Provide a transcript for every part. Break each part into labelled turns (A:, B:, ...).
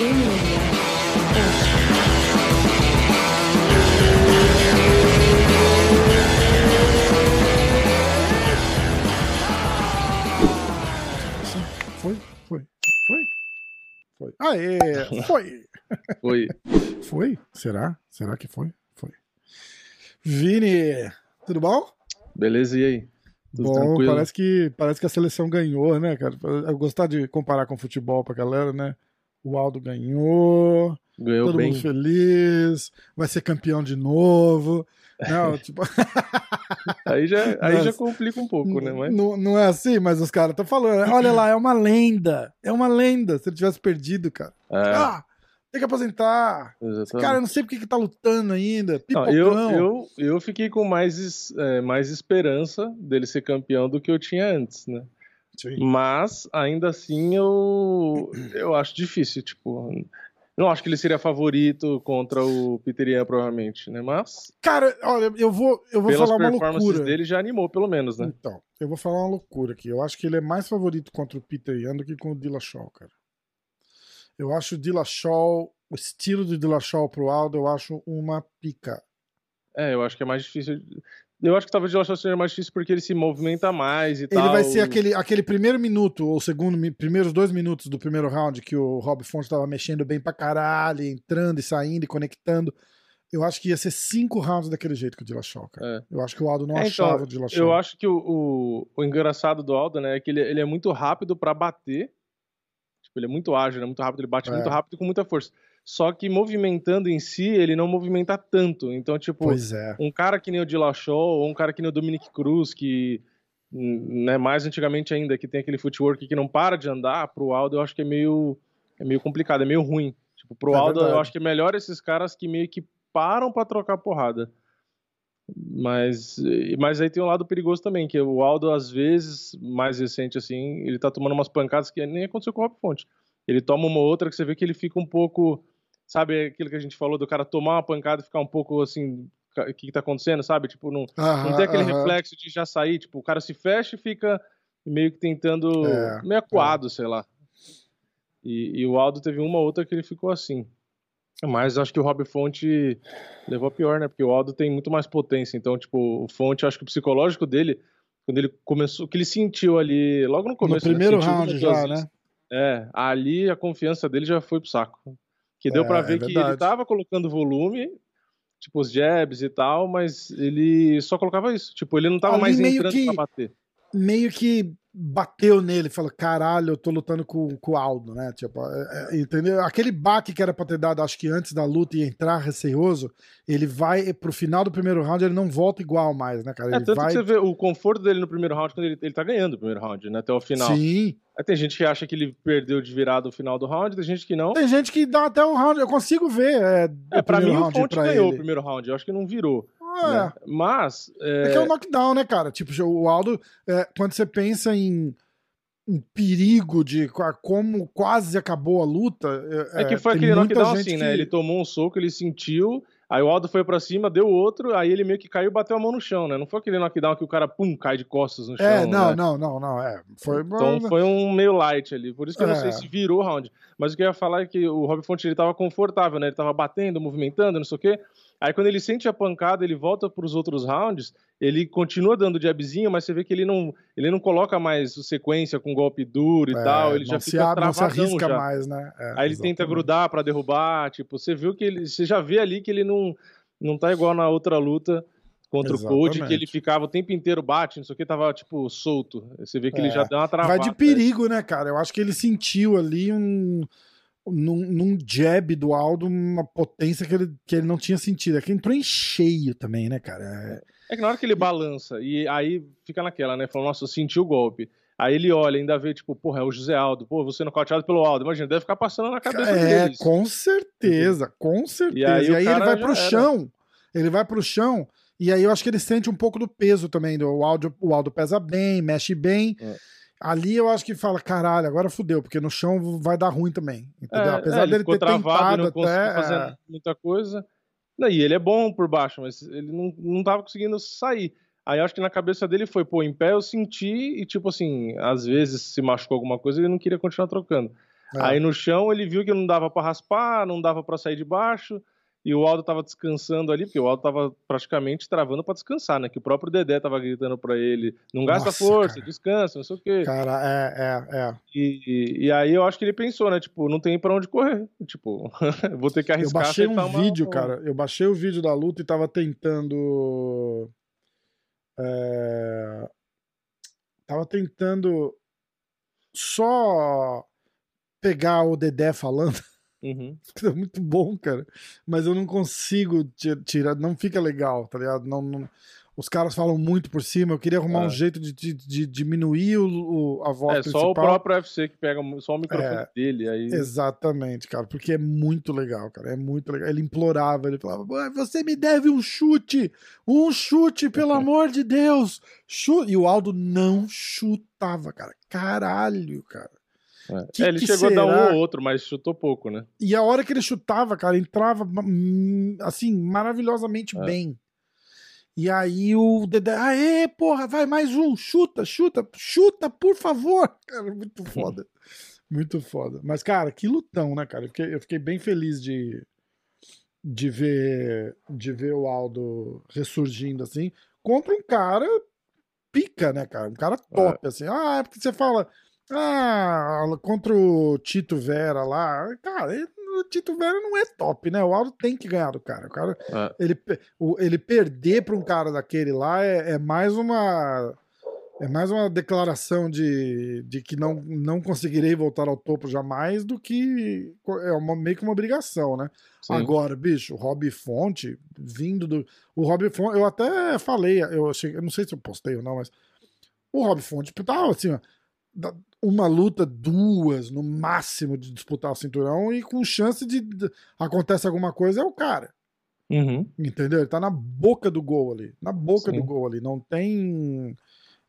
A: Foi, foi, foi. Foi. Aê, foi.
B: Foi.
A: Foi? Será? Será que foi? Foi. Vini, tudo bom?
B: Beleza, e aí? Tudo
A: bom,
B: tranquilo?
A: parece que, parece que a seleção ganhou, né, cara? Eu gostar de comparar com futebol pra galera, né? O Aldo ganhou,
B: Ganhou
A: todo
B: bem.
A: mundo feliz, vai ser campeão de novo. Não, tipo,
B: Aí já, aí já
A: Nossa.
B: complica um pouco, né? Mas...
A: não, não é assim, mas os caras estão falando. né? Olha lá, é uma lenda. É uma lenda. Se ele tivesse perdido, cara.
B: É,
A: Ah, tem que aposentar.
B: exatamente.
A: Cara, eu não sei porque que tá lutando ainda.
B: Não, eu, eu, eu fiquei com mais, é, mais esperança dele ser campeão do que eu tinha antes, né?
A: Sim.
B: Mas, ainda assim, eu, eu acho difícil, tipo... Não acho que ele seria favorito contra o Peter Yan, provavelmente, né? Mas,
A: Cara, olha, eu vou, eu vou falar uma loucura.
B: dele, já animou, pelo menos, né?
A: Então, eu vou falar uma loucura aqui. Eu acho que ele é mais favorito contra o Peter Yan do que com o Dillashaw, cara. Eu acho o Dillashaw, o estilo do Dillashaw pro Aldo, eu acho uma pica.
B: É, eu acho que é mais difícil... Eu acho que talvez o Dillashaw seja mais difícil porque ele se movimenta mais e
A: Ele
B: tal.
A: vai ser aquele, aquele primeiro minuto, ou segundo, primeiros dois minutos do primeiro round que o Rob Fonte tava mexendo bem pra caralho, entrando e saindo e conectando. Eu acho que ia ser cinco rounds daquele jeito com o Dillashaw, cara.
B: É.
A: Eu acho que o Aldo não
B: É, então,
A: achava o Dillashaw.
B: Eu acho que o, o, o engraçado do Aldo, né, é que ele, ele é muito rápido pra bater. Tipo, ele é muito ágil, ele é muito rápido, ele bate
A: É.
B: muito rápido e com muita força. Só que movimentando em si, ele não movimenta tanto. Então, tipo,
A: Pois é.
B: um cara que nem o Dillashaw, ou um cara que nem o Dominic Cruz, que, né, mais antigamente ainda, que tem aquele footwork que não para de andar, pro Aldo eu acho que é meio, é meio complicado, é meio ruim. Tipo, pro
A: É
B: Aldo eu
A: verdade.
B: acho que é melhor esses caras que meio que param pra trocar porrada. Mas, mas aí tem um lado perigoso também, que o Aldo, às vezes, mais recente assim, ele tá tomando umas pancadas que nem aconteceu com o Rob Fonte. Ele toma uma outra que você vê que ele fica um pouco, sabe aquilo que a gente falou do cara tomar uma pancada e ficar um pouco assim, o que que tá acontecendo, sabe? Tipo, não, não
A: Aham,
B: tem aquele
A: aham.
B: reflexo de já sair, tipo, o cara se fecha e fica meio que tentando,
A: É,
B: meio acuado, sei lá. E, e o Aldo teve uma outra que ele ficou assim. Mas acho que o Rob Fonte levou a pior, né? Porque o Aldo tem muito mais potência. Então, tipo, o Fonte, acho que o psicológico dele, quando ele começou, o que ele sentiu ali, logo no
A: No
B: começo. né?
A: primeiro
B: Sentiu
A: round já,
B: duas
A: né?
B: vezes. É, ali a confiança dele já foi pro saco. Que deu
A: É,
B: pra
A: é
B: ver que ele tava colocando volume, tipo os jabs e tal, mas ele só colocava isso. Tipo, ele não tava
A: Ali
B: mais entrando
A: que-
B: pra bater.
A: Meio que bateu nele, falou: caralho, eu tô lutando com, com o Aldo, né? Tipo, é, é, entendeu? Aquele baque que era pra ter dado, acho que antes da luta e entrar receoso, ele vai pro final do primeiro round, ele não volta igual mais, né, cara?
B: É,
A: Ele
B: tanto
A: vai.
B: que você vê o conforto dele no primeiro round, quando ele, ele tá ganhando o primeiro round, né? Até o final.
A: Sim.
B: Aí tem gente que acha que ele perdeu de virada o final do round, tem gente que não.
A: Tem gente que dá até um round, eu consigo ver. É,
B: É,
A: o
B: pra mim
A: primeiro
B: o
A: round
B: Fonte ganhou
A: ele.
B: o primeiro round, eu acho que não virou.
A: É,
B: né? Mas, é,
A: É que é o knockdown, né, cara? Tipo, o Aldo, é, quando você pensa em, em perigo de como quase acabou a luta.
B: é que foi
A: tem
B: aquele knockdown assim, né?
A: que-
B: Ele tomou um soco, ele sentiu, aí o Aldo foi pra cima, deu outro, aí ele meio que caiu e bateu a mão no chão, né? Não foi aquele knockdown que o cara, pum, cai de costas no chão,
A: É, não,
B: né?
A: não, não, não. É, foi,
B: Então foi um meio light ali. Por isso que eu não
A: É.
B: sei se virou o round. Mas o que eu ia falar é que o Rob Fonte ele tava confortável, né? Ele tava batendo, movimentando, não sei o quê. Aí quando ele sente a pancada, ele volta pros outros rounds, ele continua dando jabzinho, mas você vê que ele não, ele não coloca mais sequência com golpe duro e
A: é,
B: tal, ele
A: não
B: já
A: se
B: fica
A: abre, não se arrisca
B: já.
A: mais, né? É,
B: Aí ele tenta
A: exatamente.
B: grudar pra derrubar, tipo, você viu que ele, você já vê ali que ele não não tá igual na outra luta contra o Code, que
A: Exatamente.
B: ele ficava o tempo inteiro bate, não sei o que, tava tipo solto. Você vê que ele
A: É.
B: já deu uma travada.
A: Vai de perigo, né, cara? Eu acho que ele sentiu ali um. Num, num jab do Aldo, uma potência que ele, que ele não tinha sentido. É que entrou em cheio também, né, cara? É,
B: É que na hora que ele balança e aí fica naquela, né? Falando, nossa, eu senti o golpe. Aí ele olha, ainda vê, tipo, porra, é o José Aldo, pô, você nocauteado pelo Aldo. Imagina, deve ficar passando na cabeça
A: É,
B: dele. isso.
A: com certeza, com certeza. E
B: aí
A: aí,
B: o
A: ele vai pro
B: era.
A: chão. Ele vai pro chão. E aí eu acho que ele sente um pouco do peso também. Do, o, Aldo, o Aldo pesa bem, mexe bem.
B: É.
A: Ali eu acho que fala, caralho, agora fudeu, porque no chão vai dar ruim também. Entendeu?
B: É,
A: Apesar
B: é, ele
A: dele ter
B: travado,
A: tentado
B: não
A: até.
B: fazer
A: é,
B: muita coisa. E ele é bom por baixo, mas ele não, não tava conseguindo sair. Aí eu acho que na cabeça dele foi, pô, em pé eu senti e, tipo assim, às vezes se machucou alguma coisa ele não queria continuar trocando. É. Aí no chão ele viu que não dava para raspar, não dava para sair de baixo. E o Aldo tava descansando ali, porque o Aldo tava praticamente travando para descansar, né? Que o próprio Dedé tava gritando para ele: não gasta Nossa, força, cara. descansa, não sei o quê.
A: Cara, é, é, é.
B: E, e, e, aí eu acho que ele pensou, né? Tipo, não tem para onde correr. Tipo, vou ter que arriscar.
A: Eu baixei um vídeo, uma... cara. Eu baixei o vídeo da luta e tava tentando. É... Tava tentando só pegar o Dedé falando.
B: Uhum.
A: É muito bom, cara. Mas eu não consigo tirar, não fica legal, tá ligado? Não, não, os caras falam muito por cima. Eu queria arrumar é. um jeito de, de, de diminuir o, o, a voz é, principal.
B: É só o próprio UFC que pega só o microfone é, dele. Aí...
A: Exatamente, cara. Porque é muito legal, cara. É muito legal. Ele implorava, ele falava: Você me deve um chute! Um chute, pelo amor de Deus! Chute! E o Aldo não chutava, cara. Caralho, cara.
B: É. Que, é, ele chegou será? a dar um ou outro, mas chutou pouco, né?
A: E a hora que ele chutava, cara, entrava hum, assim, maravilhosamente é. bem. E aí o Dedé, aê, porra, vai mais um, chuta, chuta, chuta, por favor. Cara, muito foda. muito foda. Mas, cara, que lutão, né, cara? Eu fiquei, eu fiquei bem feliz de, de, ver, de ver o Aldo ressurgindo assim, contra um cara pica, né, cara? Um cara top, é. assim. Ah, é porque você fala ah, contra o Tito Vera lá. Cara, ele, o Tito Vera não é top, né? O Aldo tem que ganhar do cara. O cara é. ele, o, ele perder para um cara daquele lá é, é, mais uma. É mais uma declaração de, de que não, não conseguirei voltar ao topo jamais do que é uma, meio que uma obrigação, né? Sim. Agora, bicho, o Rob Fonte, vindo do. O Rob Fonte, eu até falei, eu, cheguei, eu não sei se eu postei ou não, mas o Rob Fonte tava assim, ó, uma luta, duas, no máximo, de disputar o cinturão e com chance de, de acontece alguma coisa, é o cara.
B: Uhum.
A: Entendeu? Ele tá na boca do gol ali. Na boca Sim. do gol ali. Não tem.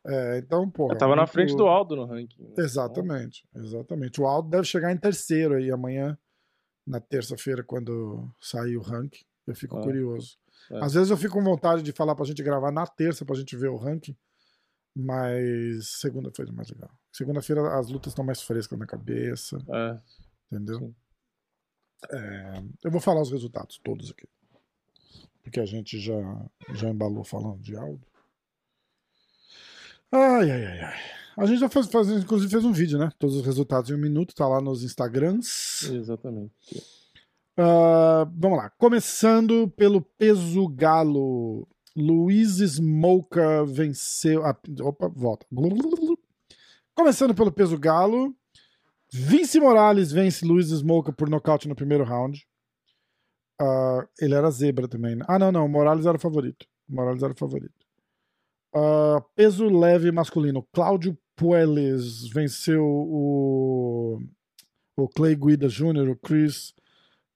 A: É, então, pô.
B: Tava muito... na frente do Aldo no ranking. Né?
A: Exatamente, exatamente. O Aldo deve chegar em terceiro aí amanhã, na terça-feira, quando sair o ranking. Eu fico é. curioso. É. Às vezes eu fico com vontade de falar pra gente gravar na terça pra gente ver o ranking. Mas segunda-feira é mais legal. Segunda-feira as lutas estão mais frescas na cabeça.
B: É.
A: Entendeu? É, eu vou falar os resultados todos aqui. Porque a gente já, já embalou falando de Aldo. Ai, ai, ai, ai. A gente já fez, faz, inclusive fez um vídeo, né? Todos os resultados em um minuto, tá lá nos Instagrams.
B: Exatamente.
A: Uh, vamos lá. Começando pelo peso galo. Luiz Smoka venceu. Ah, opa, volta. Começando pelo peso galo. Vince Morales vence Luiz Smoka por nocaute no primeiro round. Uh, ele era zebra também. Né? Ah, não, não. Morales era o favorito. Morales era o favorito. Uh, peso leve masculino. Cláudio Puelles venceu o, o Clay Guida Jr., o Chris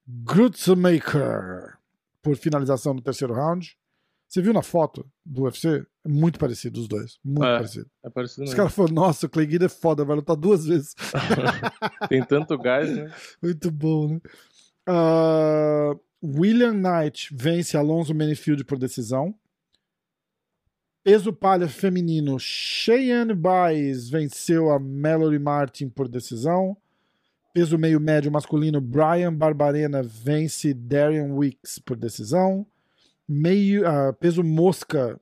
A: Grutzmaker, por finalização no terceiro round. Você viu na foto do UFC? É muito parecido os dois. Muito é, parecido.
B: É parecido
A: Os caras falaram, nossa, o Clay Guida é foda, vai lutar duas vezes.
B: Tem tanto gás, né?
A: Muito bom, né? Uh, William Knight vence Alonso Manifield por decisão. Peso palha feminino, Cheyenne Baez venceu a Mallory Martin por decisão. Peso meio médio masculino, Brian Barbarena vence Darian Wicks por decisão meio uh, peso mosca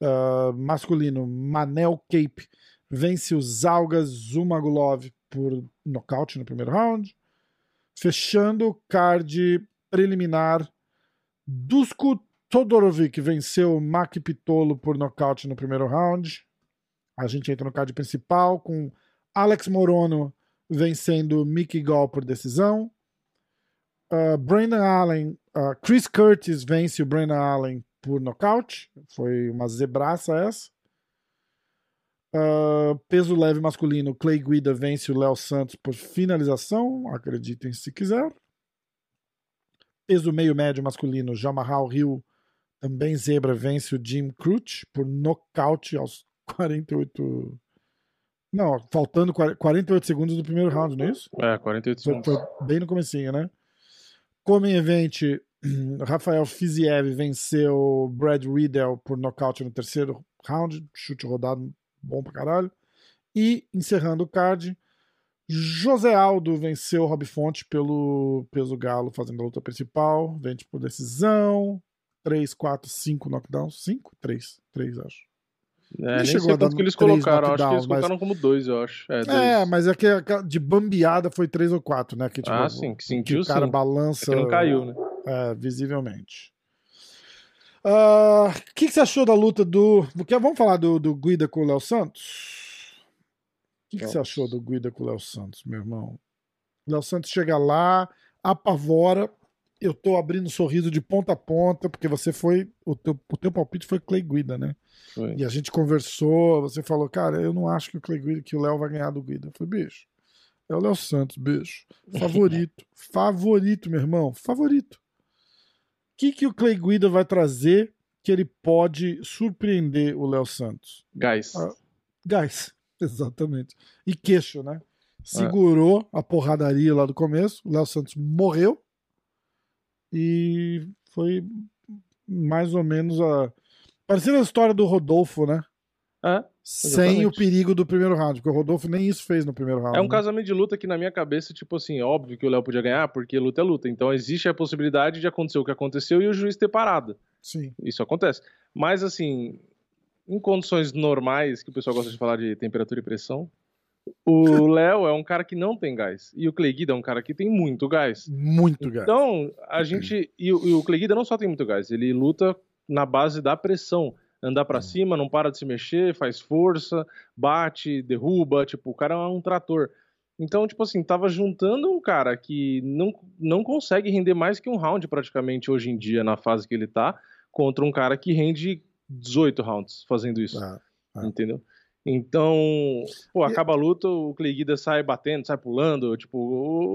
A: uh, masculino, Manel Cape vence o Zalgas Zumagulov por nocaute no primeiro round. Fechando o card preliminar, Dusko Todorovic venceu Mac Pitolo por nocaute no primeiro round. A gente entra no card principal com Alex Morono vencendo Mickey Gall por decisão. Uh, Brandon Allen Uh, Chris Curtis vence o Brandon Allen por nocaute. Foi uma zebraça essa. Uh, peso leve masculino, Clay Guida vence o Léo Santos por finalização. Acreditem se quiser. Peso meio médio masculino, Jamarral Hill, também zebra, vence o Jim Crutch por nocaute aos 48. Não, faltando 48 segundos do primeiro round, não é isso?
B: É, 48 segundos.
A: Foi, foi bem no comecinho, né? Como event, Rafael Fiziev venceu Brad Riddell por nocaute no terceiro round, chute rodado bom pra caralho. E encerrando o card, José Aldo venceu Rob Fonte pelo peso galo, fazendo a luta principal. Vende por decisão. 3, 4, 5 knockdowns. 5? 3. 3, acho.
B: É, nem sei quanto que eles colocaram, acho que eles colocaram mas... como dois, eu acho.
A: É, é mas é que de bambeada foi três ou quatro, né? Que, tipo,
B: ah, sim, que sentiu
A: que o cara sim. balança.
B: É que não caiu, né?
A: É, visivelmente. O uh, que, que, você achou da luta do. Vamos falar do, do Guida com o Léo Santos? O que, que você achou do Guida com o Léo Santos, meu irmão? Léo Santos chega lá, apavora, eu tô abrindo sorriso de ponta a ponta, porque você foi. O teu, o teu palpite foi Clay Guida, né? Foi. E a gente conversou, você falou, cara, eu não acho que o Clay Guida, que o Léo vai ganhar do Guida. Eu falei, bicho, é o Léo Santos, bicho. Favorito. favorito, meu irmão. Favorito. O que, que o Clay Guida vai trazer que ele pode surpreender o Léo Santos?
B: Gás.
A: Ah, gás, exatamente. E queixo, né? Segurou é. a porradaria lá do começo. O Léo Santos morreu e foi mais ou menos a. Parecendo a história do Rodolfo, né?
B: É,
A: Sem o perigo do primeiro round, porque o Rodolfo nem isso fez no primeiro round.
B: É um
A: né?
B: casamento de luta que, na minha cabeça, tipo assim, óbvio que o Léo podia ganhar, porque luta é luta. Então existe a possibilidade de acontecer o que aconteceu e o juiz ter parado.
A: Sim.
B: Isso acontece. Mas, assim, em condições normais, que o pessoal gosta de falar de temperatura e pressão, o Léo é um cara que não tem gás. E o Cleguida é um cara que tem muito gás.
A: Muito gás.
B: Então, a gente. E, o Cleguida não só tem muito gás, ele luta na base da pressão. Andar para hum. cima, não para de se mexer, faz força, bate, derruba. Tipo, o cara é um trator. Então, tipo assim, tava juntando um cara que não, não consegue render mais que um round praticamente hoje em dia, na fase que ele tá, contra um cara que rende 18 rounds fazendo isso. Ah, ah. Entendeu? Então, pô, acaba a luta, o Clay Guida sai batendo, sai pulando, tipo,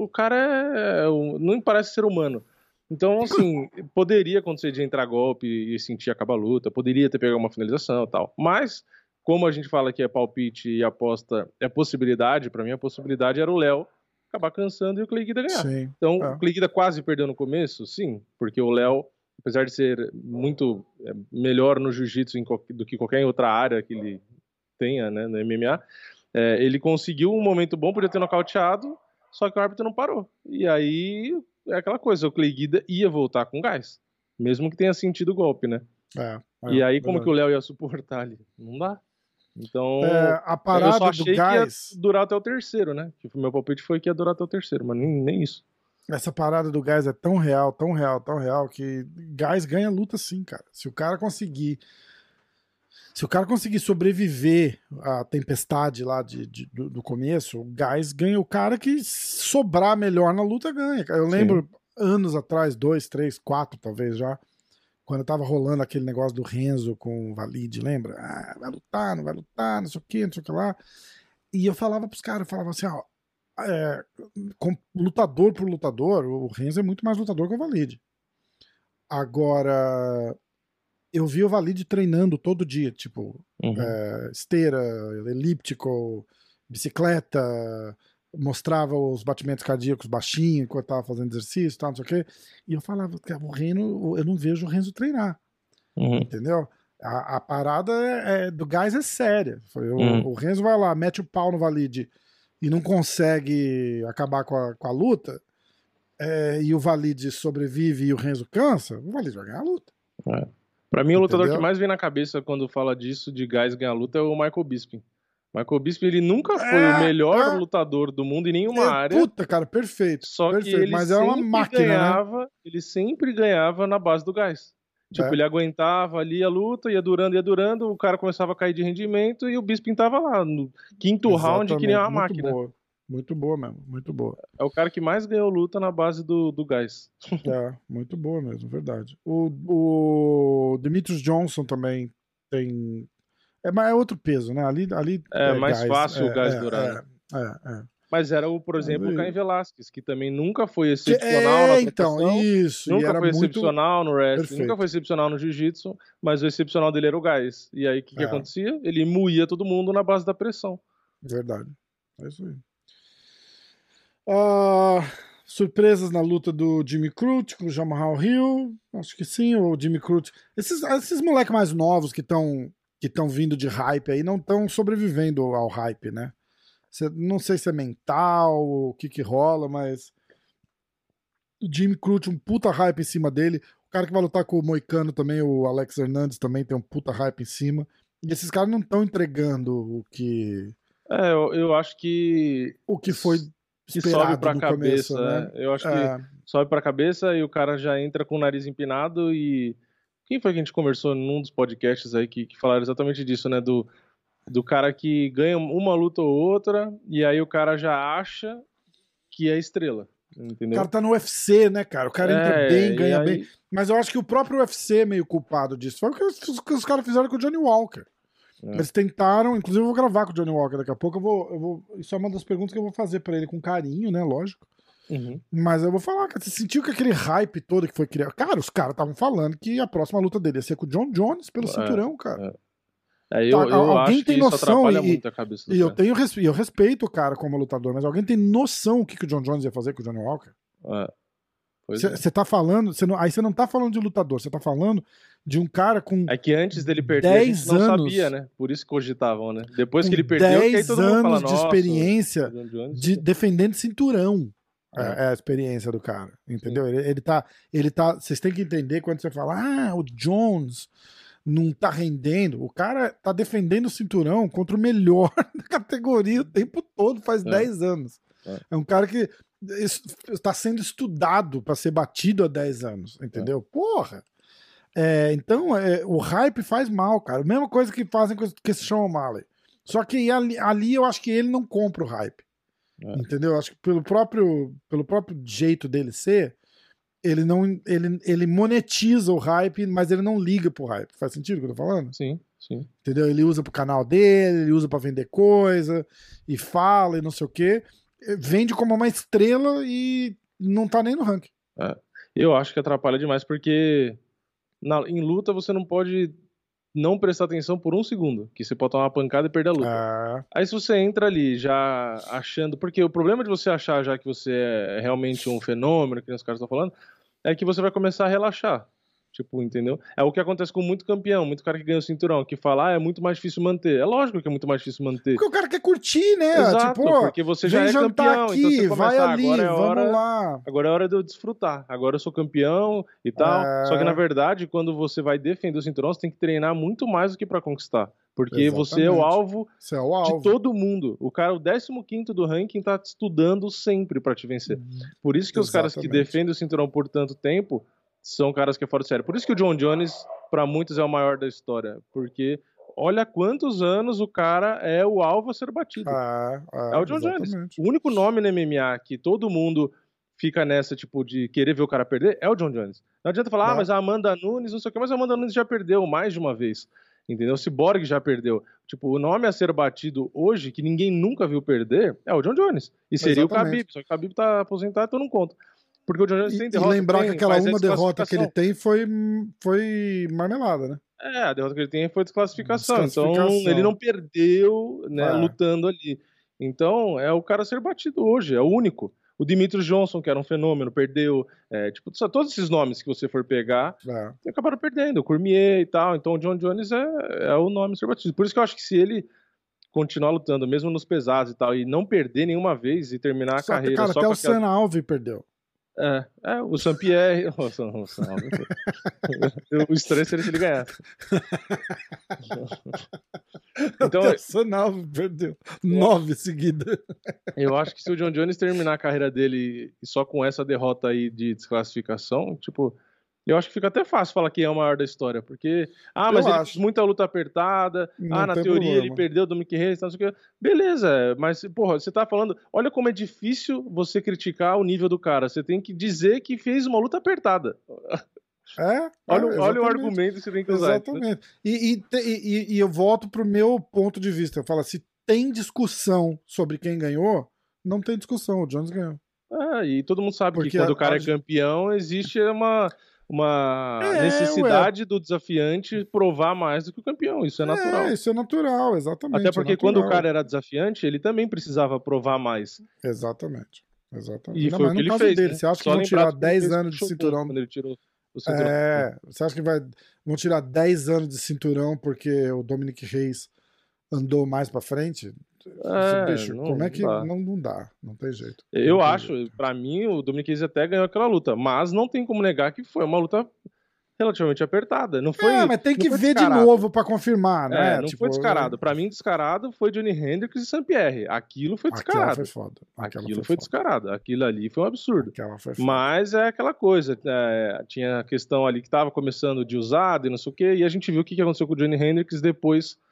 B: o cara é, não parece ser humano. Então, assim, poderia acontecer de entrar golpe e sentir acabar a luta, poderia ter pegado uma finalização e tal. Mas, como a gente fala que é palpite e aposta é possibilidade, para mim a possibilidade era o Léo acabar cansando e o Clay Guida ganhar.
A: Sim,
B: então, é. o Clay Guida quase perdeu no começo, sim, porque o Léo, apesar de ser muito é, melhor no jiu-jitsu do que qualquer outra área que ele tenha né, no MMA, é, ele conseguiu um momento bom, podia ter nocauteado, só que o árbitro não parou. E aí é aquela coisa, o Clay Guida ia voltar com gás, mesmo que tenha sentido o golpe, né?
A: É,
B: é, e aí, como que o Léo ia suportar ali? Não dá. Então,
A: é, a parada eu só achei do gás...
B: que ia durar até o terceiro, né? Tipo, meu palpite foi que ia durar até o terceiro, mas nem, nem isso.
A: Essa parada do gás é tão real, tão real, tão real, que gás ganha luta sim, cara. Se o cara conseguir se o cara conseguir sobreviver à tempestade lá de, de do, do, começo, o gás ganha. O cara que sobrar melhor na luta ganha. Eu lembro Sim. anos atrás, dois, três, quatro talvez já, quando tava rolando aquele negócio do Renzo com o Valide, lembra? Ah, vai lutar, não vai lutar, não sei o que, não sei o que lá. E eu falava pros caras, eu falava assim, ó, é, com, lutador por lutador, o Renzo é muito mais lutador que o Valide. Agora, eu vi o Valide treinando todo dia, tipo, uhum. é, esteira, elíptico, bicicleta, mostrava os batimentos cardíacos baixinho enquanto tava fazendo exercício, tal, não sei o quê. E eu falava, o Reno, eu não vejo o Renzo treinar. Uhum. Entendeu? A, a parada é, é, do gás é séria. Foi, o, uhum. o Renzo vai lá, mete o pau no Valide e não consegue acabar com a, com a luta, é, e o Valide sobrevive e o Renzo cansa, o Valide vai ganhar a luta.
B: É. Pra mim, o lutador que mais vem na cabeça quando fala disso, de gás ganhar luta, é o Michael Bisping. Michael Bisping, ele nunca foi é, o melhor é. lutador do mundo em nenhuma é, área.
A: Puta, cara, perfeito.
B: Só
A: perfeito,
B: que ele mas é uma máquina, né? ganhava, né? ele sempre ganhava na base do gás. Tipo, é. ele aguentava ali a luta, ia durando, ia durando, o cara começava a cair de rendimento e o Bisping tava lá no quinto Exatamente, round que nem uma máquina.
A: Boa. Muito boa mesmo, muito boa.
B: É o cara que mais ganhou luta na base do, do gás.
A: É, muito boa mesmo, verdade. O, o Demetrius Johnson também tem. É, mas é outro peso, né? Ali, ali
B: é, é mais gás. fácil
A: é,
B: o gás
A: é,
B: durar.
A: É, é, é,
B: Mas era, o, por exemplo, o Caim Velasquez, que também nunca foi excepcional na
A: então, isso.
B: Nunca foi
A: muito...
B: excepcional no wrestling, nunca foi excepcional no jiu-jitsu, mas o excepcional dele era o gás. E aí, o que, que acontecia? Ele moía todo mundo na base da pressão.
A: Verdade. É isso aí. Uh, surpresas na luta do Jimmy Crute com o Jamal Hill. Acho que sim, o Jimmy Crute. Esses, esses moleques mais novos que estão que estão vindo de hype aí não estão sobrevivendo ao hype, né? não sei se é mental, o que que rola, mas o Jimmy Crute, um puta hype em cima dele. O cara que vai lutar com o Moicano também, o Alex Hernandes, também tem um puta hype em cima. E esses caras não estão entregando o que.
B: É, eu, eu acho que.
A: O que foi
B: que sobe pra cabeça, começo, né? Eu acho é... que sobe pra cabeça e o cara já entra com o nariz empinado e. Quem foi que a gente conversou num dos podcasts aí que, que falaram exatamente disso, né? Do, do cara que ganha uma luta ou outra e aí o cara já acha que é estrela. Entendeu?
A: O cara tá no UFC, né, cara? O cara entra é, bem, ganha aí... bem. Mas eu acho que o próprio UFC é meio culpado disso. Foi o que os, que os caras fizeram com o Johnny Walker. É. Eles tentaram, inclusive eu vou gravar com o Johnny Walker daqui a pouco. Eu vou, eu vou, isso é uma das perguntas que eu vou fazer para ele com carinho, né? Lógico. Uhum. Mas eu vou falar, cara, você sentiu que aquele hype todo que foi criado. Cara, os caras estavam falando que a próxima luta dele ia ser com o John Jones pelo é, cinturão, cara. É.
B: É, eu, tá, eu alguém tem noção e,
A: e eu tenho eu respeito o cara como lutador, mas alguém tem noção o que, que o John Jones ia fazer com o Johnny Walker? Você é. tá falando, cê não, aí você não tá falando de lutador, você tá falando de um cara com
B: É que antes dele perder, 10 a gente não anos, sabia, né? Por isso cogitavam, né? Depois que ele perdeu, 10
A: que aí todo mundo fala, de experiência de defendendo cinturão. É, é. a experiência do cara, entendeu? Ele, ele tá, ele tá, vocês têm que entender quando você fala, ah, o Jones não tá rendendo. O cara tá defendendo o cinturão contra o melhor da categoria o tempo todo, faz é. 10 anos. É. é. um cara que está sendo estudado para ser batido há 10 anos, entendeu? É. Porra! É, então, é, o hype faz mal, cara. Mesma coisa que fazem com, com esse Sean O'Malley. Só que ali, ali, eu acho que ele não compra o hype. É. Entendeu? Acho que pelo próprio, pelo próprio jeito dele ser, ele não ele, ele monetiza o hype, mas ele não liga pro hype. Faz sentido o que eu tô falando?
B: Sim, sim.
A: Entendeu? Ele usa pro canal dele, ele usa para vender coisa e fala e não sei o quê. Vende como uma estrela e não tá nem no ranking.
B: É. Eu acho que atrapalha demais porque na, em luta você não pode não prestar atenção por um segundo, que você pode tomar uma pancada e perder a luta. Ah. Aí se você entra ali já achando, porque o problema de você achar já que você é realmente um fenômeno, que os caras estão falando, é que você vai começar a relaxar. Tipo, entendeu? É o que acontece com muito campeão, muito cara que ganha o cinturão, que fala, ah, é muito mais difícil manter. É lógico que é muito mais difícil manter.
A: Porque o cara quer curtir, né?
B: Exato, tipo, porque você já é campeão,
A: aqui, então você começa, vai ali, agora é hora,
B: vamos
A: lá.
B: Agora é hora de eu desfrutar. Agora eu sou campeão e tal. É... Só que na verdade, quando você vai defender o cinturão, você tem que treinar muito mais do que para conquistar. Porque Exatamente. você é o alvo,
A: é o alvo
B: de todo mundo. O cara, o 15 do ranking, tá estudando sempre para te vencer. Uhum. Por isso que Exatamente. os caras que defendem o cinturão por tanto tempo são caras que é fora de série. Por isso que o John Jones, para muitos, é o maior da história. Porque olha quantos anos o cara é o alvo a ser batido.
A: Ah, ah,
B: é o John exatamente. Jones. O único nome no MMA que todo mundo fica nessa, tipo, de querer ver o cara perder é o John Jones. Não adianta falar, ah, mas a Amanda Nunes, não sei o que, mas a Amanda Nunes já perdeu mais de uma vez. Entendeu? O Cyborg já perdeu. Tipo, o nome a ser batido hoje, que ninguém nunca viu perder, é o John Jones. E seria Exatamente. o Khabib, só que o Khabib tá aposentado, então não conta. Porque o John Jones tem derrota.
A: E lembrar
B: tem,
A: que aquela uma derrota que ele tem foi, foi marmelada, né?
B: É, a derrota que ele tem foi desclassificação. desclassificação. Então ele não perdeu, né, é. lutando ali. Então é o cara ser batido hoje, é o único. O Dimitri Johnson, que era um fenômeno, perdeu. É, tipo, todos esses nomes que você for pegar, é. acabaram perdendo. O Cormier e tal. Então o John Jones é, é o nome ser batido. Por isso que eu acho que se ele continuar lutando, mesmo nos pesados e tal, e não perder nenhuma vez e terminar só, a carreira.
A: Cara,
B: só
A: até
B: o
A: aquela... Senna Alves perdeu.
B: É, é o Saint-Pierre. o estranho seria se ele ganhasse.
A: então, o Sanal perdeu nove seguidas.
B: Eu acho que se o John Jones terminar a carreira dele só com essa derrota aí de desclassificação, tipo, eu acho que fica até fácil falar que é o maior da história, porque. Ah, mas eu ele acho. fez muita luta apertada. Não ah, na teoria problema. ele perdeu do Mickey Reis, não sei o que. Beleza, mas, porra, você tá falando. Olha como é difícil você criticar o nível do cara. Você tem que dizer que fez uma luta apertada.
A: É,
B: olha, é, olha o argumento que você tem que usar.
A: Exatamente. E, e, e, e eu volto pro meu ponto de vista. Eu falo, se tem discussão sobre quem ganhou, não tem discussão. O Jones ganhou.
B: Ah, e todo mundo sabe Porque que quando a, o cara a... é campeão, existe uma uma é, necessidade ué. do desafiante provar mais do que o campeão. Isso é, é natural.
A: É, isso é natural, exatamente.
B: Até porque quando o cara era desafiante, ele também precisava provar mais.
A: Exatamente. Exatamente. E Não, foi o que ele fez. Dele. Né? Você acha Só que vão tirar 10 anos de cinturão?
B: Quando ele tirou o
A: cinturão. É, você acha que vai, vão tirar 10 anos de cinturão porque o Dominic Reis andou mais para frente? É, Bicho, não, como é que não, não, dá? Não tem jeito.
B: Eu
A: tem
B: acho, para mim, o Dominic até ganhou aquela luta, mas não tem como negar que foi uma luta relativamente apertada. Não foi. É,
A: mas tem que ver descarado. de novo para confirmar, né?
B: É, não tipo, foi descarado. Para mim, descarado foi Johnny Hendricks e Sam Pierre. Aquilo foi descarado. Aquilo foi foda. Aquilo foi, foi descarado. Aquilo ali foi um absurdo. Foi mas é aquela coisa. É, tinha a questão ali que tava começando de usado e não sei o quê. E a gente viu o que aconteceu com o Johnny Hendricks depois é.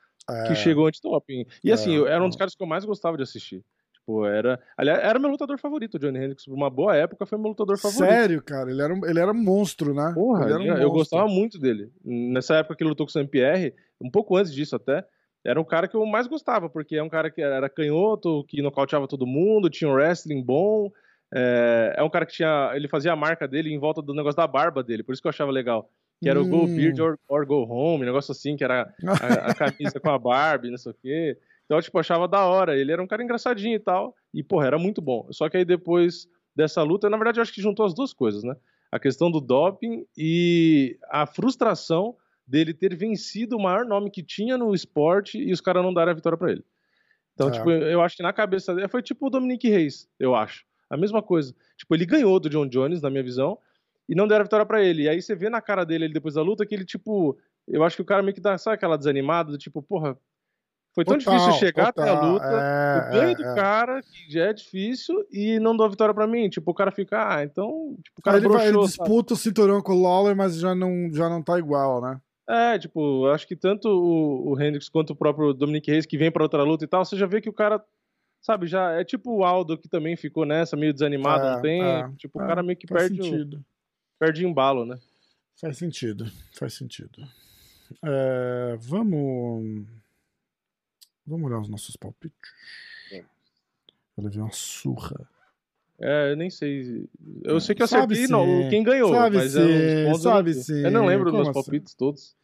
B: Que chegou anti-doping. E assim, é. era um dos caras que eu mais gostava de assistir. Tipo, era. Aliás, era meu lutador favorito, o Johnny Hendricks. Por uma boa época, foi meu lutador favorito.
A: Sério, cara? Ele era, ele era um monstro, né?
B: Porra,
A: ele
B: era um eu monstro. gostava muito dele. Nessa época que ele lutou com o Saint Pierre, um pouco antes disso até, era um cara que eu mais gostava, porque é um cara que era canhoto, que nocauteava todo mundo, tinha um wrestling bom. É, é um cara que tinha. Ele fazia a marca dele em volta do negócio da barba dele, por isso que eu achava legal. Que era hum. o Go Beard or, or, Go Home, um negócio assim, que era a, a camisa com a Barbie, não sei o quê. Então, eu, tipo, achava da hora. Ele era um cara engraçadinho e tal. E, porra, era muito bom. Só que aí depois dessa luta, na verdade, eu acho que juntou as duas coisas, né? A questão do doping e a frustração dele ter vencido o maior nome que tinha no esporte e os caras não darem a vitória para ele. Então, é. tipo, eu acho que na cabeça dele foi tipo o Dominique Reis, eu acho. A mesma coisa. Tipo, ele ganhou do John Jones, na minha visão, e não deram a vitória para ele. E aí você vê na cara dele depois da luta que ele, tipo, eu acho que o cara meio que dá, sabe aquela desanimada, do tipo, porra, foi tão total, difícil chegar total, até a luta, é, o ganho é, do é. cara, que já é difícil, e não dá a vitória pra mim. Tipo, o cara fica, ah, então. Tipo, o cara
A: ele, broxou, ele disputa o cinturão com o Lawler, mas já não, já não tá igual, né?
B: É, tipo, acho que tanto o, o Hendrix quanto o próprio Dominic Reis, que vem pra outra luta e tal, você já vê que o cara, sabe, já é tipo o Aldo, que também ficou nessa, meio desanimado é, um tempo. É, tipo, o é, cara meio que perde, o, perde embalo, né?
A: Faz sentido, faz sentido. É, vamos Vamos olhar os nossos palpites. É. Eu levei uma surra.
B: É, eu nem sei. Eu sei que eu acertei não, quem ganhou,
A: sabe
B: mas
A: sim, é sabe eu, sim.
B: Eu não lembro dos meus assim? palpites todos.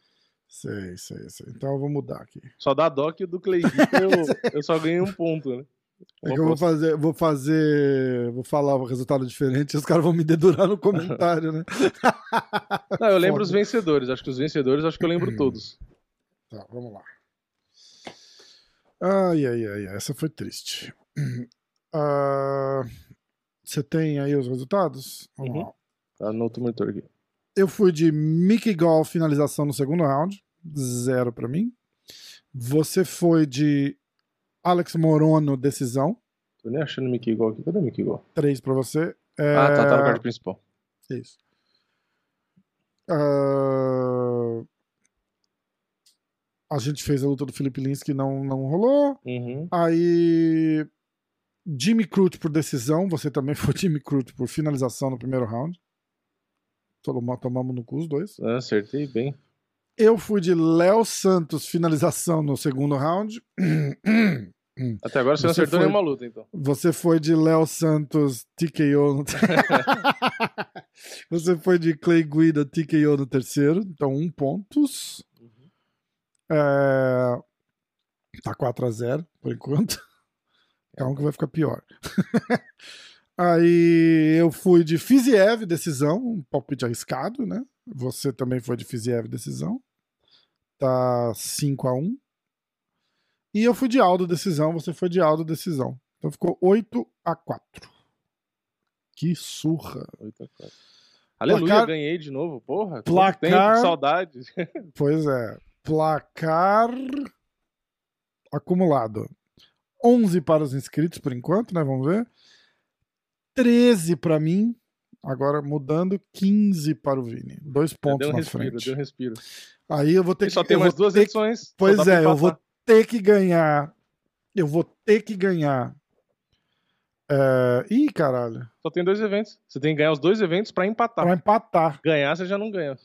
A: Sei, sei, sei. Então eu vou mudar aqui.
B: Só da Doc e do Clay eu, eu só ganhei um ponto, né?
A: É que eu vou fazer, vou fazer, vou falar um resultado diferente os caras vão me dedurar no comentário, né?
B: Não, eu lembro Foda. os vencedores. Acho que os vencedores, acho que eu lembro todos.
A: Tá, vamos lá. Ai, ai, ai, essa foi triste. Uh, você tem aí os resultados? Vamos
B: uhum. lá. Tá no outro monitor aqui.
A: Eu fui de Mickey Gall finalização no segundo round, zero para mim. Você foi de Alex Morono decisão.
B: Tô nem achando Mickey Gall aqui. Cadê o Mickey Gall?
A: Três para você.
B: É... Ah, tá, tá no card principal.
A: Isso. Uh, a gente fez a luta do Felipe Lins que não, não rolou.
B: Uhum.
A: Aí. Jimmy Crute por decisão. Você também foi Jimmy Crute por finalização no primeiro round. Tomamos no cu os dois.
B: Ah, acertei bem.
A: Eu fui de Léo Santos finalização no segundo round.
B: Até agora você, você não acertou foi, nenhuma luta, então.
A: Você foi de Léo Santos TKO no Você foi de Clay Guida TKO no terceiro, então um pontos. É... Tá 4x0 por enquanto. Calma que vai ficar pior. Aí eu fui de Fiziev, decisão, um palpite arriscado, né? Você também foi de Fiziev, decisão. Tá 5x1. E eu fui de Aldo, decisão, você foi de Aldo, decisão. Então ficou 8x4. Que surra.
B: 8x4. Aleluia, placar... ganhei de novo, porra.
A: Placar... Tempo,
B: saudade.
A: Pois é. Placar acumulado. 11 para os inscritos por enquanto, né? Vamos ver. 13 para mim. Agora mudando 15 para o Vini. Dois pontos um na
B: respiro,
A: frente.
B: Deu um respiro.
A: Aí eu vou ter
B: e
A: que.
B: Só tem mais duas edições.
A: Que... Pois é, eu vou ter que ganhar. Eu vou ter que ganhar. É... Ih, caralho.
B: Só tem dois eventos. Você tem que ganhar os dois eventos para empatar.
A: Para empatar.
B: Ganhar, você já não ganha.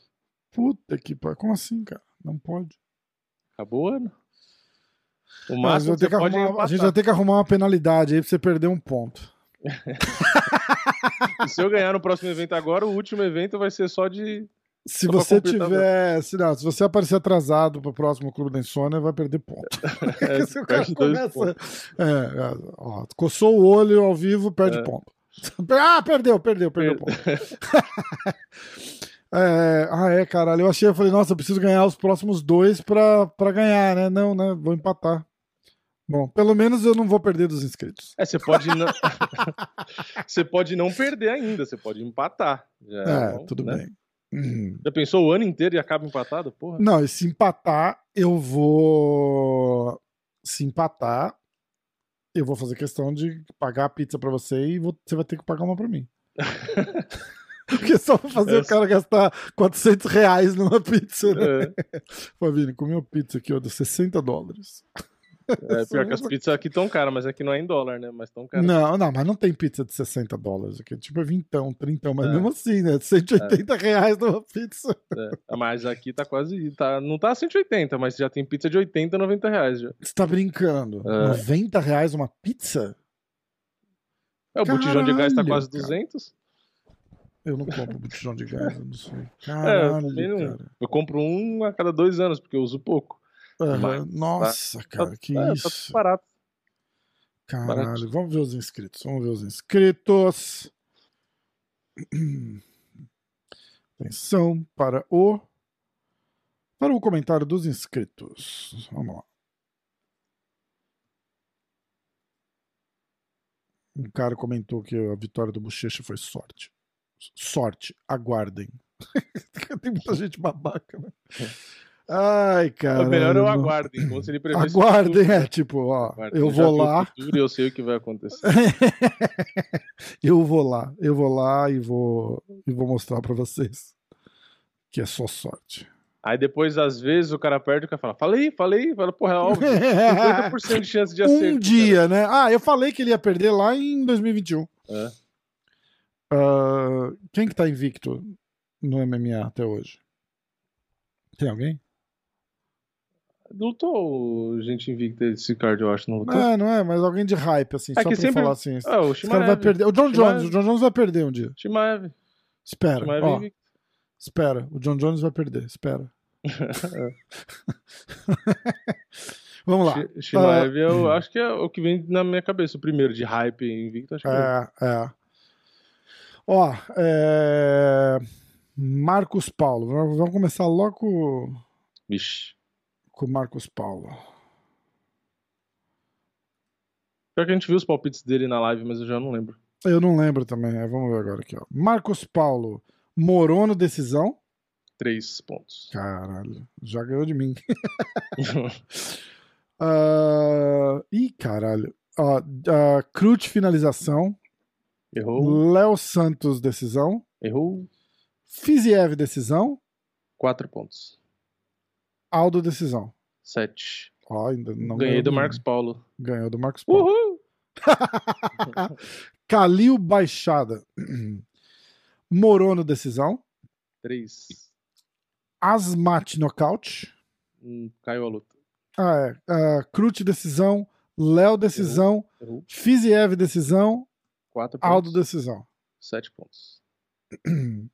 A: Puta que pariu. Como assim, cara? Não pode.
B: Acabou o ano.
A: O máximo que arrumar, é A gente vai ter que arrumar uma penalidade aí pra você perder um ponto.
B: se eu ganhar no próximo evento agora, o último evento vai ser só de.
A: Se só você tiver. Se, não, se você aparecer atrasado pro próximo Clube da Insônia, vai perder ponto. É, se o cara começa. É, é, ó, coçou o olho ao vivo, perde é. ponto. Ah, perdeu, perdeu, perdeu ponto. É, ah, é, caralho. Eu achei, eu falei, nossa, eu preciso ganhar os próximos dois pra, pra ganhar, né? Não, né? Vou empatar. Bom, pelo menos eu não vou perder dos inscritos.
B: É, você pode não. você pode não perder ainda, você pode empatar. Já
A: É,
B: bom,
A: tudo
B: né?
A: bem. Hum.
B: Já pensou o ano inteiro e acaba empatado? Porra.
A: Não, e se empatar, eu vou. Se empatar, eu vou fazer questão de pagar a pizza pra você e vou- você vai ter que pagar uma pra mim. Porque só vou fazer o
B: Essa-
A: cara gastar 400 reais numa pizza, né?
B: É,
A: Pô, Vini, comi uma pizza aqui, ó, de 60 dólares.
B: É, pior que as pizzas aqui tão caras, mas aqui não é em dólar, né? Mas tão caras.
A: Não, não, mas não tem pizza de 60 dólares aqui. Tipo, é vintão, trintão, mas
B: É.
A: mesmo assim, né? 180 reais numa pizza.
B: É, mas aqui tá quase. Tá, não tá 180, mas já tem pizza de 80, 90 reais já.
A: Você tá brincando?
B: É.
A: 90 reais uma pizza?
B: É, o botijão de gás tá
A: Caralho,
B: quase
A: cara.
B: 200.
A: Eu não compro botijão de gás, eu não sei.
B: É, eu
A: Caralho,
B: não.
A: cara.
B: Eu compro um a cada dois anos, porque eu uso pouco. Mas-
A: Nossa, cara, que
B: é, Tá
A: isso.
B: tudo barato.
A: Caralho,
B: barato.
A: vamos ver os inscritos. Vamos ver os inscritos. Atenção para o para o comentário dos inscritos. Vamos lá. Um cara comentou que a vitória do Bochecha foi sorte. Sorte, aguardem. Tem muita gente babaca, né? Ai, cara.
B: Melhor eu aguardem, como se ele prevesse
A: Aguardem, é
B: né?
A: tipo, ó,
B: Aguardem,
A: eu vou lá,
B: futuro eu sei o que vai acontecer.
A: eu vou lá, eu vou lá e vou e vou mostrar pra vocês que é só sorte.
B: Aí depois, às vezes, o cara perde e o cara fala, falei, falei, fala, porra, é óbvio. 50% de chance de acerto.
A: um dia, né? Ah, eu falei que ele ia perder lá em 2021.
B: cara. É.
A: Ah, quem que tá invicto no MMA até hoje? Tem alguém?
B: Lutou gente invicta esse card, eu acho, não lutou?
A: É, não é, mas alguém de hype, assim,
B: É
A: só pra
B: sempre-
A: falar assim.
B: Ah, o
A: cara vai
B: Shimaev.
A: perder. O John
B: Shimaev.
A: Jones, o John Jones vai perder um dia.
B: Shimaev.
A: Espera,
B: Shimaev
A: ó,
B: invicto.
A: espera. O John Jones vai perder, espera. Vamos lá.
B: Shi- Shimaev, eu acho que é o que vem na minha cabeça. O primeiro de hype invicto, acho que é.
A: É, é. Ó, é... Marcos Paulo. Vamos começar logo
B: Vixe.
A: Com o Marcos Paulo.
B: Pior que a gente viu os palpites dele na live, mas eu já não lembro.
A: Eu não lembro também, é, vamos ver agora aqui, ó. Marcos Paulo, Morono decisão.
B: Três pontos.
A: Caralho, já ganhou de mim. Ah, Ih, caralho. Ó, ah, Crute finalização.
B: Errou.
A: Léo Santos decisão.
B: Errou.
A: Fiziev decisão.
B: Quatro pontos.
A: Aldo decisão.
B: Sete.
A: Ó, ainda não
B: Ganhei do. Marcos Paulo.
A: Ganhou do Marcos Paulo.
B: Uhul!
A: Calil Baixada. Morono decisão.
B: Três.
A: Asmat nocaute.
B: Hum, caiu a luta.
A: Ah, é. Ah, Crute decisão. Léo decisão. Fiziev decisão.
B: Quatro pontos.
A: Aldo decisão.
B: Sete pontos.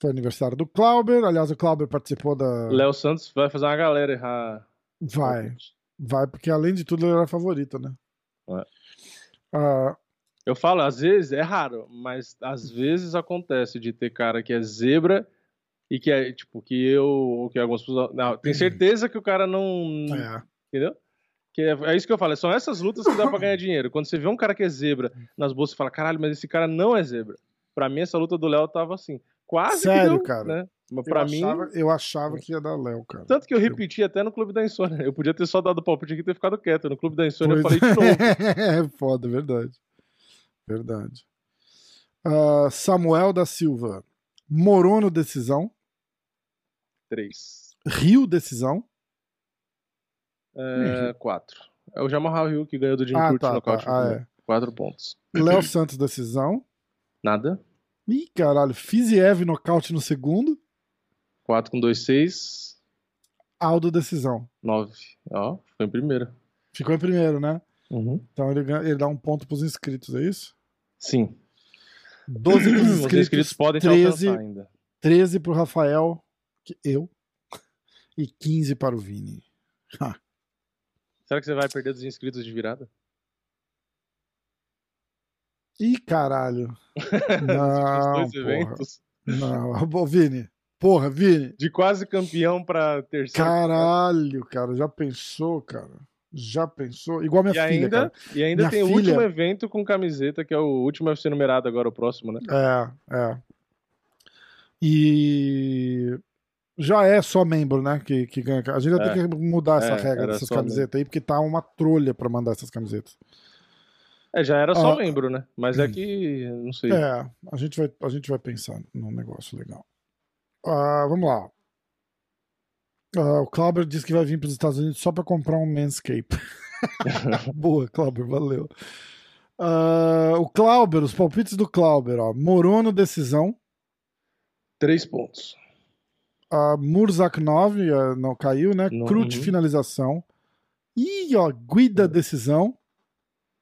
A: Foi aniversário do Clauber. Aliás, o Clauber participou da.
B: Léo Santos vai fazer uma galera errar.
A: Vai. Vai, porque além de tudo ele era favorito, né?
B: É.
A: Ah,
B: Eu falo, às vezes, é raro, mas às vezes acontece de ter cara que é zebra e que é, tipo, que eu, ou que algumas pessoas. Não, tem certeza que o cara não.
A: é.
B: Entendeu? Que é, é isso que eu falo, são essas lutas que dá pra ganhar dinheiro. Quando você vê um cara que é zebra nas bolsas, você fala, caralho, mas esse cara não é zebra. Pra mim, essa luta do Léo tava assim. Quase
A: Sério,
B: deu,
A: cara?
B: Né? Mas
A: Eu
B: pra mim.
A: achava, eu achava que ia dar Léo, cara.
B: Tanto que eu repeti até no Clube da Insônia. Eu podia ter só dado palpite aqui e ter ficado quieto. No Clube da Insônia eu
A: Pois
B: falei de novo.
A: é foda, verdade. Verdade. Ah, Samuel da Silva. Morono decisão.
B: Três.
A: Rio decisão.
B: É, quatro. É o Jamal Hill que ganhou do Jim
A: Ah,
B: Crute
A: tá,
B: no
A: tá. Ah, é.
B: Quatro pontos.
A: Léo Santos decisão.
B: Nada.
A: Ih, caralho. Fiziev nocaute no segundo.
B: Quatro com dois, seis.
A: Aldo decisão.
B: Nove. Ó, foi em primeira.
A: Ficou em primeiro, né?
B: Uhum.
A: Então ele, ele dá um ponto pros inscritos, é isso?
B: Sim.
A: 12 pros
B: Os
A: inscritos,
B: inscritos podem te
A: 13,
B: alcançar ainda.
A: 13 pro Rafael, que eu, e 15 para o Vini.
B: Será que você vai perder dos inscritos de virada?
A: Ih, caralho.
B: Os
A: Não,
B: dois
A: porra.
B: eventos.
A: Não, Ô, Vini. Porra, Vini.
B: De quase campeão pra terceiro.
A: Caralho, cara. Já pensou, cara? Já pensou? Igual minha
B: e
A: filha,
B: ainda,
A: cara.
B: E ainda
A: Minha
B: tem o
A: filha-
B: último evento com camiseta, que é o último UFC numerado agora, o próximo, né?
A: É, é. E já é só membro, né? Que, que ganha. A gente vai
B: É.
A: ter que mudar essa
B: É,
A: regra dessas camisetas aí, porque tá uma trolha pra mandar essas camisetas.
B: É, já era só
A: Ah.
B: membro, né? Mas é que, não sei.
A: É, a gente vai, a gente vai pensar num negócio legal. Ah, vamos lá. Ah, o Clauber disse que vai vir para os Estados Unidos só para comprar um Manscape. Boa, Clauber, valeu. Ah, o Clauber, os palpites do Clauber, ó. Morono, decisão.
B: Três pontos.
A: A Murzak 9, ah, não caiu, né?
B: Não, uhum.
A: finalização. E, ó, Guida, decisão.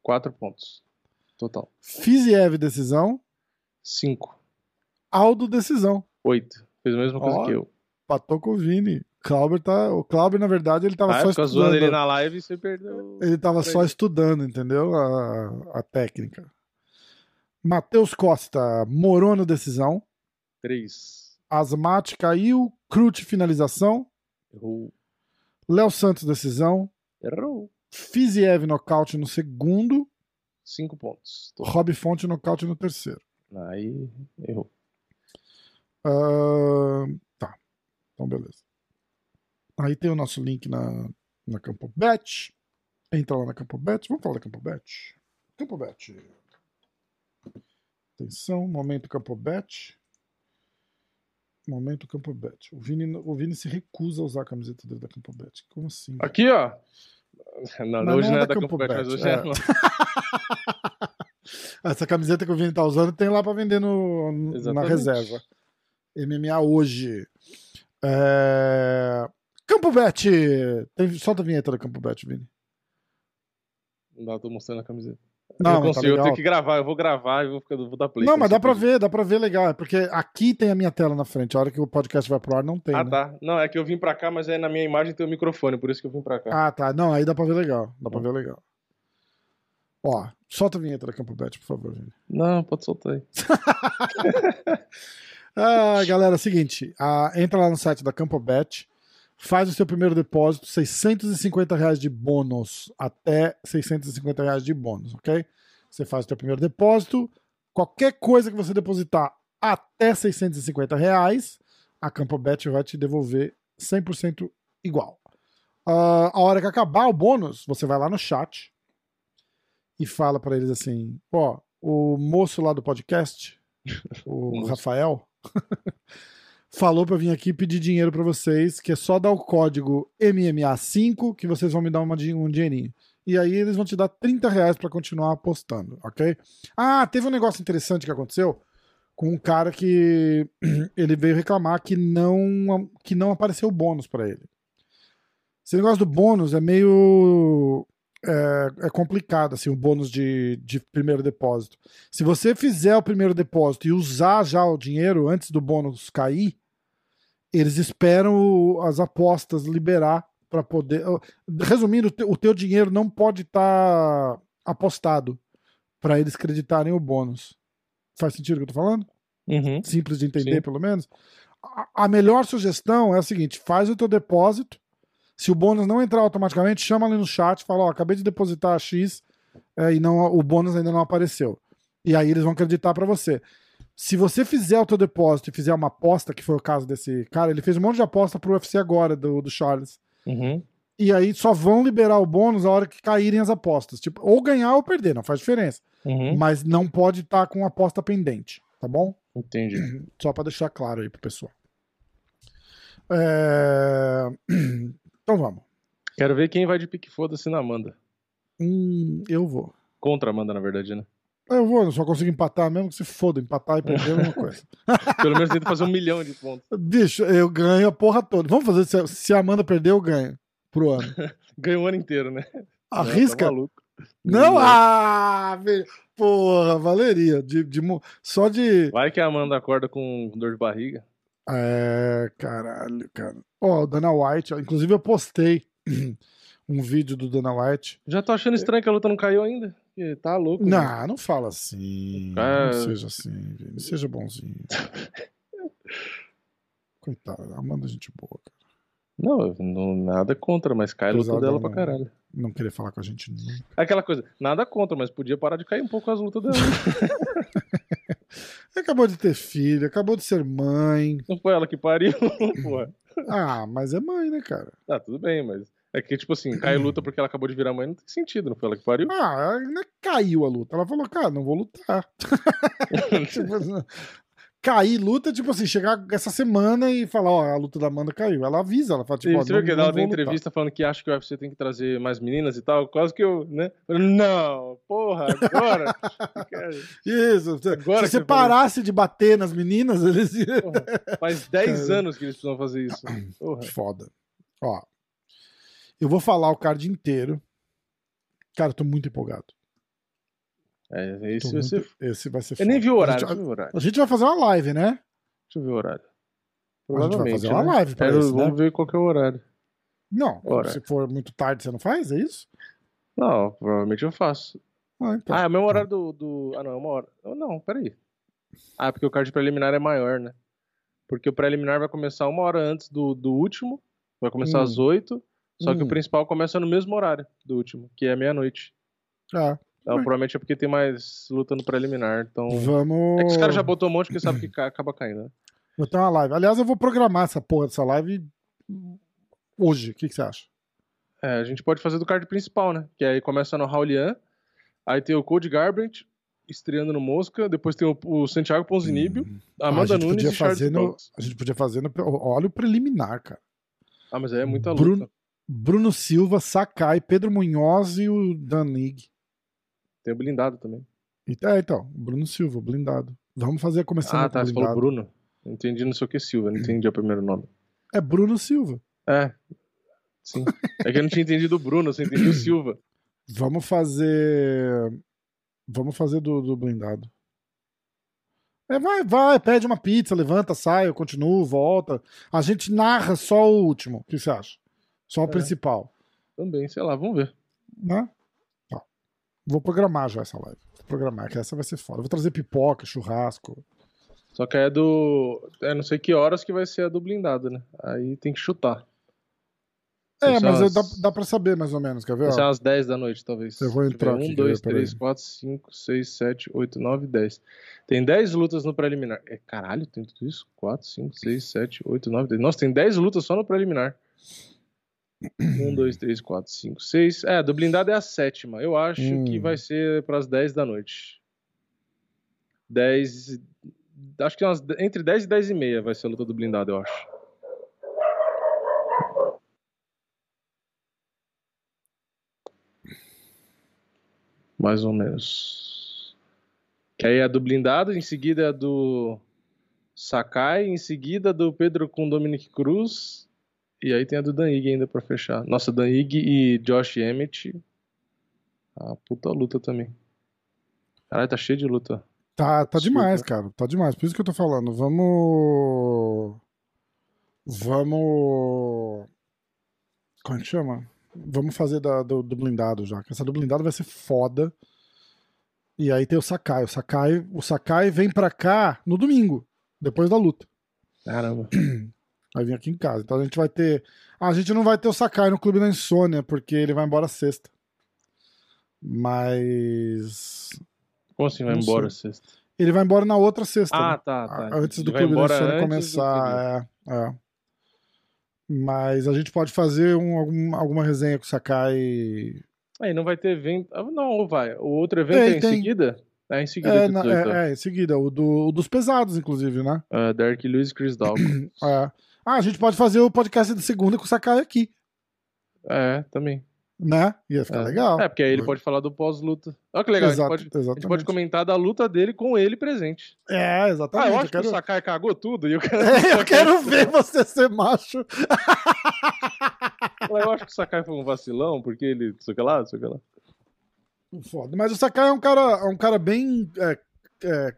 B: Quatro pontos. Total.
A: Fiziev, decisão.
B: Cinco.
A: Aldo, decisão.
B: Oito. Fez a mesma coisa
A: Ó,
B: que eu.
A: Patou com o Vini. Clauber tá, o Clauber, na verdade, ele tava
B: Ah,
A: só
B: zoando
A: estudando.
B: ele na live e você perdeu.
A: Ele tava só estudando, entendeu? A, a técnica. Matheus Costa, Morono, decisão.
B: Três.
A: Asmate caiu. Crute, finalização.
B: Errou.
A: Léo Santos, decisão.
B: Errou.
A: Fiziev, nocaute no segundo.
B: Cinco pontos. Total.
A: Rob Fonte, nocaute no terceiro.
B: Aí, errou.
A: Ahn, tá. Então, beleza. Aí tem o nosso link na, na Campo Bet. Entra lá na Campo Bet. Vamos falar da Campo Bet? Campo Bet. Atenção, momento Campo Bet. Momento Campo Bet. O Vini, o Vini se recusa a usar a camiseta dele da Campo Bet. Como assim? cara?
B: Aqui, ó. Não,
A: Mas
B: hoje
A: não
B: não
A: é da Campo
B: Campo Bet, mas hoje
A: é.
B: é.
A: Essa camiseta que o Vini tá usando tem lá pra vender no, na reserva. MMA hoje. É... Campo Bet! Tem... Solta a vinheta da Campo Bet, Vini.
B: Não, tô mostrando a camiseta.
A: Não,
B: eu
A: tá
B: consigo, eu
A: legal.
B: tenho que gravar, eu vou gravar e vou, vou dar play.
A: Não, mas dá pra ver, dá pra ver legal. É porque aqui tem a minha tela na frente. A hora que o podcast vai pro ar, não tem.
B: Ah,
A: né?
B: tá. Não, é que eu vim pra cá, mas aí na minha imagem tem o microfone, por isso que eu vim pra cá.
A: Ah, tá. Não, aí dá pra ver legal. Dá pra ver legal. Ó, solta a vinheta da Campo Bet, por favor, Vini.
B: Não, pode soltar aí.
A: Ah, galera, é seguinte, ah, entra lá no site da CampoBet, faz o seu primeiro depósito, 650 reais de bônus, até 650 reais de bônus, ok? Você faz o seu primeiro depósito, qualquer coisa que você depositar até 650 reais, a CampoBet vai te devolver 100% igual. Ah, a hora que acabar o bônus, você vai lá no chat e fala pra eles assim, ó, o moço lá do podcast, o. Rafael, falou pra vir aqui pedir dinheiro pra vocês, que é só dar o código MMA5 que vocês vão me dar uma, um dinheirinho. E aí eles vão te dar 30 reais pra continuar apostando, ok? Ah, teve um negócio interessante que aconteceu com um cara que ele veio reclamar que não, que não apareceu bônus pra ele. Esse negócio do bônus é meio é, é complicado, assim, o bônus de, de primeiro depósito. Se você fizer o primeiro depósito e usar já o dinheiro antes do bônus cair, eles esperam as apostas liberar para poder. Resumindo, o teu- dinheiro não pode estar apostado para eles creditarem o bônus. Faz sentido o que eu tô falando?
B: Uhum.
A: simples de entender,
B: Sim.
A: pelo menos. A, a melhor sugestão é a seguinte: faz o teu depósito. Se o bônus não entrar automaticamente, chama ali no chat, fala: Ó, acabei de depositar X é, e não, o bônus ainda não apareceu. E aí eles vão acreditar para você. Se você fizer o teu depósito e fizer uma aposta, que foi o caso desse cara, ele fez um monte de aposta pro UFC agora, do, do Charles.
B: Uhum.
A: E aí só vão liberar o bônus a hora que caírem as apostas. Tipo, ou ganhar ou perder, não faz diferença.
B: Uhum.
A: Mas não pode estar com aposta pendente, tá bom?
B: Entendi.
A: Só para deixar claro aí pro pessoal. É, Então vamos.
B: Quero ver quem vai de pique foda-se na Amanda.
A: Hum, eu vou.
B: Contra a Amanda, na verdade, né?
A: Eu vou, eu só consigo empatar mesmo que se foda. Empatar e perder é a mesma coisa.
B: Pelo menos tenta fazer um milhão de pontos.
A: Bicho, eu ganho a porra toda. Vamos fazer, se a, Amanda perder, eu ganho pro ano.
B: Ganhou o ano inteiro, né?
A: Arrisca?
B: Não, tá.
A: Não, ah, velho. Porra, valeria. De, de, só de.
B: Vai que a Amanda acorda com dor de barriga.
A: É, caralho, cara. Ó, o Dana White, ó, inclusive eu postei um vídeo do Dana White.
B: Já tô achando estranho que a luta não caiu ainda. Tá louco. né?
A: Não, não fala assim.
B: É.
A: Não seja assim, Vini. Seja bonzinho. Coitada, Amanda é gente boa, cara.
B: Não, não, nada contra, mas cai a luta dela
A: dela
B: pra
A: não-
B: caralho.
A: Não querer falar com a gente nunca.
B: Aquela coisa, nada contra, mas podia parar de cair um pouco as lutas dela.
A: Acabou de ter filho, acabou de ser mãe.
B: Não foi ela que pariu, porra.
A: Ah, mas é mãe, né, cara?
B: Ah, tudo bem, mas. É que, tipo assim, cai luta porque ela acabou de virar mãe, não tem sentido, não foi ela que pariu?
A: Ah, ela que caiu a luta. Ela falou, cara, não vou lutar. tipo, assim, cair luta, tipo assim, chegar essa semana e falar, ó, a luta da Amanda caiu. Ela avisa, ela fala, tipo,
B: E
A: ó,
B: você
A: não,
B: viu que ela deu
A: lutar.
B: entrevista falando que acha que o UFC tem que trazer mais meninas e tal? Quase que eu, né? Não, porra, agora.
A: Isso,
B: Agora
A: se você parasse de bater nas meninas, eles iam...
B: porra, faz 10
A: Cara.
B: anos que eles precisam fazer isso. Porra.
A: Foda. Ó, eu vou falar o card inteiro. Cara, eu tô muito empolgado.
B: É,
A: Tô
B: esse vai ser.
A: muito- Esse vai ser
B: Eu nem
A: foda.
B: vi o
A: A
B: horário,
A: gente-
B: deixa eu ver o horário.
A: A gente vai fazer uma live, né?
B: Deixa eu ver o horário.
A: A gente vai fazer uma
B: né?
A: live pra
B: Quero-
A: isso, né?
B: Vamos ver qual que é o horário.
A: Não,
B: Ora.
A: se for muito tarde, você não faz? É isso?
B: Não, provavelmente eu faço.
A: Ah, então.
B: Ah, é o mesmo horário do, do. Ah, não, é uma hora. Não, peraí. Ah, porque o card preliminar é maior, né? Porque o preliminar vai começar uma hora antes do, do último. Vai começar
A: Hum.
B: às 8. Só que
A: Hum.
B: o principal começa no mesmo horário do último, que é meia-noite.
A: Ah,
B: Então, provavelmente é porque tem mais luta no preliminar. Então.
A: vamos.
B: É que os caras já botou um monte porque sabe que ca- acaba caindo, né?
A: Vou ter uma live. Aliás, eu vou programar essa porra dessa live hoje. O que, que você acha?
B: É, a gente pode fazer do card principal, né? Que aí começa no Raulian, aí tem o Cody Garbrandt estreando no Mosca, depois tem o, o Santiago Ponzinibbio,
A: Ah,
B: Amanda
A: a gente
B: Nunes
A: podia
B: e Charles
A: no. A gente podia fazer no. Olha o preliminar, cara.
B: Ah, mas aí é muita luta.
A: Bruno, Silva, Sakai, Pedro Munhoz e o Danig.
B: Tem o blindado também.
A: É, então, Bruno Silva, blindado. Vamos fazer começando
B: ah,
A: com
B: tá, você falou. Bruno. Entendi não sei o que Silva, não entendi o primeiro nome.
A: É Bruno Silva.
B: É, sim. É que eu não tinha entendido o Bruno, só entendi o Silva.
A: Vamos fazer. Vamos fazer do, do blindado. É, vai, vai, pede uma pizza, levanta, sai, eu continuo, volta. A gente narra só o último. O que você acha? Só o
B: É.
A: principal.
B: Também, sei lá, vamos ver.
A: Né? Tá. Vou programar já essa live. Vou programar, que essa vai ser foda. Vou trazer pipoca, churrasco.
B: Só que é do. É não sei que horas que vai ser a do blindado, né? Aí tem que chutar.
A: É, mas
B: umas-
A: dá, dá pra saber mais ou menos, quer ver?
B: Vai ser umas 10 da noite, talvez.
A: Eu vou entrar
B: ver.
A: aqui,
B: 1,
A: quer
B: 2,
A: ver? Peraí.
B: 3, 4, 5, 6, 7, 8, 9, 10. Tem 10 lutas no preliminar. É, caralho, tem tudo isso? 4, 5, 6, 7, 8, 9, 10. Nossa, tem 10 lutas só no preliminar. 1, 2, 3, 4, 5, 6. É, do blindado é a sétima. Eu acho
A: Hum.
B: que vai ser pras 10 da noite. 10. Acho que umas, entre 10 e 10 e meia vai ser a luta do blindado, eu acho. Mais ou menos. Que aí é a do blindado, em seguida é a do Sakai, em seguida a do Pedro com Dominic Cruz. E aí tem a do Dan ainda pra fechar. Nossa, Dan e Josh Emmett. A puta luta também. Caralho, tá cheio de luta.
A: Tá, tá
B: Desculpa.
A: demais, cara. Tá demais. Por isso que eu tô falando. Vamos. Vamos. Como é que chama? Vamos fazer da- do, do blindado já. Essa do blindado vai ser foda. E aí tem o Sakai. O Sakai, o Sakai vem pra cá no domingo, depois da luta.
B: Caramba.
A: Vai vir aqui em casa. Então a gente vai ter. Ah, a gente não vai ter o Sakai no Clube da Insônia, porque ele vai embora sexta. Mas.
B: Como assim vai
A: Não
B: embora
A: sei.
B: sexta?
A: Ele vai embora na outra sexta.
B: Ah,
A: né?
B: tá, tá.
A: Antes do
B: Ele
A: Clube da Insônia começar. É, é. Mas a gente pode fazer um, algum- alguma resenha com o Sakai.
B: Aí não vai ter evento. Ah, Não, vai. O outro evento
A: Tem,
B: é em
A: tem.
B: seguida? É em seguida
A: É, na-
B: 18.
A: é, é, em seguida, o, do, o dos pesados, inclusive, né?
B: É, Derek Lewis e Chris Dawkins.
A: É. Ah, a gente pode fazer o podcast de segunda com o Sakai aqui,
B: é, também.
A: né? Ia ficar
B: É.
A: legal.
B: É, porque aí ele pode falar do pós-luta. Olha que legal,
A: Exato,
B: a, gente pode, a gente pode comentar da luta dele com ele presente.
A: É,
B: Ah,
A: exatamente.
B: eu acho
A: eu quero...
B: que o Sakai cagou tudo e eu quero.
A: É, eu quero ver você ser macho.
B: Eu acho que o Sakai foi um vacilão, porque ele. Não sei o que lá, não sei o que lá.
A: Foda. Mas o Sakai é um cara, é um cara bem é, é,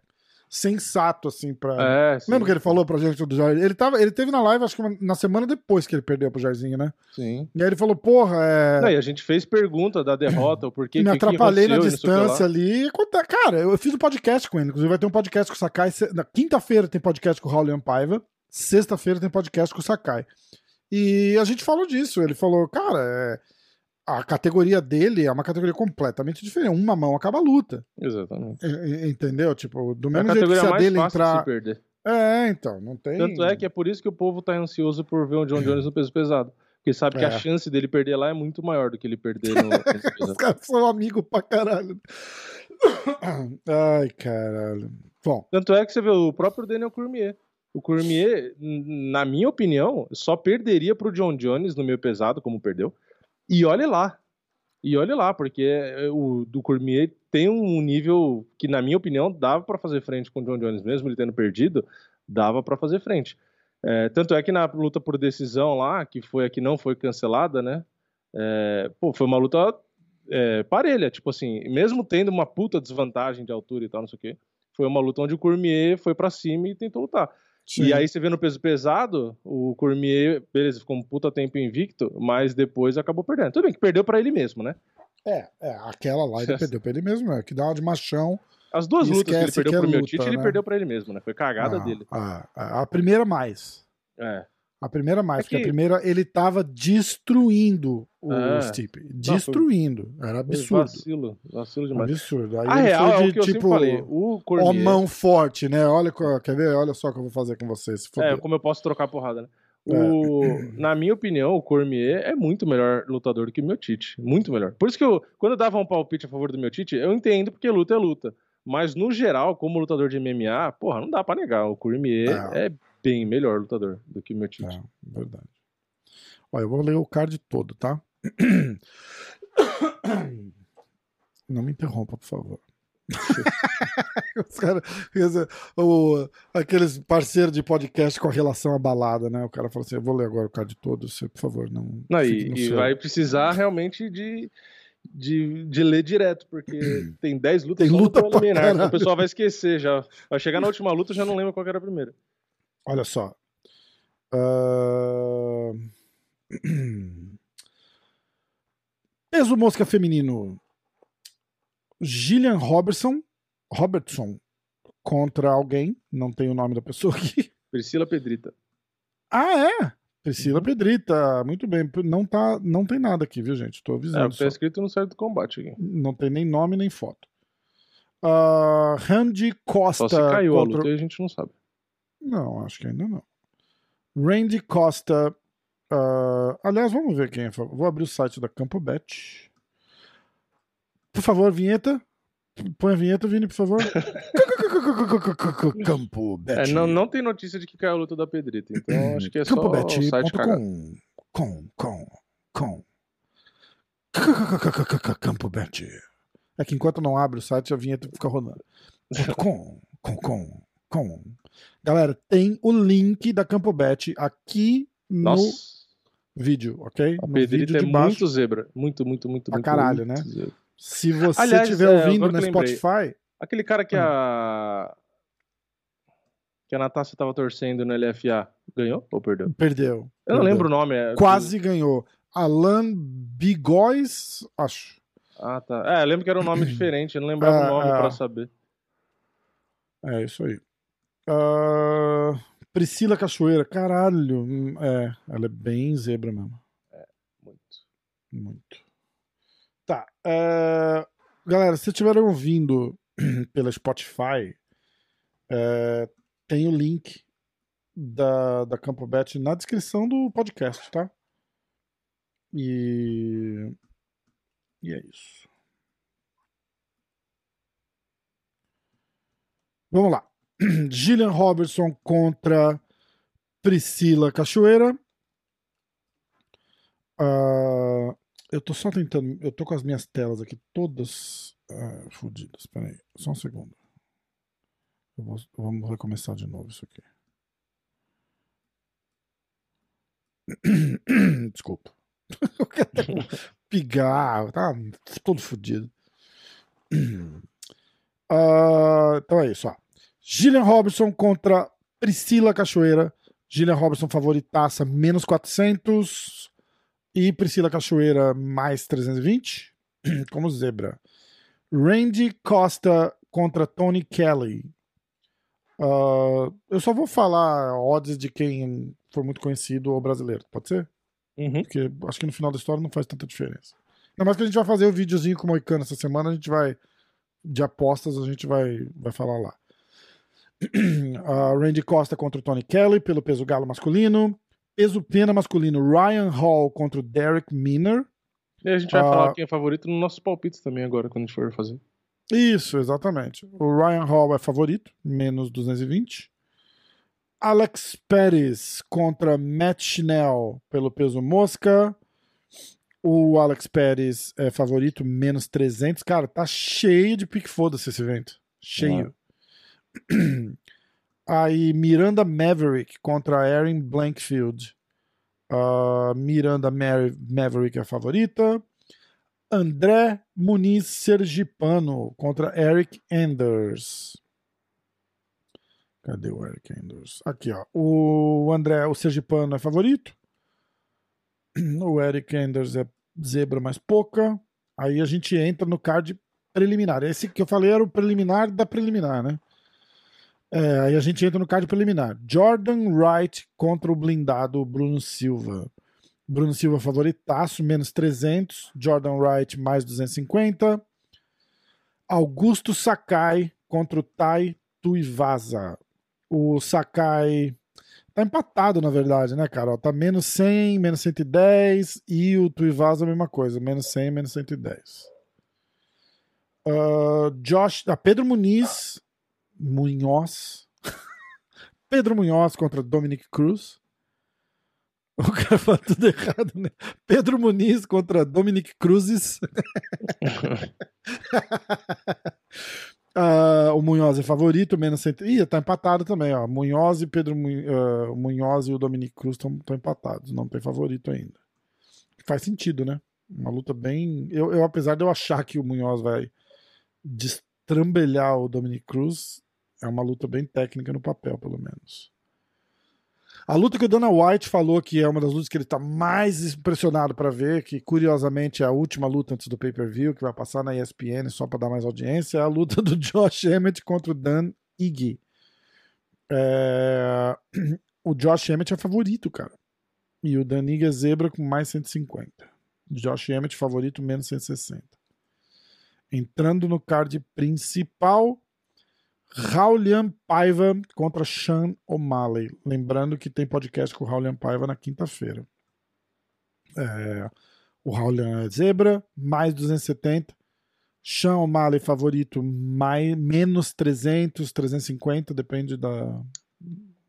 A: sensato, assim, pra.
B: É, sim.
A: Lembra que ele falou pra gente do Jair? Ele, tava, ele teve na live, acho que uma- na semana depois que ele perdeu pro Jairzinho, né?
B: Sim.
A: E aí ele falou, porra, é.
B: Não, e a gente fez pergunta da derrota, o porquê
A: me
B: que,
A: atrapalhei na
B: que lá.
A: distância ali. Cara, eu fiz um podcast com ele. Inclusive, vai ter um podcast com o Sakai. Na quinta-feira tem podcast com o Raulian Paiva. Sexta-feira tem podcast com o Sakai. E a gente falou disso. Ele falou, cara, é, a categoria dele é uma categoria completamente diferente. Uma mão acaba a luta.
B: Exatamente.
A: Entendeu? Tipo, do
B: É a
A: mesmo jeito que
B: categoria
A: se a dele
B: de
A: entrar.
B: se perder.
A: É, então, não tem.
B: Tanto é que é por isso que o povo tá ansioso por ver o John Jones no peso pesado. Porque sabe que
A: É.
B: a chance dele perder lá é muito maior do que ele perder no peso
A: Os caras são amigos pra caralho. Ai, caralho. Bom,
B: Tanto é que você vê o próprio Daniel Cormier. O Cormier, na minha opinião, só perderia pro John Jones no meio pesado, como perdeu. E olhe lá. E olhe lá, porque é, o do Cormier tem um nível que, na minha opinião, dava pra fazer frente com o John Jones, mesmo ele tendo perdido, dava pra fazer frente. É, tanto é que na luta por decisão lá, que foi a que não foi cancelada, né? é, pô, foi uma luta é, parelha, tipo assim, mesmo tendo uma puta desvantagem de altura e tal, não sei o quê, foi uma luta onde o Cormier foi pra cima e tentou lutar.
A: Sim.
B: E aí você vê no peso pesado, o Cormier, beleza, ficou um puta tempo invicto, mas depois acabou perdendo. Tudo bem que perdeu pra ele mesmo, né?
A: É, é, aquela lá ele perdeu pra ele mesmo, é, que dá uma de machão.
B: As duas lutas que ele perdeu
A: que é
B: pro meu
A: luta,
B: Tite, ele
A: né?
B: perdeu pra ele mesmo, né? Foi cagada
A: Ah,
B: dele.
A: ah, a, a primeira mais.
B: É.
A: A primeira mais,
B: É
A: porque a primeira ele tava destruindo o
B: É.
A: Stipe. Destruindo. Era absurdo.
B: Vacilo, vacilo demais.
A: Absurdo. Aí
B: A
A: ele
B: real
A: foi
B: é
A: de
B: o que eu
A: tipo.
B: falei. O
A: Ó,
B: Cormier...
A: mão forte, né? Olha, quer ver? Olha só o que eu vou fazer com você. Se
B: É, como eu posso trocar porrada, né?
A: É.
B: O, Na minha opinião, o Cormier é muito melhor lutador do que o meu Tite. Muito melhor. Por isso que eu, quando eu dava um palpite a favor do meu Tite, eu entendo porque luta é luta. Mas no geral, como lutador de MMA, porra, não dá pra negar. O Cormier
A: É.
B: é bem melhor lutador do que o meu Tite.
A: É, verdade. Olha, eu vou ler o card todo, tá? Não me interrompa, por favor. Os cara, o- aqueles parceiros de podcast com a relação abalada, né? O cara fala assim: eu vou ler agora o card todo, você, por favor, não.
B: Não, e, e vai precisar realmente de, de, de ler direto, porque tem 10 lutas
A: Tem luta
B: preliminar, o pessoal vai esquecer já. Vai chegar na última luta já não lembra qual era a primeira.
A: Olha só. Ah, Peso mosca feminino. Gillian Robertson, Robertson contra alguém, não tem o nome da pessoa aqui.
B: Priscila Pedrita.
A: Ah, é?
B: Uhum.
A: Priscila Pedrita, muito bem. Não, tá, não tem nada aqui, viu, gente? Tô
B: É,
A: avisando. só.
B: tá escrito no site do combate aqui.
A: Não tem nem nome nem foto. Uh, Randy Costa.
B: Só se caiu a
A: contra...
B: luta e a gente não sabe.
A: Não, acho que ainda não. Randy Costa. ah, aliás, vamos ver quem é. Vou abrir o site da Campo Bet. Por favor, vinheta. Põe a vinheta, Vini, por favor. Campo Bet.
B: É, não, não tem notícia de que caiu a luta da Pedrita, então acho que é só o site.
A: CampoBet.com. Com, com, com. Campo Bet. É que enquanto não abre o site, a vinheta fica rodando. Com, com, com, com. Galera, tem o link da Campo Bet aqui no
B: Nossa,
A: vídeo, ok?
B: a
A: no
B: Pedrita é
A: baixo.
B: muito zebra. Muito, muito, muito,
A: Pra
B: muito.
A: caralho,
B: muito
A: né?
B: zebra.
A: Se você estiver
B: é,
A: ouvindo no. Spotify,
B: Aquele cara que a. Que a Natasha tava torcendo no LFA, ganhou ou perdeu?
A: perdeu.
B: Eu não
A: Perdeu.
B: lembro o nome. É...
A: Quase ganhou. Alan Bigóis, acho.
B: Ah, tá. É, eu lembro que era um nome diferente, eu não lembrava
A: Ah,
B: o nome
A: ah.
B: pra saber.
A: É isso aí. Ah, Priscila Cachoeira, caralho. hum, É, ela é bem zebra mesmo.
B: Muito.
A: Muito. Tá. é, galera, se estiverem ouvindo pela Spotify, é, tem o link da, da Campo Bet na descrição do podcast, tá? E. E é isso. Vamos lá. Gillian Robertson contra Priscila Cachoeira. Ah, eu tô só tentando. Eu tô com as minhas telas aqui todas ah, fodidas. Peraí, só um segundo. Vou- vamos recomeçar de novo isso aqui. Desculpa. Eu quero até pigar, tá todo fodido. Ah, então é isso, ó. Gillian Robinson contra Priscila Cachoeira. Gillian Robinson favoritaça, menos 400. E Priscila Cachoeira, mais 320. Como zebra. Randy Costa contra Tony Kelly. Uh, eu só vou falar odds de quem for muito conhecido ou brasileiro, pode ser?
B: Uhum.
A: Porque acho que no final da história não faz tanta diferença. Ainda mais que a gente vai fazer o um videozinho com o Moicano essa semana, a gente vai. De apostas, a gente vai, vai falar lá. Uh, Randy Costa contra o Tony Kelly pelo peso galo masculino. Peso pena masculino, Ryan Hall contra o Derek Miner.
B: E a gente vai uh, falar quem é favorito nos nossos palpites também agora, quando a gente for fazer.
A: Isso, exatamente. O Ryan Hall é favorito, menos 220. Alex Pérez contra Matt Schnell pelo peso mosca. O Alex Pérez é favorito, menos 300. Cara, tá cheio de pique foda-se esse evento. Cheio. Aí Miranda Maverick contra Erin Blankfield. Uh, Miranda Maverick é a favorita. André Muniz Sergipano contra Eric Enders. Cadê o Eric Enders? Aqui, ó. O André, o Sergipano é favorito. O Eric Enders é zebra mais pouca. Aí a gente entra no card preliminar. Esse que eu falei era o preliminar da preliminar, né? É, aí a gente entra no card preliminar. Jordan Wright contra o blindado Bruno Silva. Bruno Silva favoritaço, menos 300. Jordan Wright, mais 250. Augusto Sakai contra o Tai Tuivasa. O Sakai tá empatado, na verdade, né, cara? tá menos 100, menos 110. E o Tuivasa a mesma coisa, menos 100, menos 110. Uh, Josh, ah, Pedro Muniz, Munhoz. Pedro Munhoz contra Dominic Cruz. O cara fala tudo errado, né? Pedro Muniz contra Dominic Cruzes. uh, o Munhoz é favorito, menos cento... Ih, tá empatado também, ó. Munhoz e Pedro uh, Munhoz e o Dominic Cruz estão empatados, não tem favorito ainda. Faz sentido, né? Uma luta bem. Eu, eu, apesar de eu achar que o Munhoz vai destrambelhar o Dominic Cruz, é uma luta bem técnica no papel, pelo menos. A luta que o Dana White falou que é uma das lutas que ele está mais impressionado para ver, que curiosamente é a última luta antes do pay-per-view, que vai passar na ESPN só para dar mais audiência, é a luta do Josh Emmett contra o Dan Iggy. É... O Josh Emmett é favorito, cara. E o Dan Iggy é zebra com mais 150. Josh Emmett favorito menos 160. Entrando no card principal, Raulian Paiva contra Sean O'Malley. Lembrando que tem podcast com o Raulian Paiva na quinta-feira. É, o Raulian é zebra, mais 270. Sean O'Malley favorito, mais, menos 300, 350, depende da,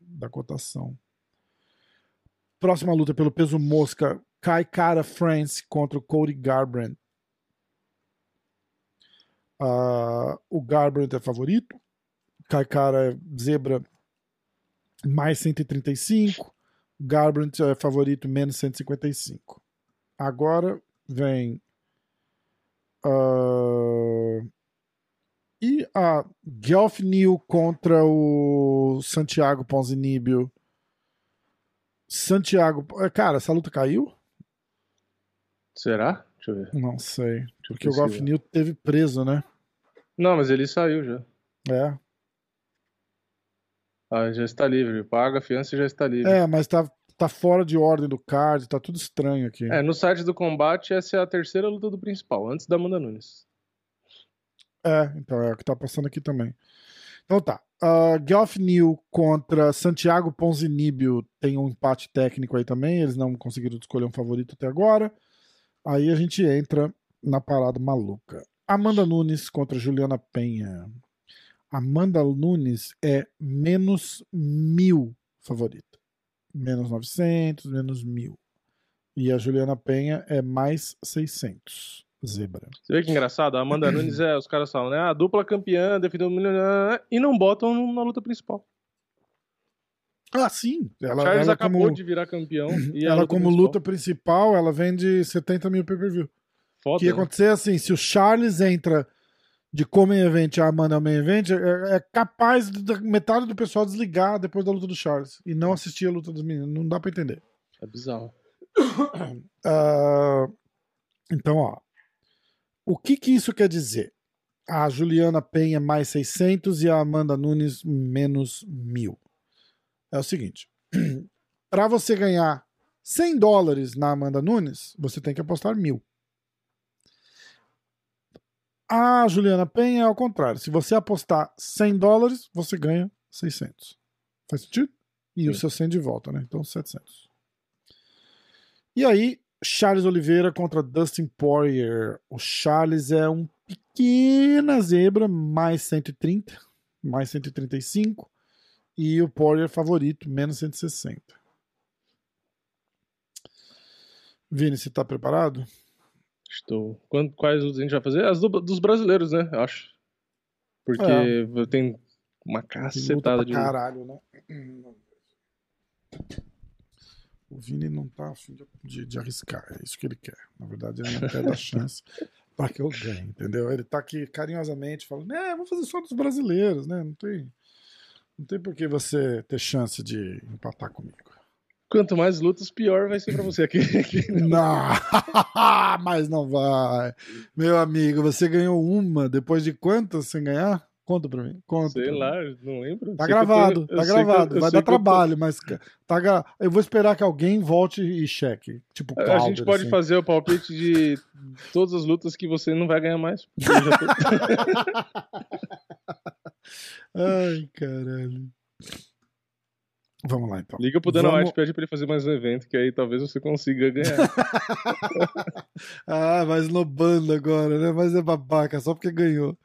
A: da cotação. Próxima luta pelo peso mosca, Kai Cara France contra o Cody Garbrandt. Uh, o Garbrandt é favorito, Kaikara Zebra mais 135. Garbrandt é favorito menos 155. Agora vem. Uh, e a Geoff New contra o Santiago Ponzinibio. Santiago. Cara, essa luta caiu?
B: Será? Deixa eu ver.
A: Não sei. Porque o Geoff New teve preso, né?
B: Não, mas ele saiu já.
A: É.
B: Ah, já está livre. Paga a fiança e já está livre.
A: É, mas tá, tá fora de ordem do card, tá tudo estranho aqui.
B: É, no site do combate, essa é a terceira luta do principal, antes da Amanda Nunes.
A: É, então é o que tá passando aqui também. Então tá. Uh, Geoff New contra Santiago Ponzinibio tem um empate técnico aí também. Eles não conseguiram escolher um favorito até agora. Aí a gente entra na parada maluca. Amanda Nunes contra Juliana Penha. Amanda Nunes é menos mil favorita. Menos 900, menos mil. E a Juliana Penha é mais 600. Zebra.
B: Você vê que engraçado? A Amanda Nunes é, os caras falam, né? A dupla campeã, defendeu um milhão, e não botam na luta principal.
A: Ah, sim.
B: Ela, Charles ela acabou como, de virar campeão.
A: E ela, como principal. luta principal, ela vende 70 mil pay-per-view. O que ia né? acontecer assim, se o Charles entra de como event a Amanda ao main event, é, é capaz de metade do pessoal desligar depois da luta do Charles e não assistir a luta dos meninos. Não dá pra entender.
B: É bizarro.
A: Uh, então, ó. O que que isso quer dizer? A Juliana Penha mais 600 e a Amanda Nunes menos 1000. É o seguinte: para você ganhar 100 dólares na Amanda Nunes, você tem que apostar mil. A Juliana Penha é ao contrário. Se você apostar 100 dólares, você ganha 600. Faz sentido? E Sim. o seu 100 de volta, né? Então 700. E aí, Charles Oliveira contra Dustin Poirier. O Charles é um pequena zebra, mais 130, mais 135. E o Poirier favorito, menos 160. Vini, você tá preparado?
B: Estou. Quando, quais a gente vai fazer? As do, dos brasileiros, né? Acho. Porque é. tem uma cacetada de.
A: Caralho, né? O Vini não tá afim de, de, arriscar, é isso que ele quer. Na verdade, ele não quer dar chance para que eu ganhe, entendeu? Ele tá aqui carinhosamente falando, é, vou fazer só dos brasileiros, né? Não tem, não tem por que você ter chance de empatar comigo.
B: Quanto mais lutas, pior vai ser para você aqui.
A: não, mas não vai. Meu amigo, você ganhou uma depois de quantas sem ganhar? Conta pra mim. Conta
B: sei lá, mim. não lembro.
A: Tá sei gravado, tô, tá gravado. Eu, Vai dar trabalho, tô... mas tá gra... eu vou esperar que alguém volte e cheque. Tipo,
B: Calder, A gente pode
A: assim.
B: fazer o palpite de todas as lutas que você não vai ganhar mais.
A: Ai, caralho. Vamos lá, então.
B: Liga pro Dana Vamos... White pede pra ele fazer mais um evento, que aí talvez você consiga ganhar.
A: ah, mas no bando agora, né? Mas é babaca, só porque ganhou.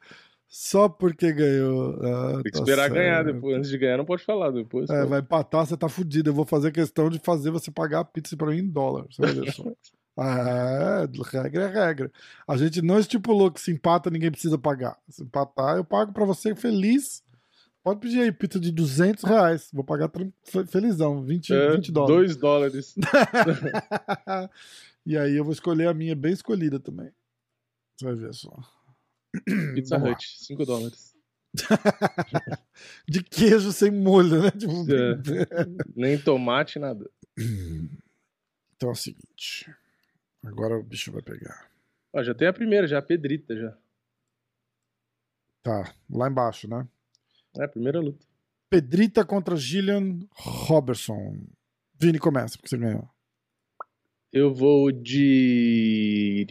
A: Só porque ganhou. Ah,
B: Tem que tá esperar ganhar depois. Antes de ganhar, não pode falar depois.
A: É, vai empatar, você tá fudido. Eu vou fazer questão de fazer você pagar a pizza pra mim em dólar. Você vai ver só. Ah, é, regra é regra. A gente não estipulou que se empata ninguém precisa pagar. Se empatar, eu pago pra você feliz. Pode pedir aí pizza de 200 reais. Vou pagar felizão, 20, é, 20 dólares.
B: 2 dólares.
A: e aí eu vou escolher a minha bem escolhida também. Você vai ver só.
B: Pizza Hut, 5 dólares.
A: de queijo sem molho, né? Tipo...
B: É, nem tomate, nada.
A: Então é o seguinte. Agora o bicho vai pegar.
B: Ó, já tem a primeira, já a Pedrita já.
A: Tá, lá embaixo, né?
B: É a primeira luta.
A: Pedrita contra Gillian Robertson. Vini começa, porque você ganhou.
B: Eu vou de.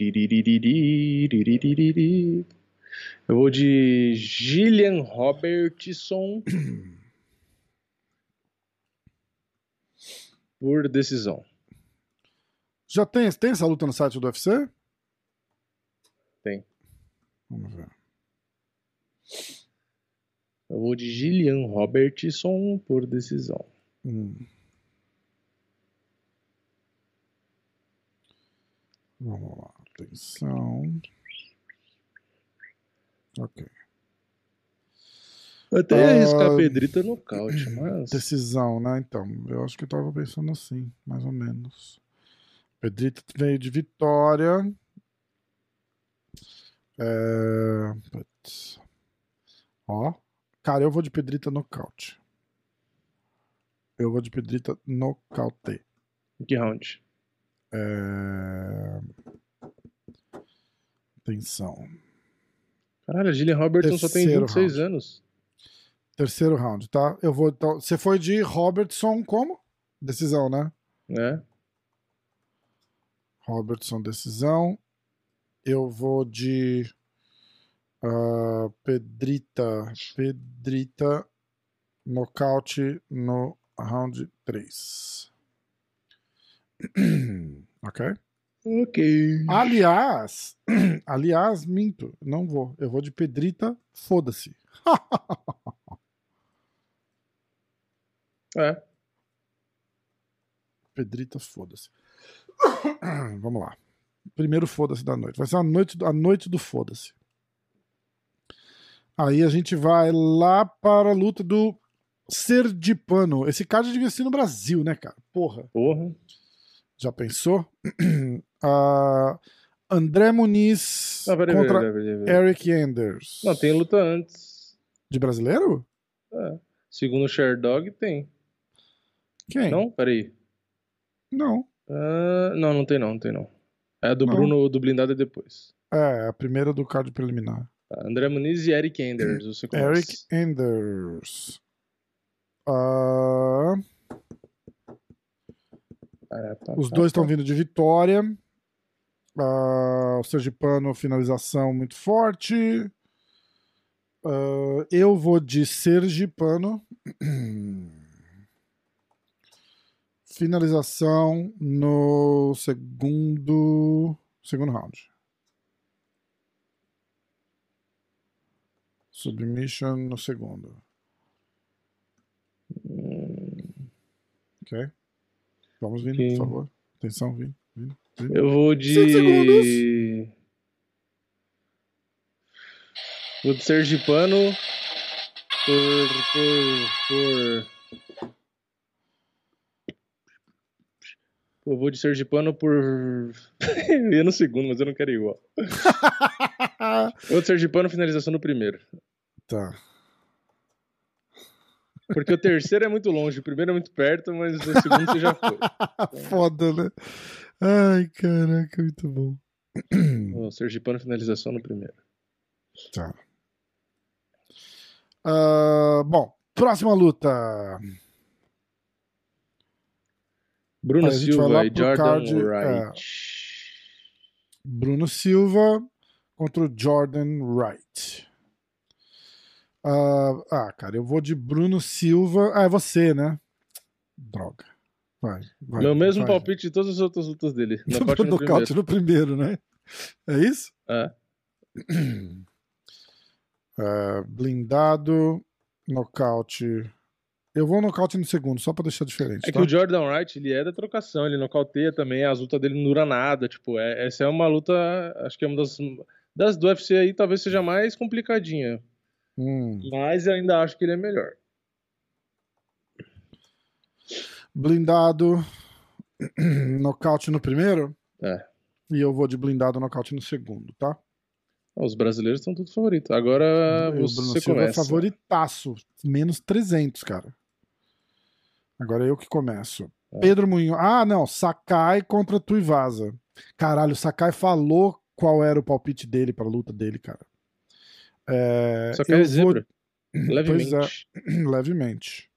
B: Eu vou de Gillian Robertson por decisão.
A: Já tem, tem essa luta no site do UFC?
B: Tem.
A: Vamos ver.
B: Eu vou de Gillian Robertson por decisão.
A: Hum. Vamos lá. Atenção. Ok.
B: Eu até ia arriscar a Pedrita nocaute, mas.
A: Decisão, né? Então, eu acho que eu tava pensando assim, mais ou menos. Pedrita veio de vitória. É... Ó. Cara, eu vou de Pedrita nocaute. Eu vou de Pedrita nocaute.
B: Que round?
A: É... Atenção.
B: Caralho, a Gillian Robertson Terceiro só tem 26 round. anos.
A: Terceiro round, tá? Eu vou. Então, você foi de Robertson como? Decisão, né?
B: É.
A: Robertson, decisão. Eu vou de. Uh, Pedrita. Pedrita. Nocaute no round 3. ok?
B: Ok.
A: Aliás, aliás, minto, não vou. Eu vou de Pedrita, foda-se.
B: é.
A: Pedrita, foda-se. Vamos lá. Primeiro foda-se da noite. Vai ser a noite, a noite do foda-se. Aí a gente vai lá para a luta do Sergipano. Esse cara devia ser no Brasil, né, cara? Porra.
B: Porra.
A: Já pensou? Uh, André Muniz
B: Não, peraí,
A: contra
B: peraí, peraí, peraí.
A: Eric Anders.
B: Não, tem luta antes.
A: De brasileiro?
B: É. Segundo o Sherdog, tem.
A: Quem?
B: Não? Peraí.
A: Não.
B: Uh, não, não tem não, não tem não. É a do não. Bruno, do blindado é depois.
A: É, a primeira do card preliminar.
B: Tá, André Muniz e Eric Enders. Você começa.
A: Eric Enders. Ah, os dois estão vindo de vitória. Ah, o Sergipano, finalização muito forte. Ah, eu vou de Sergipano. Finalização no segundo segundo round. Submission no segundo. Ok. Vamos, Vini,
B: Ok.
A: por favor. Atenção, Vini. Vini, Vini.
B: Eu vou
A: segundos.
B: de. Vou de Sergipano por. por. por. Eu vou de Sergipano por. eu ia no segundo, mas eu não quero ir igual. Eu vou de Sergipano finalização no primeiro.
A: Tá.
B: Porque o terceiro é muito longe, o primeiro é muito perto, mas o segundo você já foi.
A: Foda, né? Ai, caraca, muito bom.
B: O Sergipano finalização no primeiro.
A: Tá. Ah, bom, próxima luta.
B: Bruno Silva e Jordan
A: card,
B: Wright.
A: Bruno Silva contra o Jordan Wright. Ah, ah, cara, eu vou de Bruno Silva. Ah, é você, né? Droga. Vai. vai
B: Meu mesmo
A: vai.
B: palpite de todas as outras lutas dele. Nocaute no
A: Nocaute
B: primeiro.
A: no primeiro, né? É isso?
B: É.
A: É, blindado, nocaute. Eu vou nocaute no segundo, só pra deixar diferente.
B: É que
A: tá?
B: o Jordan Wright, ele é da trocação, ele nocauteia também, as lutas dele não dura nada, tipo, é- essa é uma luta, acho que é uma das, das do UFC aí, talvez seja mais complicadinha,
A: Hum.
B: mas eu ainda acho que ele é melhor.
A: Blindado, nocaute no primeiro.
B: É.
A: E eu vou de blindado, nocaute no segundo, tá?
B: Os brasileiros estão tudo favoritos. Agora
A: E o Bruno
B: você
A: Silva é
B: começa.
A: favoritaço. Menos 300, cara. Agora eu que começo.
B: É.
A: Pedro Munhoz. Ah, não. Sakai contra Tuivasa. Caralho, o Sakai falou qual era o palpite dele pra luta dele, cara. É,
B: Só que é
A: vou-
B: zebra,
A: Pois
B: levemente.
A: é, levemente.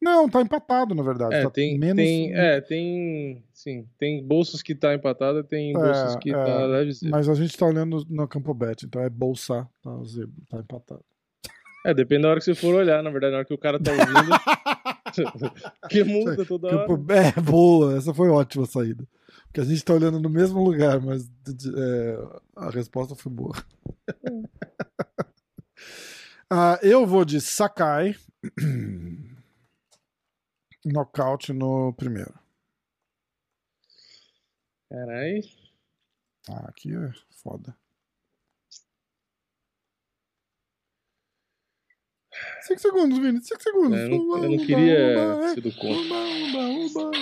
A: Não, tá empatado, na verdade.
B: É,
A: tá
B: tem,
A: menos...
B: tem, é, tem, sim, tem bolsas que tá empatada, tem bolsas que
A: é,
B: tá leve zebra.
A: Mas a gente tá olhando no campo bet, então é bolsa, tá, zebra, tá empatado.
B: É, depende da hora que você for olhar, na verdade, na hora que o cara tá ouvindo. que muda toda hora.
A: É, boa, essa foi ótima a saída. Porque a gente tá olhando no mesmo lugar, mas é, a resposta foi boa. Ah, eu vou de Sakai. Nocaute no primeiro.
B: Caralho.
A: Ah, aqui é foda. Cinco segundos, Vini. Cinco segundos.
B: É, eu não- eu não queria ser do contra.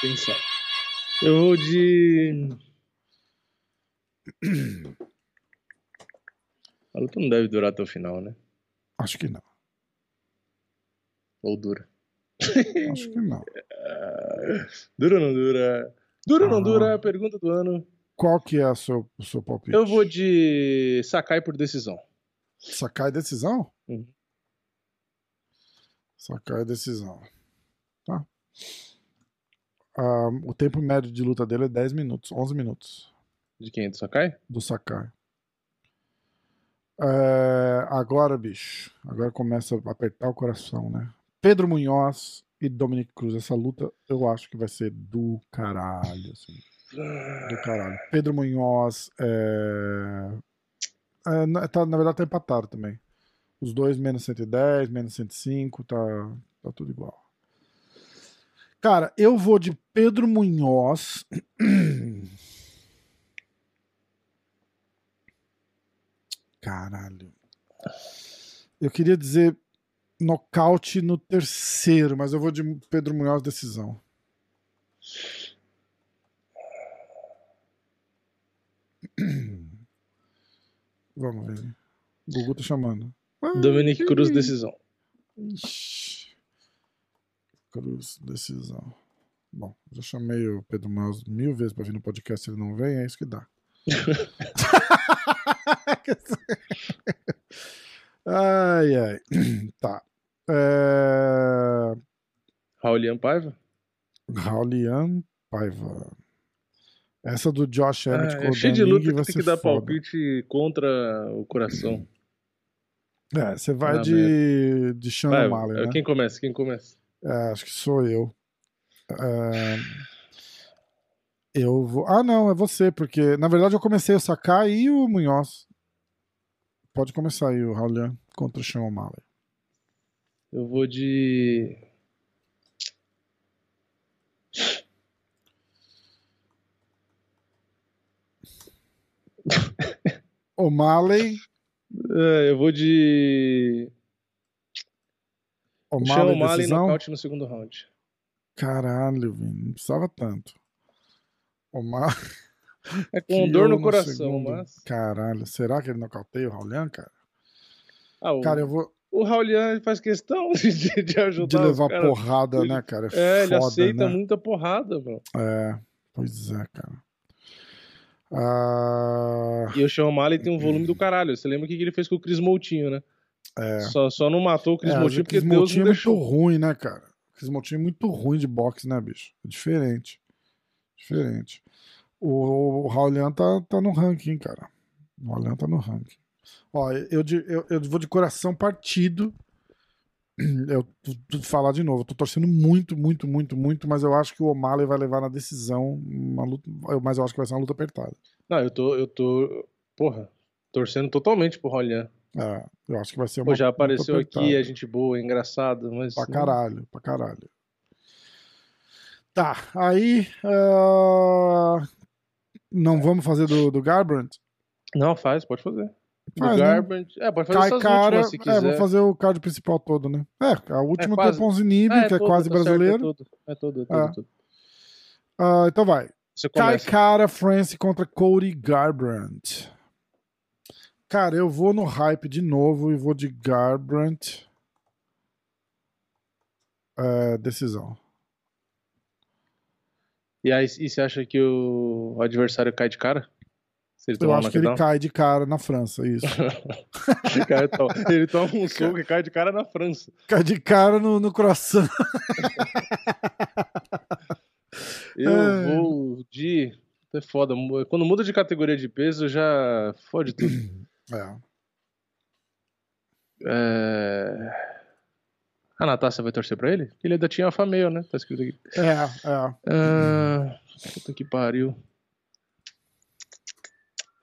B: Pensar. Eu vou de. A luta não deve durar até o final, né?
A: Acho que não.
B: Ou dura.
A: Acho que não.
B: Dura ou não dura? Dura ou não
A: Ah.
B: dura? Pergunta do ano.
A: Qual que é o seu, o seu palpite?
B: Eu vou de Sakai por decisão.
A: Sakai decisão?
B: Uhum.
A: Sakai decisão. Tá. Ah, o tempo médio de luta dele é 10 minutos, 11 minutos
B: De quem? Do Sakai?
A: do Sakai. É, agora, bicho, agora começa a apertar o coração, né? Pedro Munhoz e Dominic Cruz. Essa luta eu acho que vai ser do caralho, assim. Do caralho. Pedro Munhoz é... é, tá, na verdade tá empatado também. Os dois menos 110, menos 105, tá, tá tudo igual. Cara, eu vou de Pedro Munhoz. Caralho. Eu queria dizer nocaute no terceiro, mas eu vou de Pedro Munhoz decisão. Vamos ver. O Gugu tá chamando.
B: Dominic Cruz, decisão.
A: Cruz, decisão. Bom, já chamei o Pedro Maus mil vezes pra vir no podcast, ele não vem, é isso que dá. ai, ai. Tá. É...
B: Raulian Paiva?
A: Raulian Paiva. Essa do Josh Emmett
B: Ah, é cheio de luta que tem que dar
A: foda.
B: palpite contra o coração.
A: É, você vai
B: Ah,
A: de, de Sean
B: Vai,
A: O'Malley, né?
B: Quem começa? Quem começa?
A: É, acho que sou eu. É, Eu vou. Ah, não, é você, porque na verdade eu comecei o Sakai e o Munhoz. Pode começar aí o Raulian contra o Sean O'Malley.
B: Eu vou de.
A: O'Malley.
B: É, eu vou de. Sean
A: O'Malley,
B: O'Malley
A: decisão.
B: nocaute no segundo round.
A: Caralho, não precisava tanto. O'Malley.
B: É com dor no coração,
A: segundo.
B: mas.
A: Caralho, será que ele nocauteia o Raulian, cara?
B: Ah, o,
A: Cara, eu vou
B: o Raulian faz questão de, de
A: de
B: ajudar. os
A: levar
B: caras.
A: porrada,
B: Ele-
A: né, cara?
B: É, ele
A: foda,
B: aceita
A: né?
B: muita porrada, mano.
A: É, pois é, cara. Ah,
B: E o Sean O'Malley tem um volume do caralho. Você lembra o que ele fez com o Chris Moutinho, né?
A: é.
B: Só, só não matou o Chris
A: É,
B: Moutinho
A: o
B: porque
A: Chris
B: Deus
A: Moutinho é muito
B: deixou.
A: ruim, né, cara? O Chris Moutinho é muito ruim de boxe, né, bicho? É diferente. Diferente. O, o Raulian tá, tá no ranking, cara. O Raulian tá no ranking. Ó, eu, eu, eu vou de coração partido. Eu tu- falar de novo, eu tô torcendo muito, muito, muito, muito, mas eu acho que o O'Malley vai levar na decisão uma luta, mas eu acho que vai ser uma luta apertada.
B: Não, eu tô, eu tô, porra, torcendo totalmente pro Raulian.
A: É, eu acho que vai ser uma
B: Pô, já apareceu aqui, é gente boa, é engraçado, mas.
A: Pra caralho, pra caralho. Tá, aí. ah, Não vamos fazer do, do Garbrandt?
B: Não, faz, pode fazer. Do
A: Faz, né?
B: Garbrandt. É, pode fazer
A: Cai
B: essas
A: cara.
B: últimas se
A: É,
B: quiser.
A: vou fazer o card principal todo, né? É, a última
B: quase.
A: tem o Ponzinibbio,
B: É,
A: que é
B: todo,
A: quase
B: tá certo,
A: brasileiro.
B: É todo, é todo, é todo.
A: Ah.
B: tudo.
A: Ah, então vai.
B: Começa.
A: Cara France contra Cody Garbrandt. Cara, eu vou no hype de novo e vou de Garbrandt. É, decisão.
B: E aí, e você acha que o adversário cai de cara? Se ele
A: Eu acho que ele cai de cara na França, isso.
B: Então, ele toma um soco e cai de cara na França.
A: cai de cara no, no coração.
B: Eu
A: É.
B: vou de. É foda. Quando muda de categoria de peso, já fode tudo.
A: É.
B: É... A Natácia vai torcer pra ele? Ele ainda tinha alfa meio, né? Tá escrito aqui.
A: É, é.
B: Ah, puta que pariu.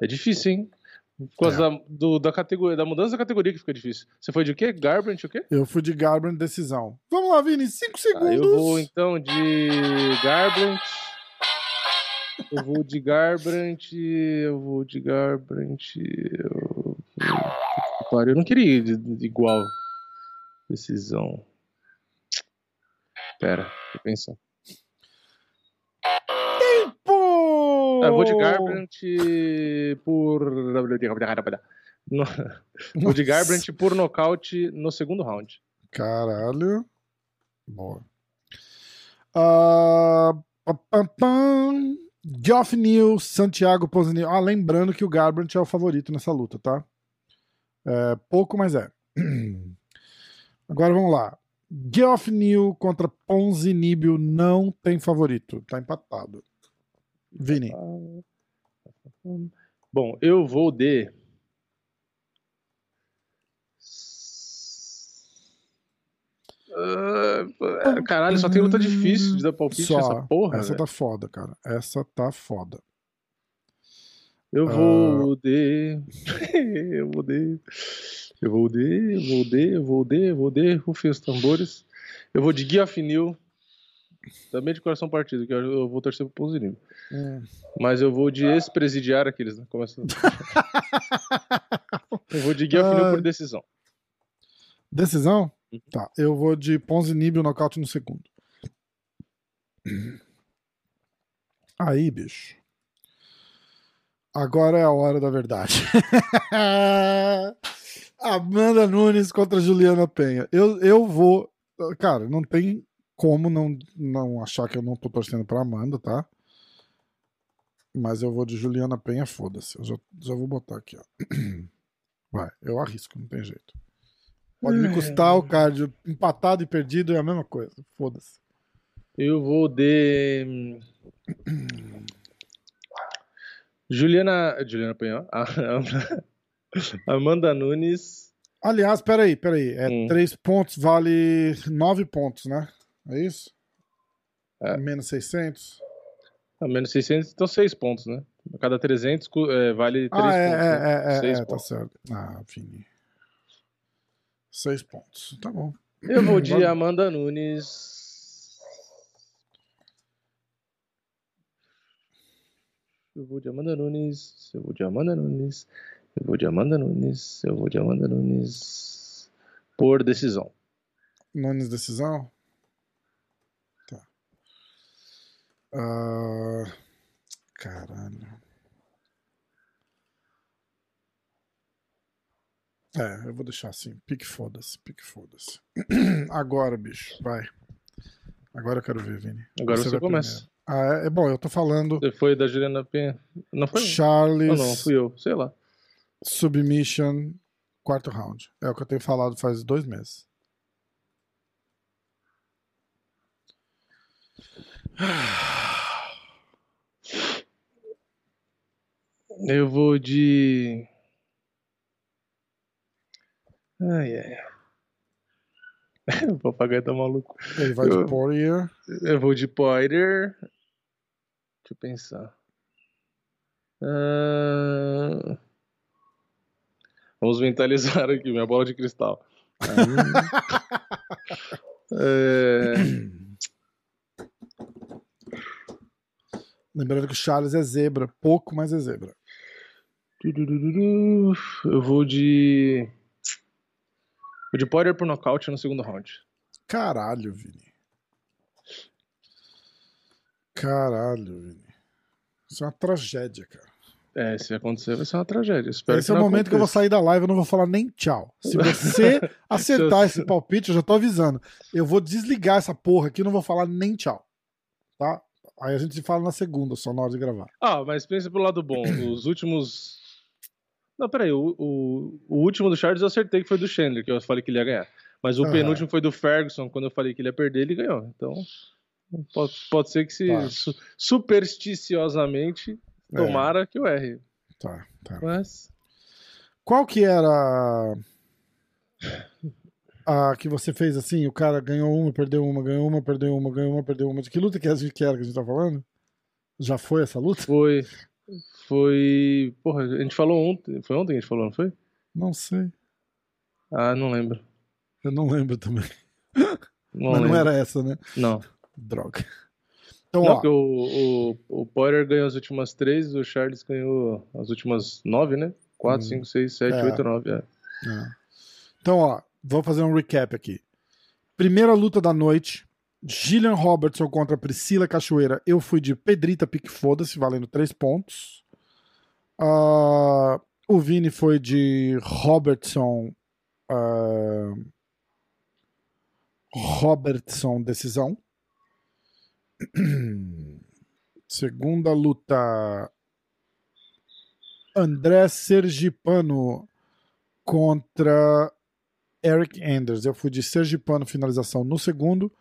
B: É difícil, hein? Por causa
A: É.
B: da, do- da, categoria, da mudança da categoria que fica difícil. Você foi de quê? Garbrandt o quê?
A: Eu fui de Garbrandt decisão. Vamos lá, Vini, 5
B: Ah,
A: segundos.
B: eu vou então de Garbrandt. Eu vou de Garbrandt. Eu vou de Garbrandt. Eu... Eu não queria ir igual. Decisão. Pera, deixa eu pensar.
A: Pô!
B: Ah, vou de Garbrandt por. No- Vou de Garbrandt por nocaute no segundo round.
A: Caralho. Boa. Ah, pam, pam. Geoff Neal, Santiago Ponzinibbio. Ah, lembrando que o Garbrandt é o favorito nessa luta, tá? É, pouco, mas é. Agora vamos lá. Geoff Neal contra Ponzinibbio não tem favorito. Tá empatado. Vini.
B: Bom, eu vou de. Ah, caralho, só tem luta difícil de dar palpite
A: Só.
B: nessa porra.
A: Essa
B: velho.
A: tá foda, cara. Essa tá foda.
B: Eu vou de. eu vou de. Eu vou de, eu vou de, eu vou de, eu vou de, rufem os tambores. Eu vou de Guia Finil. Também de coração partido, que eu vou torcer pro Ponzinho. Mas eu vou de ex-presidiário aqueles, né? Começa... eu vou de Guia Finil
A: Ai.
B: por decisão.
A: Decisão?
B: Uhum.
A: Tá. Eu vou de Ponzinibbio nocaute no segundo. Aí, bicho. Agora é a hora da verdade. Amanda Nunes contra Juliana Penha. Eu, eu vou. Cara, não tem como não, não achar que eu não tô torcendo pra Amanda, tá? Mas eu vou de Juliana Penha, foda-se. Eu já, já vou botar aqui, ó. Vai, eu arrisco, não tem jeito. Pode me custar o card. Empatado e perdido é a mesma coisa. Foda-se.
B: Eu vou de. Juliana. Juliana Penhão. Amanda Nunes.
A: Aliás, peraí, peraí. É hum. três pontos vale nove pontos, né? É isso? É. Menos 600?
B: Ah, menos 600, então 6 pontos, né? A cada 300 é, vale 3
A: ah, é,
B: pontos.
A: É, né? é, é, é, tá certo. Ah, Vini. 6 pontos. Tá bom.
B: Eu vou de Amanda Nunes. Eu vou de Amanda Nunes. Eu vou de Amanda Nunes. Eu vou de Amanda Nunes. Eu vou de Amanda Nunes. Por decisão.
A: Nunes, decisão? Uh, caralho. É, eu vou deixar assim. Pique foda-se, pique foda-se. Agora, bicho, vai. Agora eu quero ver, Vini.
B: Agora você, você começa.
A: Ah, é, é, bom, eu tô falando.
B: Você foi da Juliana Penha. Não foi?
A: Charles.
B: Não, não, fui eu, sei lá.
A: Submission, quarto round. É o que eu tenho falado faz dois meses.
B: Eu vou de. Ai, ai. o papagaio tá maluco.
A: Ele vai eu, de Poirier.
B: Eu vou de Poirier. Deixa eu pensar. Uh... Vamos mentalizar aqui, minha bola de cristal. é...
A: Lembrando que o Charles é zebra, pouco, mas é zebra.
B: Eu vou de. Vou de Poirier pro nocaute no segundo round.
A: Caralho, Vini. Caralho, Vini. Isso é uma tragédia, cara.
B: É, se acontecer, vai ser uma tragédia. Espero
A: esse é o momento aconteça. que eu vou sair da live, eu não vou falar nem tchau. Se você acertar esse palpite, eu já tô avisando. Eu vou desligar essa porra aqui e não vou falar nem tchau. Tá? Aí a gente se fala na segunda, só na hora de gravar.
B: Ah, mas pensa pelo lado bom. Os últimos. Não, peraí. O, o, o último do Charles eu acertei que foi do Chandler, que eu falei que ele ia ganhar. Mas o ah. penúltimo foi do Ferguson, quando eu falei que ele ia perder, ele ganhou. Então, pode, pode ser que se tá. su, supersticiosamente. Tomara é. que eu erre.
A: Tá, tá.
B: Mas.
A: Qual que era a que você fez assim, o cara ganhou uma, perdeu uma, ganhou uma, perdeu uma, ganhou uma, perdeu uma. De que luta que, era que a gente tá falando? Já foi essa luta?
B: Foi. Foi. Porra, a gente falou ontem. Foi ontem que a gente falou, não foi?
A: Não sei.
B: Ah, não lembro.
A: Eu não lembro também. Não Mas lembro. não era essa, né?
B: Não.
A: Droga.
B: Então, não, ó. o, o, o Poirier ganhou as últimas três, o Charles ganhou as últimas nove, né? Quatro, hum. cinco, seis, sete, é. oito, nove. É.
A: É. Então, ó, Vou fazer um recap aqui. Primeira luta da noite. Gillian Robertson contra Priscila Cachoeira. Eu fui de Pedrita Pique Foda-se, valendo 3 pontos. Uh, o Vini foi de Robertson. Uh, Robertson, decisão. Segunda luta. André Sergipano contra Eric Anders. Eu fui de Sergipano finalização no segundo.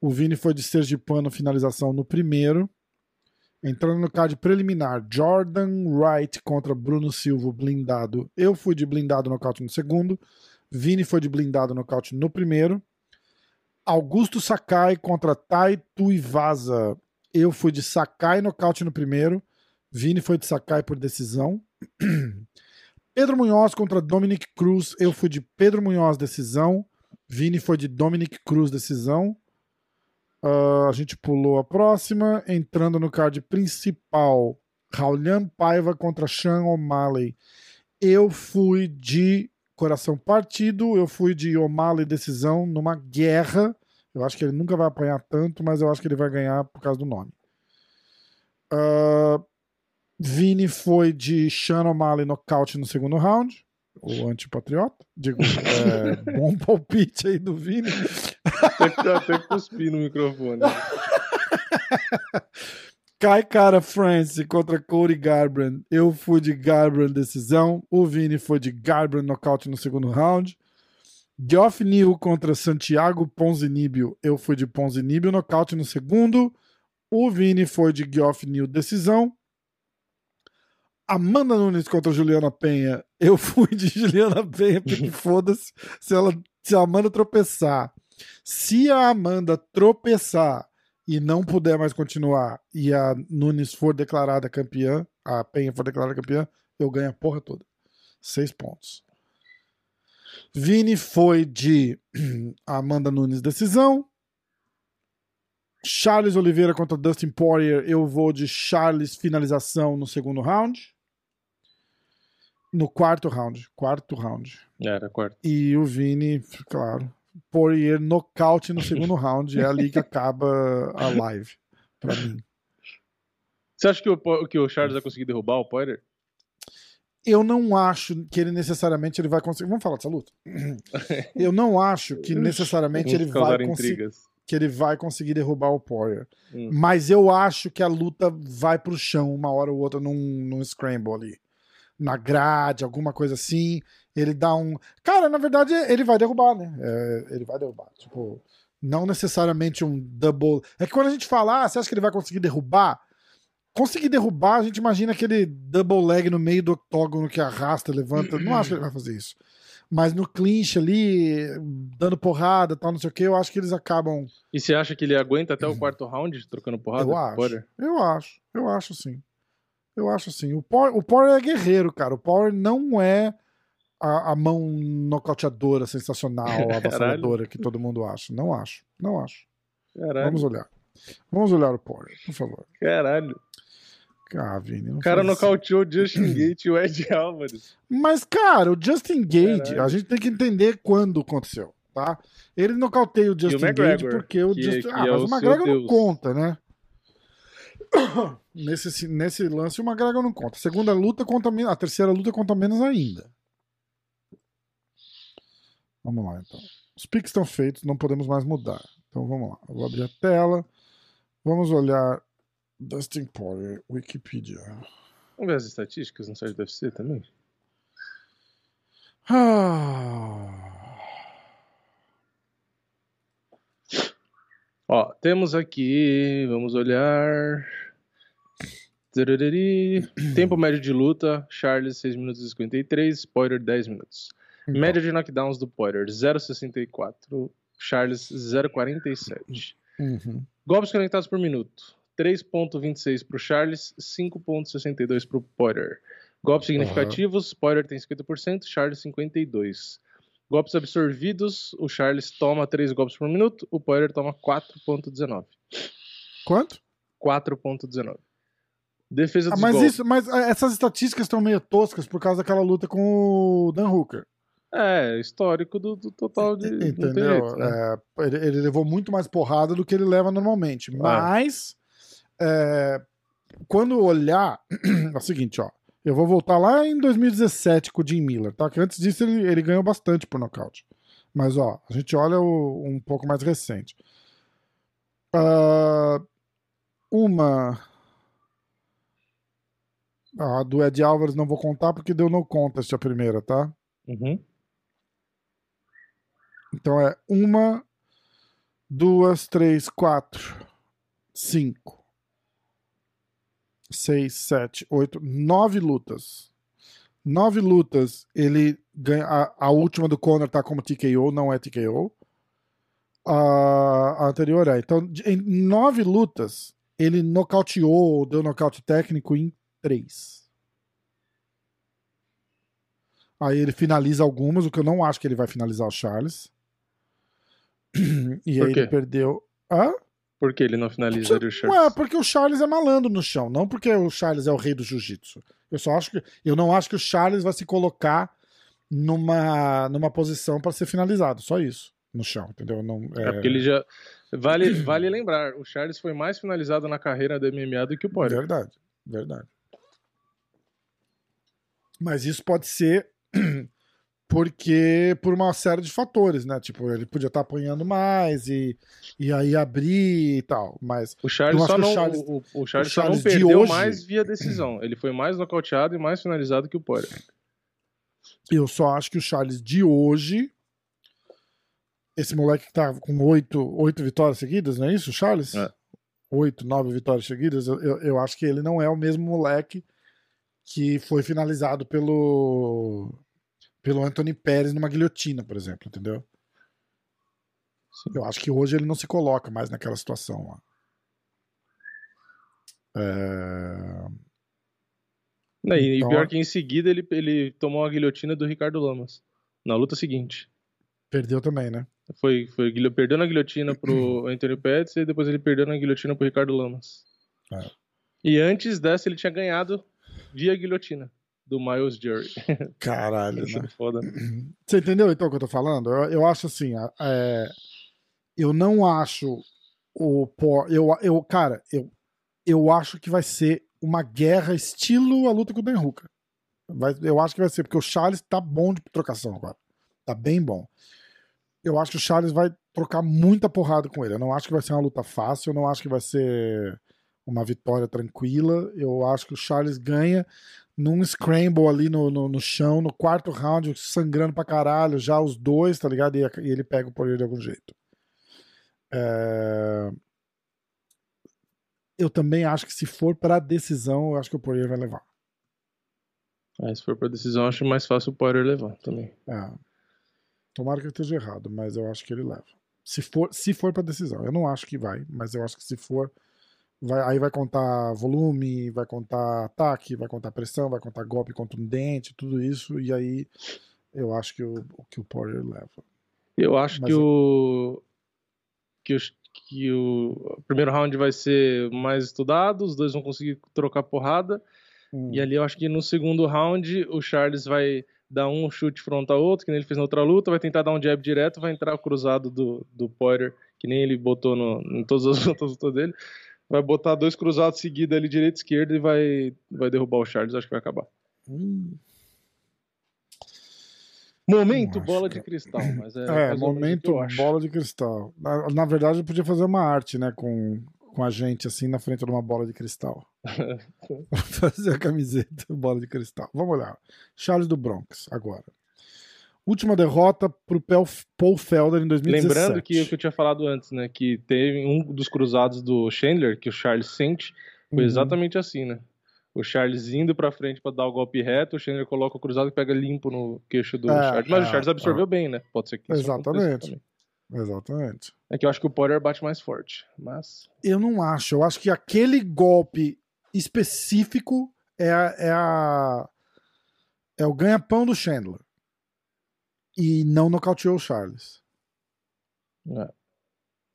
A: O Vini foi de Sergipano finalização no primeiro. Entrando no card preliminar, Jordan Wright contra Bruno Silva, blindado. Eu fui de blindado nocaute no segundo. Vini foi de blindado nocaute no primeiro. Augusto Sakai contra Tai Tuivasa. Eu fui de Sakai nocaute no primeiro. Vini foi de Sakai por decisão. Pedro Munhoz contra Dominic Cruz. Eu fui de Pedro Munhoz, decisão. Vini foi de Dominic Cruz, decisão. Uh, a gente pulou a próxima. Entrando no card principal, Raulian Paiva contra Sean O'Malley. Eu fui de coração partido. Eu fui de O'Malley, decisão, numa guerra. Eu acho que ele nunca vai apanhar tanto, mas eu acho que ele vai ganhar por causa do nome. Uh, Vini foi de Sean O'Malley nocaute no segundo round. O antipatriota. Digo, é, bom palpite aí do Vini.
B: Até, até cuspi no microfone.
A: Kai Cara France contra Cody Garbrandt. Eu fui de Garbrandt decisão. O Vini foi de Garbrandt nocaute no segundo round. Geoff Neal contra Santiago Ponzinibio. Eu fui de Ponzinibio nocaute no segundo. O Vini foi de Geoff Neal decisão. Amanda Nunes contra Juliana Penha. Eu fui de Juliana Penha, porque foda-se se, ela, se a Amanda tropeçar. Se a Amanda tropeçar e não puder mais continuar e a Nunes for declarada campeã, a Penha for declarada campeã, eu ganho a porra toda. Seis pontos. Vini foi de Amanda Nunes decisão. Charles Oliveira contra Dustin Poirier, eu vou de Charles finalização no segundo round. No quarto round. Quarto round.
B: Era quarto.
A: E o Vini, claro, Poirier nocaute no segundo round. É ali que acaba a live, pra mim.
B: Você acha que o, que o Charles vai conseguir derrubar o Poirier?
A: Eu não acho que ele necessariamente ele vai conseguir. Vamos falar dessa luta? Eu não acho que necessariamente ele vai conseguir que ele vai conseguir derrubar o Poirier. Hum. Mas eu acho que a luta vai pro chão uma hora ou outra num, num scramble ali. Na grade, alguma coisa assim. Ele dá um. Cara, na verdade, ele vai derrubar, né? É, ele vai derrubar. Tipo, não necessariamente um double. É que quando a gente fala, ah, você acha que ele vai conseguir derrubar? Conseguir derrubar, a gente imagina aquele double leg no meio do octógono que arrasta, levanta. Não acho que ele vai fazer isso. Mas no clinch ali, dando porrada, tal, não sei o que, eu acho que eles acabam.
B: E você acha que ele aguenta até o quarto round trocando porrada?
A: Eu acho. Eu acho. Eu acho sim. Eu acho sim. O Power, o Power é guerreiro, cara. O Power não é a, a mão nocauteadora, sensacional, avassaladora que todo mundo acha. Não acho. Não acho.
B: Caralho.
A: Vamos olhar. Vamos olhar o Power, por favor.
B: Caralho.
A: Ah, Vini,
B: o cara nocauteou o Justin Gate e o Ed Alvarez.
A: Mas, cara, o Justin Gate, Caralho. a gente tem que entender quando aconteceu, tá? Ele nocauteia o Justin o Gate porque o que, Justin. Que ah, é mas o, o McGregor não conta, né? nesse, nesse lance, o McGregor não conta. A segunda luta conta A terceira luta conta menos ainda. Vamos lá, então. Os piques estão feitos, não podemos mais mudar. Então vamos lá. Eu vou abrir a tela. Vamos olhar Dustin Poirier, Wikipedia.
B: Vamos ver as estatísticas no site do UFC também?
A: Ah.
B: Ó, temos aqui, vamos olhar. Tempo médio de luta: Charles 6 minutos e 53, Poirier 10 minutos. Então. Média de knockdowns do Poirier: 0,64, Charles 0,47. Uhum. Golpes conectados por minuto: 3,26 para o Charles, 5,62 para o Poirier. Golpes significativos: uhum. Poirier tem 50%, Charles 52%. Golpes absorvidos: o Charles toma 3 golpes por minuto, o Poirier toma 4,19.
A: Quanto?
B: 4,19. Defesa
A: dos
B: ah, mas
A: golpes. Isso, mas é, essas estatísticas estão meio toscas por causa daquela luta com o Dan Hooker.
B: É, histórico do, do total de.
A: Entendeu? Jeito, né? é, ele, ele, levou muito mais porrada do que ele leva normalmente. É. Mas. É, quando olhar. é o seguinte, ó. Eu vou voltar lá em 2017 com o Jim Miller, tá? Que antes disso ele, ele ganhou bastante por nocaute. Mas, ó, a gente olha o, um pouco mais recente. Uh, uma. A do Ed Álvares não vou contar porque deu no contest a primeira, tá?
B: Uhum.
A: Então é uma, duas, três, quatro, cinco, seis, sete, oito, nove lutas. Nove lutas. Ele ganha. A, a última do Conor tá como TKO, não é TKO. A, a anterior é. Então, em nove lutas, ele nocauteou, deu nocaute técnico em três. Aí ele finaliza algumas, o que eu não acho que ele vai finalizar o Charles. e aí ele perdeu. Hã?
B: Por que ele não finalizaria o Charles?
A: Ué, porque o Charles é malandro no chão, não porque o Charles é o rei do jiu-jitsu. Eu só acho que. Eu não acho que o Charles vai se colocar numa, numa posição para ser finalizado. Só isso. No chão, entendeu? Não,
B: é... é porque ele já. Vale, vale lembrar, o Charles foi mais finalizado na carreira da MMA do que o Poirier.
A: Verdade, verdade. Mas isso pode ser porque por uma série de fatores, né? Tipo, ele podia estar tá apanhando mais e, e aí abrir e tal. Mas
B: o Charles só não, o Charles, o, o Charles, o Charles só não perdeu hoje... mais via decisão. Ele foi mais nocauteado e mais finalizado que o Poirier.
A: Eu só acho que o Charles de hoje, esse moleque que tá com oito, oito vitórias seguidas, não é isso, Charles? É. Oito, nove vitórias seguidas, eu, eu, eu acho que ele não é o mesmo moleque que foi finalizado pelo pelo Anthony Pérez numa guilhotina, por exemplo, entendeu? Sim. Eu acho que hoje ele não se coloca mais naquela situação lá. É...
B: Não, e então, pior que em seguida ele, ele tomou a guilhotina do Ricardo Lamas. Na luta seguinte.
A: Perdeu também, né?
B: Foi, foi perdeu na guilhotina pro Anthony Pérez e depois ele perdeu na guilhotina pro Ricardo Lamas. É. E antes dessa ele tinha ganhado via guilhotina do Miles Jury.
A: Caralho, né? Foda. Você entendeu então o que eu tô falando? Eu, eu acho assim, é, eu não acho o eu, eu cara, eu, eu acho que vai ser uma guerra estilo a luta com o Dan Hooker. Vai, eu acho que vai ser porque o Charles tá bom de trocação agora. Tá bem bom. Eu acho que o Charles vai trocar muita porrada com ele. Eu não acho que vai ser uma luta fácil, eu não acho que vai ser uma vitória tranquila. Eu acho que o Charles ganha num scramble ali no, no, no, chão, no quarto round, sangrando pra caralho, já os dois, tá ligado? E, e ele pega o poder de algum jeito. É... Eu também acho que se for pra decisão, eu acho que o Poirier vai levar.
B: É, se for pra decisão, acho mais fácil o Poirier levar também.
A: É. Tomara que eu esteja errado, mas eu acho que ele leva. Se for, se for pra decisão. Eu não acho que vai, mas eu acho que se for, Vai, aí vai contar volume, vai contar ataque, vai contar pressão, vai contar golpe contundente, tudo isso, e aí eu acho que o, que o Poirier leva.
B: Eu acho Mas que, o, que, o, que o primeiro round vai ser mais estudado, os dois vão conseguir trocar porrada, hum. e ali eu acho que no segundo round o Charles vai dar um chute frontal outro, que nem ele fez na outra luta, vai tentar dar um jab direto, vai entrar o cruzado do, do Poirier, que nem ele botou no, em todas as lutas dele vai botar dois cruzados seguidos ali, direita e esquerda, e vai, vai derrubar o Charles. Acho que vai acabar. Hum. Momento bola de cristal, mas é.
A: É, momento bola de cristal. Na, na, verdade, eu podia fazer uma arte, né, com, com a gente assim na frente de uma bola de cristal. fazer a camiseta bola de cristal. Vamos olhar. Charles do Bronx, agora. Última derrota pro Paul Felder em 2017.
B: Lembrando que o que eu tinha falado antes, né? Que teve um dos cruzados do Chandler, que o Charles sente, foi uhum. exatamente assim, né? O Charles indo pra frente para dar o golpe reto, o Chandler coloca o cruzado e pega limpo no queixo do é, Charles. Mas é, o Charles absorveu é. bem, né? Pode ser que
A: Exatamente. Exatamente.
B: É que eu acho que o Potter bate mais forte, mas...
A: Eu não acho. Eu acho que aquele golpe específico é a... É, a, é o ganha-pão do Chandler e não nocauteou o Charles. É.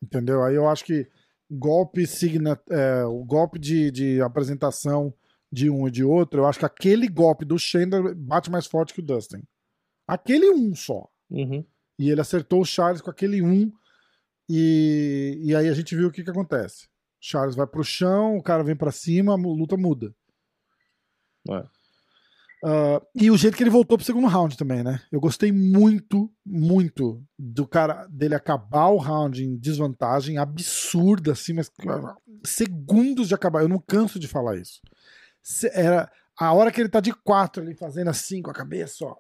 A: Entendeu? Aí eu acho que golpe signa, é, o golpe de, de apresentação de um e de outro, eu acho que aquele golpe do Chandler bate mais forte que o Dustin. Aquele um só.
B: Uhum.
A: E ele acertou o Charles com aquele um. E, e aí a gente viu o que, que acontece. Charles vai pro chão, o cara vem para cima, a luta muda.
B: É.
A: Uh, e o jeito que ele voltou pro segundo round também, né? Eu gostei muito, muito do cara dele acabar o round em desvantagem absurda, assim, mas segundos de acabar. Eu não canso de falar isso. Era a hora que ele tá de quatro ali fazendo assim com a cabeça, ó.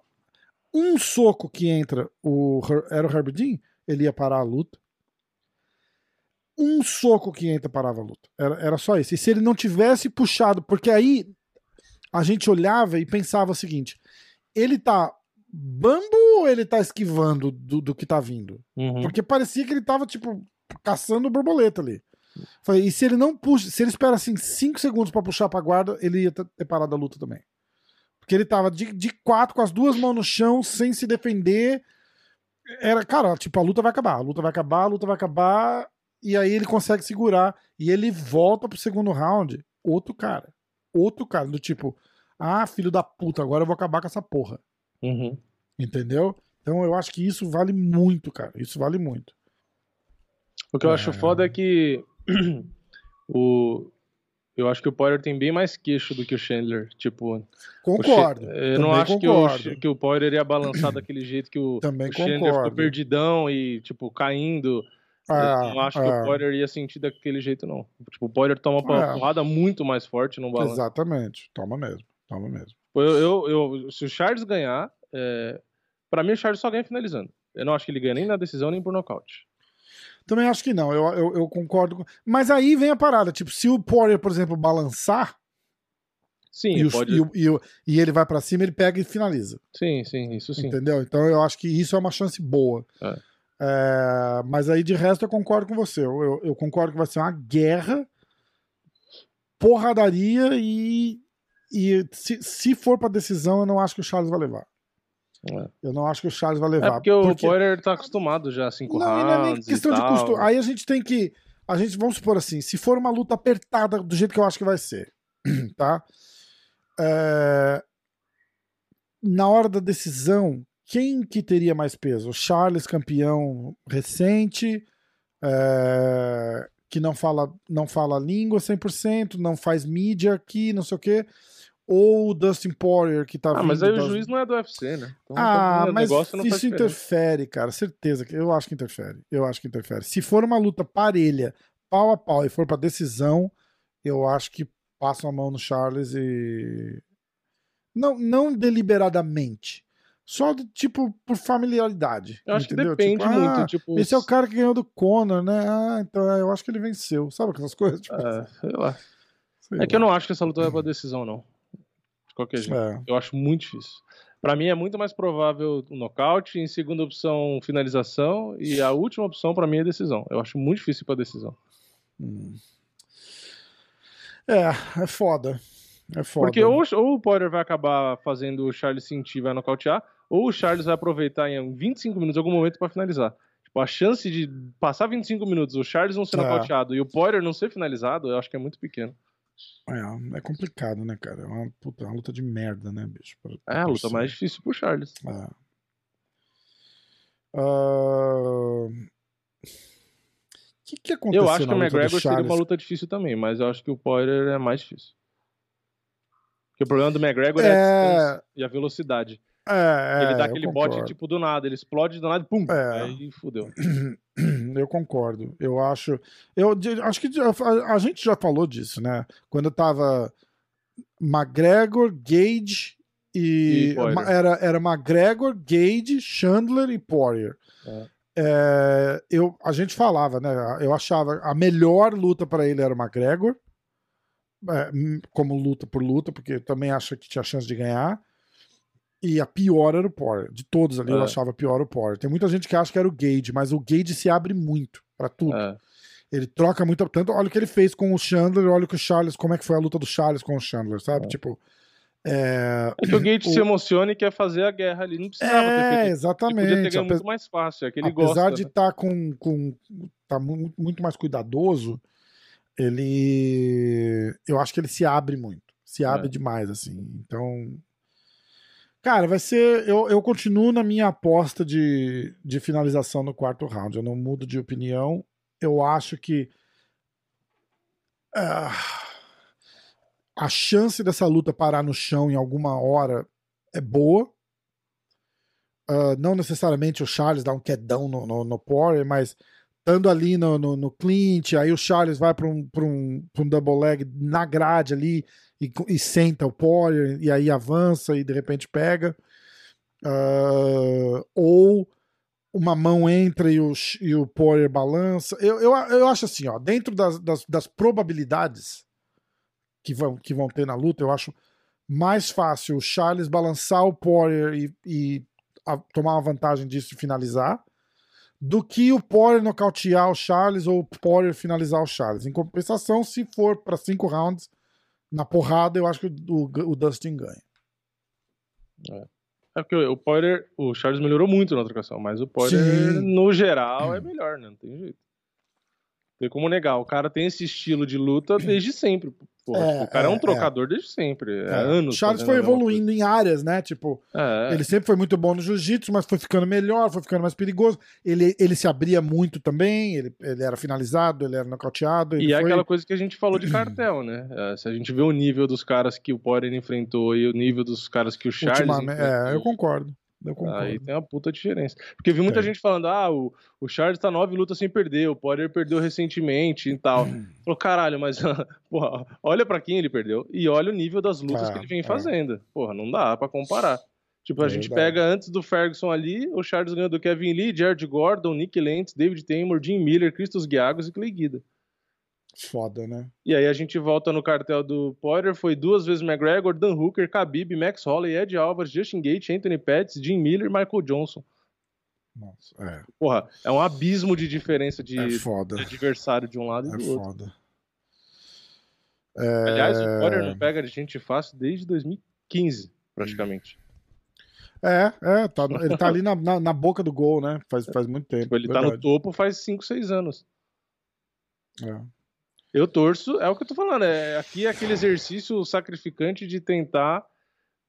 A: Um soco que entra, o, era o Herbert Dean, ele ia parar a luta. Um soco que entra parava a luta. Era, era só isso. E se ele não tivesse puxado, porque aí a gente olhava e pensava o seguinte: ele tá bambo ou ele tá esquivando do, do que tá vindo?
B: Uhum.
A: Porque parecia que ele tava, tipo, caçando borboleta ali. Falei, e se ele não puxa, se ele espera assim 5 segundos para puxar pra guarda, ele ia ter parado a luta também. Porque ele tava de, de quatro, com as duas mãos no chão, sem se defender. Era, cara, tipo, a luta vai acabar, a luta vai acabar, a luta vai acabar. E aí ele consegue segurar. E ele volta pro segundo round, outro cara outro cara, do tipo, ah, filho da puta, agora eu vou acabar com essa porra.
B: Uhum.
A: Entendeu? Então eu acho que isso vale muito, cara. Isso vale muito.
B: O que eu é... acho foda é que o Eu acho que o Poirier tem bem mais queixo do que o Chandler. Tipo.
A: Concordo.
B: O eu não acho concordo. que o, que o Poirier ia balançar daquele jeito que o,
A: também
B: o Chandler
A: concordo.
B: ficou perdidão e, tipo, caindo.
A: Ah,
B: eu não acho
A: ah.
B: que o Poirier ia sentir daquele jeito, não. Tipo, o Poirier toma uma
A: É.
B: porrada muito mais forte no balanço.
A: Exatamente. Toma mesmo. Toma mesmo.
B: Eu, eu, eu- se o Charles ganhar, é, pra mim o Charles só ganha finalizando. Eu não acho que ele ganha nem na decisão nem por nocaute.
A: Também acho que não. Eu, eu, eu concordo. com- Mas aí vem a parada. Tipo, se o Poirier, por exemplo, balançar
B: Sim,
A: e, o-
B: pode.
A: e o- e o- e ele vai pra cima, ele pega e finaliza.
B: Sim, sim, isso sim.
A: Entendeu? Então eu acho que isso é uma chance boa.
B: É.
A: É, mas aí de resto eu concordo com você. Eu, eu- eu concordo que vai ser uma guerra, porradaria e, e se, se for pra decisão, eu não acho que o Charles vai levar.
B: É.
A: Eu não acho que o Charles vai levar.
B: É porque o Poirier tá acostumado já a cinco
A: não, não é nem questão de custo. Aí a gente tem que. A gente, vamos supor assim, se for uma luta apertada do jeito que eu acho que vai ser, tá? É, na hora da decisão, quem que teria mais peso? O Charles, campeão recente, é, que não fala, não fala a língua 100%, não faz mídia aqui, não sei o quê. Ou o Dustin Poirier, que tá
B: Ah, mas aí
A: vindo
B: o
A: das-
B: juiz não é do UFC, né? Então,
A: ah,
B: o
A: mas
B: negócio não faz
A: isso
B: diferença.
A: interfere, cara. Certeza que eu acho que interfere. Eu acho que interfere. Se for uma luta parelha, pau a pau, e for pra decisão, eu acho que passam a mão no Charles e. Não, não deliberadamente. Só do, tipo por familiaridade.
B: Eu acho
A: entendeu?
B: que depende
A: Tipo,
B: muito.
A: ah,
B: tipo,
A: Esse é o cara que ganhou do Conor, né? Ah, então é, eu acho que ele venceu. Sabe aquelas coisas? Tipo,
B: É, sei lá.
A: sei
B: É que eu
A: lá.
B: não acho que essa luta vai pra decisão, não. Qualquer jeito.
A: É.
B: Eu acho muito difícil. Pra mim é muito mais provável um nocaute, em segunda opção finalização e a última opção pra mim é decisão. Eu acho muito difícil pra decisão.
A: Hum. É, é foda. É foda.
B: Porque ou, ou o Poirier vai acabar fazendo o Charles sentir e vai nocautear, ou o Charles vai aproveitar em 25 minutos, algum momento, pra finalizar. Tipo, a chance de passar 25 minutos, o Charles não ser
A: É.
B: nocauteado e o Poirier não ser finalizado, eu acho que é muito pequeno.
A: É, é complicado, né, cara? É uma, puta, uma luta de merda, né, bicho? Pra-
B: É
A: pra
B: a luta mais difícil pro Charles.
A: É. Ah, O que, que aconteceu
B: Eu acho que o McGregor seria uma luta difícil também, mas eu acho que o Poirier é mais difícil. Porque o problema do McGregor é,
A: É,
B: e a velocidade.
A: É,
B: ele dá
A: eu
B: aquele bote tipo do nada, ele explode do nada e pum!
A: É.
B: Aí fudeu.
A: Eu concordo. Eu acho. Eu acho que a, a gente já falou disso, né? Quando tava McGregor, Gage e.
B: E
A: era, era McGregor, Gage, Chandler e Poirier.
B: É.
A: É, eu, a gente falava, né? Eu achava a melhor luta para ele era o McGregor, é, hum, como luta por luta, porque também acho que tinha chance de ganhar. E a pior era o Poirier. De todos ali, eu
B: É.
A: achava pior o Poirier. Tem muita gente que acha que era o Gage, mas o Gage se abre muito pra tudo.
B: É.
A: Ele troca muito. Tanto, olha o que ele fez com o Chandler, olha o que o Charles, como é que foi a luta do Charles com o Chandler, sabe?
B: É.
A: Tipo. É,
B: É que o Gate
A: O-
B: se emociona e quer fazer a guerra ali. Não precisava ter
A: é
B: feito isso. Ele podia ter
A: exatamente.
B: ganho
A: Ape-
B: muito mais fácil. É que ele
A: Apesar
B: gosta.
A: de
B: né?
A: estar com, com. tá mu- muito mais cuidadoso, ele. Eu acho que ele se abre muito. Se abre
B: É.
A: demais, assim. Então. Cara, vai ser. Eu, eu continuo na minha aposta de, de finalização no quarto round. Eu não mudo de opinião. Eu acho que. ah, a chance dessa luta parar no chão em alguma hora é boa. Ah, não necessariamente o Charles dá um quedão no, no, no Poirier, mas estando ali no, no, no aí o Charles vai para um, um, um double leg na grade ali e, e senta o Poirier e aí avança e de repente pega. Ah, ou uma mão entra e o, e o Poirier balança. Eu, eu, eu acho assim, ó, dentro das, das, das probabilidades que vão, que vão ter na luta, eu acho mais fácil o Charles balançar o Poirier e, e a- tomar uma vantagem disso e finalizar, do que o Poirier nocautear o Charles ou o Poirier finalizar o Charles. Em compensação, se for para cinco rounds na porrada, eu acho que o, o, Dustin ganha.
B: É porque o Poirier, o Charles melhorou muito na trocação, mas o Poirier,
A: Sim.
B: no geral, é melhor, né? Não tem jeito. Tem como negar. O cara tem esse estilo de luta desde sempre. É, o cara é, é um é. trocador é. desde sempre. É, é. anos.
A: Charles foi evoluindo em áreas, né? Tipo, é. ele sempre foi muito bom no jiu-jitsu, mas foi ficando melhor, foi ficando mais perigoso. Ele, ele se abria muito também, ele, ele era finalizado, ele era nocauteado.
B: e é aquela coisa que a gente falou de cartel, né? se a gente vê o nível dos caras que o Poirier enfrentou e o nível dos caras que o Charles.
A: É, eu concordo.
B: Aí tem uma puta diferença. Porque vi muita gente falando, ah, o, o Charles tá nove lutas sem perder, o Poirier perdeu recentemente e tal. Hum. Falou, caralho, mas porra, olha para quem ele perdeu e olha o nível das lutas que ele vem é. fazendo. Porra, não dá para comparar. Tipo, a é gente verdade. pega antes do Ferguson ali, o Charles ganhou do Kevin Lee, Jared Gordon, Nick Lentz, David Taymor, Jim Miller, Christos Giagos e Clay Guida.
A: Foda, né?
B: E aí a gente volta no cartel do Poirier, foi duas vezes McGregor, Dan Hooker, Khabib, Max Holloway, Ed Alvarez, Justin Gate, Anthony Pettis, Jim Miller, Michael Johnson.
A: Nossa, é.
B: Porra, é um abismo de diferença de,
A: é
B: de adversário de um lado e
A: é
B: do
A: foda.
B: outro. É... Aliás, o Poirier não pega de gente fácil desde 2015, praticamente.
A: É, é, tá, ele tá ali na, na, na, boca do gol, né? Faz, faz muito tempo. Tipo,
B: ele verdade. tá no topo faz 5, 6 anos.
A: É.
B: Eu torço, é o que eu tô falando, é, aqui é aquele exercício sacrificante de tentar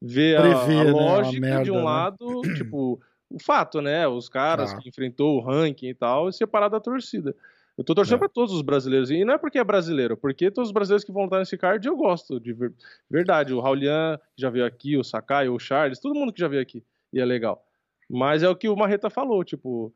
B: ver Prever, a, a né, lógica merda, de um né? lado, tipo, o fato, né? Os caras ah. que enfrentou o ranking e tal, e separar da torcida. Eu tô torcendo é. pra todos os brasileiros. E não é porque é brasileiro, porque todos os brasileiros que vão estar nesse card eu gosto, de verdade. O Raulian, que já veio aqui, o Sakai, o Charles, todo mundo que já veio aqui. E é legal. Mas é o que o Marreta falou, tipo.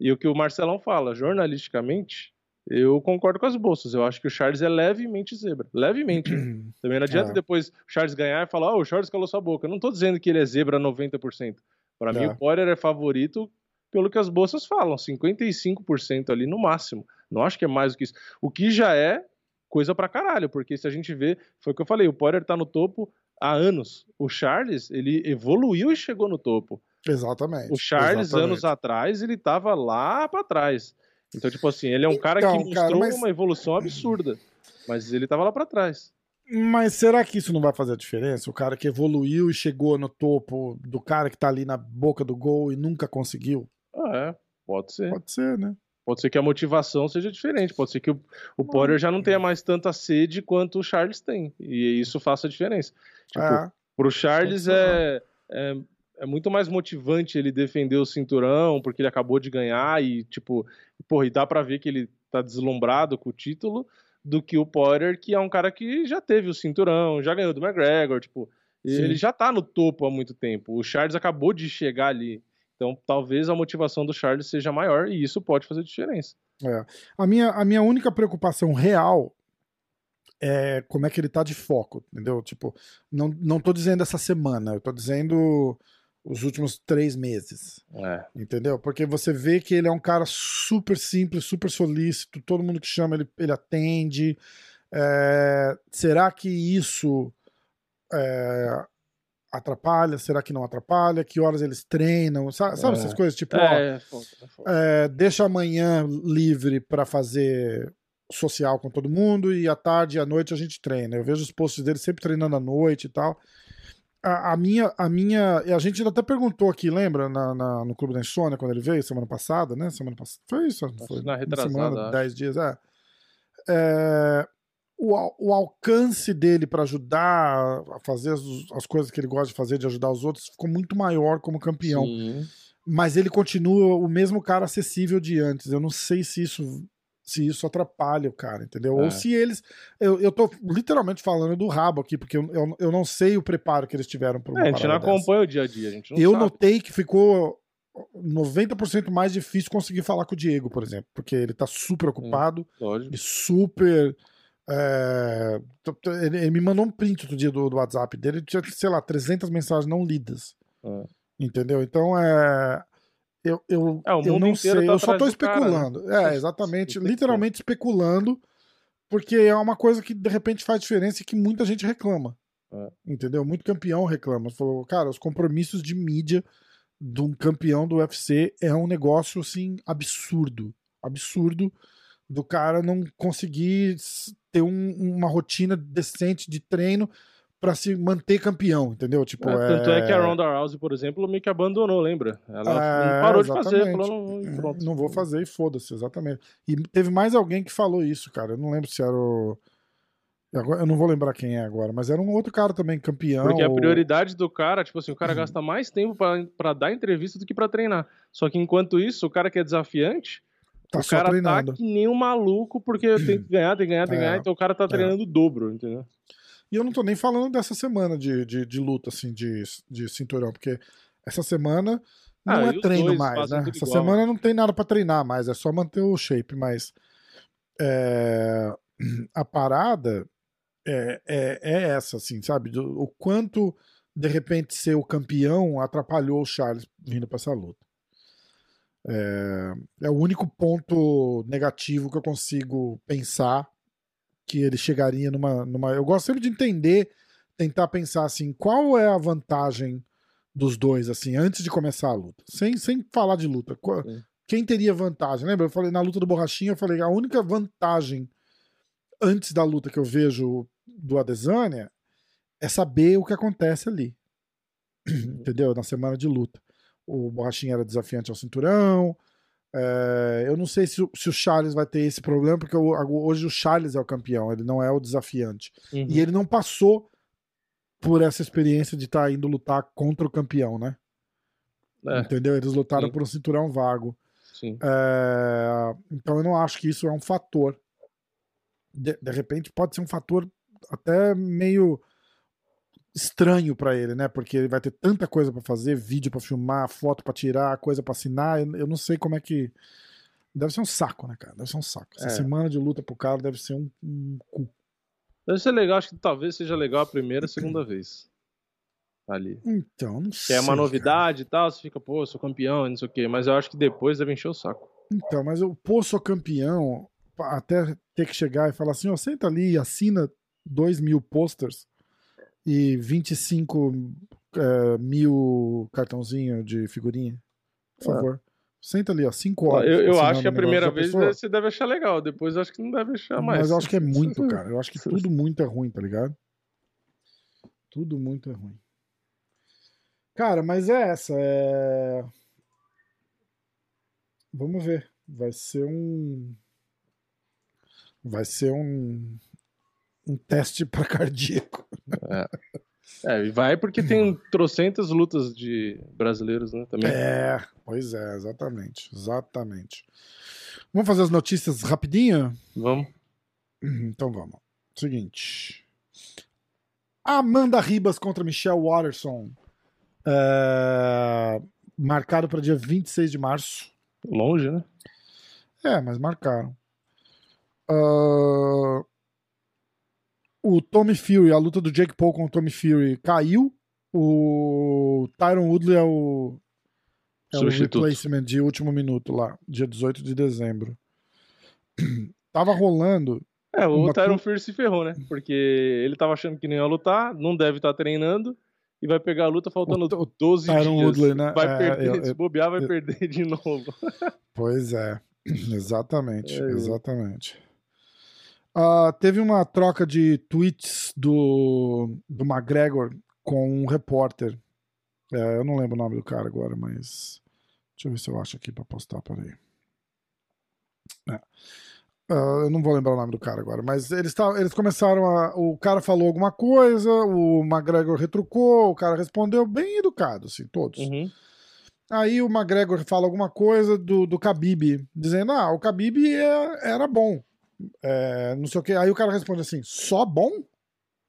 B: E o que o Marcelão fala, jornalisticamente, eu concordo com as bolsas. Eu acho que o Charles é levemente zebra. Levemente. Também não adianta é. depois o Charles ganhar e falar, oh, o Charles calou sua boca. Eu não tô dizendo que ele é zebra 90%. Para é. mim, o Poirier é favorito pelo que as bolsas falam, 55% ali no máximo. Não acho que é mais do que isso. O que já é coisa pra caralho, porque se a gente vê, foi o que eu falei, o Poirier tá no topo há anos. O Charles, ele evoluiu e chegou no topo.
A: Exatamente.
B: O Charles, exatamente. anos atrás, ele tava lá para trás. Então, tipo assim, ele é um então, cara que mostrou cara, mas... uma evolução absurda. Mas ele tava lá para trás.
A: Mas será que isso não vai fazer a diferença? O cara que evoluiu e chegou no topo do cara que tá ali na boca do gol e nunca conseguiu?
B: Ah, é, pode ser.
A: Pode ser, né?
B: Pode ser que a motivação seja diferente. Pode ser que o, o Potter já não tenha mais tanta sede quanto o Charles tem. E isso faça a diferença. Tipo, é. pro Charles é, é, é muito mais motivante ele defender o cinturão, porque ele acabou de ganhar e, tipo, porra, e dá pra ver que ele tá deslumbrado com o título, do que o Potter, que é um cara que já teve o cinturão, já ganhou do McGregor, tipo, Sim. ele já tá no topo há muito tempo. O Charles acabou de chegar ali. Então, talvez a motivação do Charles seja maior e isso pode fazer diferença.
A: É. A, minha, a minha única preocupação real é como é que ele tá de foco, entendeu? Tipo, não, não tô dizendo essa semana, eu tô dizendo os últimos três meses.
B: É.
A: Entendeu? Porque você vê que ele é um cara super simples, super solícito, todo mundo que chama ele, ele atende. É, será que isso é, atrapalha? Será que não atrapalha? Que horas eles treinam? Sabe, sabe é. essas coisas? Tipo, ó, é, é, deixa amanhã livre para fazer social com todo mundo e à tarde e à noite a gente treina. Eu vejo os posts dele sempre treinando à noite e tal a, a, minha, a minha. A gente até perguntou aqui, lembra, na, na, no Clube da Insônia, quando ele veio, semana passada, né? Semana passada. Foi isso? Foi
B: na retrasada. Semana,
A: dez dias, é. é o, o alcance dele para ajudar a fazer as, as, coisas que ele gosta de fazer, de ajudar os outros, ficou muito maior como campeão.
B: Sim.
A: Mas ele continua o mesmo cara acessível de antes. Eu não sei se isso se isso atrapalha o cara, entendeu? É. Ou se eles. Eu, eu tô literalmente falando do rabo aqui, porque eu, eu, eu não sei o preparo que eles tiveram
B: para é, A gente não acompanha dessa. o dia a dia, a gente não
A: Eu
B: sabe.
A: notei que ficou 90% mais difícil conseguir falar com o Diego, por exemplo, porque ele tá super ocupado
B: hum,
A: e super. É, ele, ele, me mandou um print do dia do, do WhatsApp dele, tinha, sei lá, 300 mensagens não lidas.
B: É.
A: Entendeu? Então é. Eu, eu, é, eu não sei, tá eu só tô especulando. Cara? É, exatamente, literalmente especulando, porque é uma coisa que de repente faz diferença e que muita gente reclama.
B: É.
A: Entendeu? Muito campeão reclama. Falou, cara, os compromissos de mídia de um campeão do UFC é um negócio assim absurdo. Absurdo do cara não conseguir ter um, uma rotina decente de treino para se manter campeão, entendeu? Tipo,
B: é, tanto é... é... que a Ronda Rousey, por exemplo, meio que abandonou, lembra? Ela é, parou exatamente. de fazer, falou, não, pronto.
A: não vou fazer e foda-se, exatamente. E teve mais alguém que falou isso, cara. Eu não lembro se era o eu não vou lembrar quem é agora, mas era um outro cara também, campeão.
B: Porque a prioridade do cara, tipo assim, o cara gasta mais tempo pra dar entrevista do que pra treinar. Só que enquanto isso, o cara que é desafiante,
A: tá
B: o cara
A: treinando.
B: tá que nem um maluco, porque tem que ganhar, tem que ganhar, tem que
A: É.
B: ganhar, então o cara tá treinando o dobro, entendeu?
A: E eu não tô nem falando dessa semana de, de, de luta, assim, de, de cinturão, porque essa semana não
B: Ah,
A: é treino mais, né? Essa
B: igual.
A: semana não tem nada pra treinar mais, é só manter o shape, mas é, a parada é, é, é essa, assim, sabe? Do- o quanto, de repente, ser o campeão atrapalhou o Charles vindo pra essa luta. É, é o único ponto negativo que eu consigo pensar que ele chegaria numa, numa. Eu gosto sempre de entender, tentar pensar assim, qual é a vantagem dos dois, assim, antes de começar a luta. Sem, sem falar de luta. Qual-. Quem teria vantagem? Lembra? Eu falei na luta do Borrachinha, eu falei, a única vantagem antes da luta que eu vejo do Adesanya é saber o que acontece ali. Entendeu? Na semana de luta. O Borrachinha era desafiante ao cinturão. É, eu não sei se, o- se o Charles vai ter esse problema, porque hoje o Charles é o campeão, ele não é o desafiante.
B: Uhum.
A: E ele não passou por essa experiência de estar indo lutar contra o campeão, né?
B: É,
A: Entendeu? Eles lutaram
B: Sim.
A: por um cinturão vago.
B: sim.
A: É, então eu não acho que isso é um fator. De, de repente pode ser um fator até meio estranho pra ele, né? Porque ele vai ter tanta coisa pra fazer, vídeo pra filmar, foto pra tirar, coisa pra assinar. Eu, eu não sei como é que deve ser um saco, né, cara? Deve ser um saco. Essa
B: É.
A: semana de luta pro cara deve ser um, um cu.
B: Deve ser legal, acho que talvez seja legal a primeira e a segunda vez. Ali.
A: Então, não
B: Que
A: sei.
B: é uma
A: cara.
B: novidade e tal, você fica, pô, eu sou campeão, e não sei o quê. Mas eu acho que depois deve encher o saco.
A: Então, mas o pô, sou campeão, até ter que chegar e falar assim, ó, senta ali e assina 2 mil posters e 25 eh, mil cartãozinho de figurinha. Por
B: Ah.
A: favor. Senta ali, ó, 5 horas.
B: Eu, eu acho que a primeira vez
A: pensou?
B: você deve achar legal, depois eu acho que não deve achar mais.
A: Mas eu acho que é muito, cara. Eu acho que tudo muito é ruim, tá ligado? Tudo muito é ruim. Cara, mas é essa. É... Vamos ver. Vai ser um. Vai ser um. Um teste pra cardíaco.
B: É, e vai porque tem trocentas lutas de brasileiros, né, também.
A: É, pois é, exatamente. Exatamente. Vamos fazer as notícias rapidinho?
B: Vamos.
A: Então vamos. Seguinte. Amanda Ribas contra Michelle Watterson. É, Marcado para dia 26 de março.
B: Longe, né?
A: É, mas marcaram. Ah, o Tommy Fury, a luta do Jake Paul com o Tommy Fury caiu. O Tyron Woodley é o, é o replacement de último minuto lá, dia 18 de dezembro. Tava rolando.
B: É, o
A: Uma
B: Tyron Fury se ferrou, né? Porque ele tava achando que nem ia lutar, não deve estar treinando e vai pegar a luta faltando
A: O- o
B: 12
A: Tyron
B: dias.
A: Woodley, né?
B: Vai
A: É,
B: perder,
A: eu- eu-
B: se bobear, vai
A: eu-
B: perder de novo.
A: Pois é, exatamente,
B: É.
A: exatamente. Ah, teve uma troca de tweets do, do McGregor com um repórter. É, eu não lembro o nome do cara agora, mas deixa eu ver se eu acho aqui pra postar, peraí. É. Ah, eu não vou lembrar o nome do cara agora, mas eles, tavam- eles começaram a. O cara falou alguma coisa, o McGregor retrucou, o cara respondeu bem educado, assim, todos.
B: Uhum.
A: Aí o McGregor fala alguma coisa do, do Khabib, dizendo, ah, o Khabib é- era bom. É, não sei o que. Aí o cara responde assim, só bom?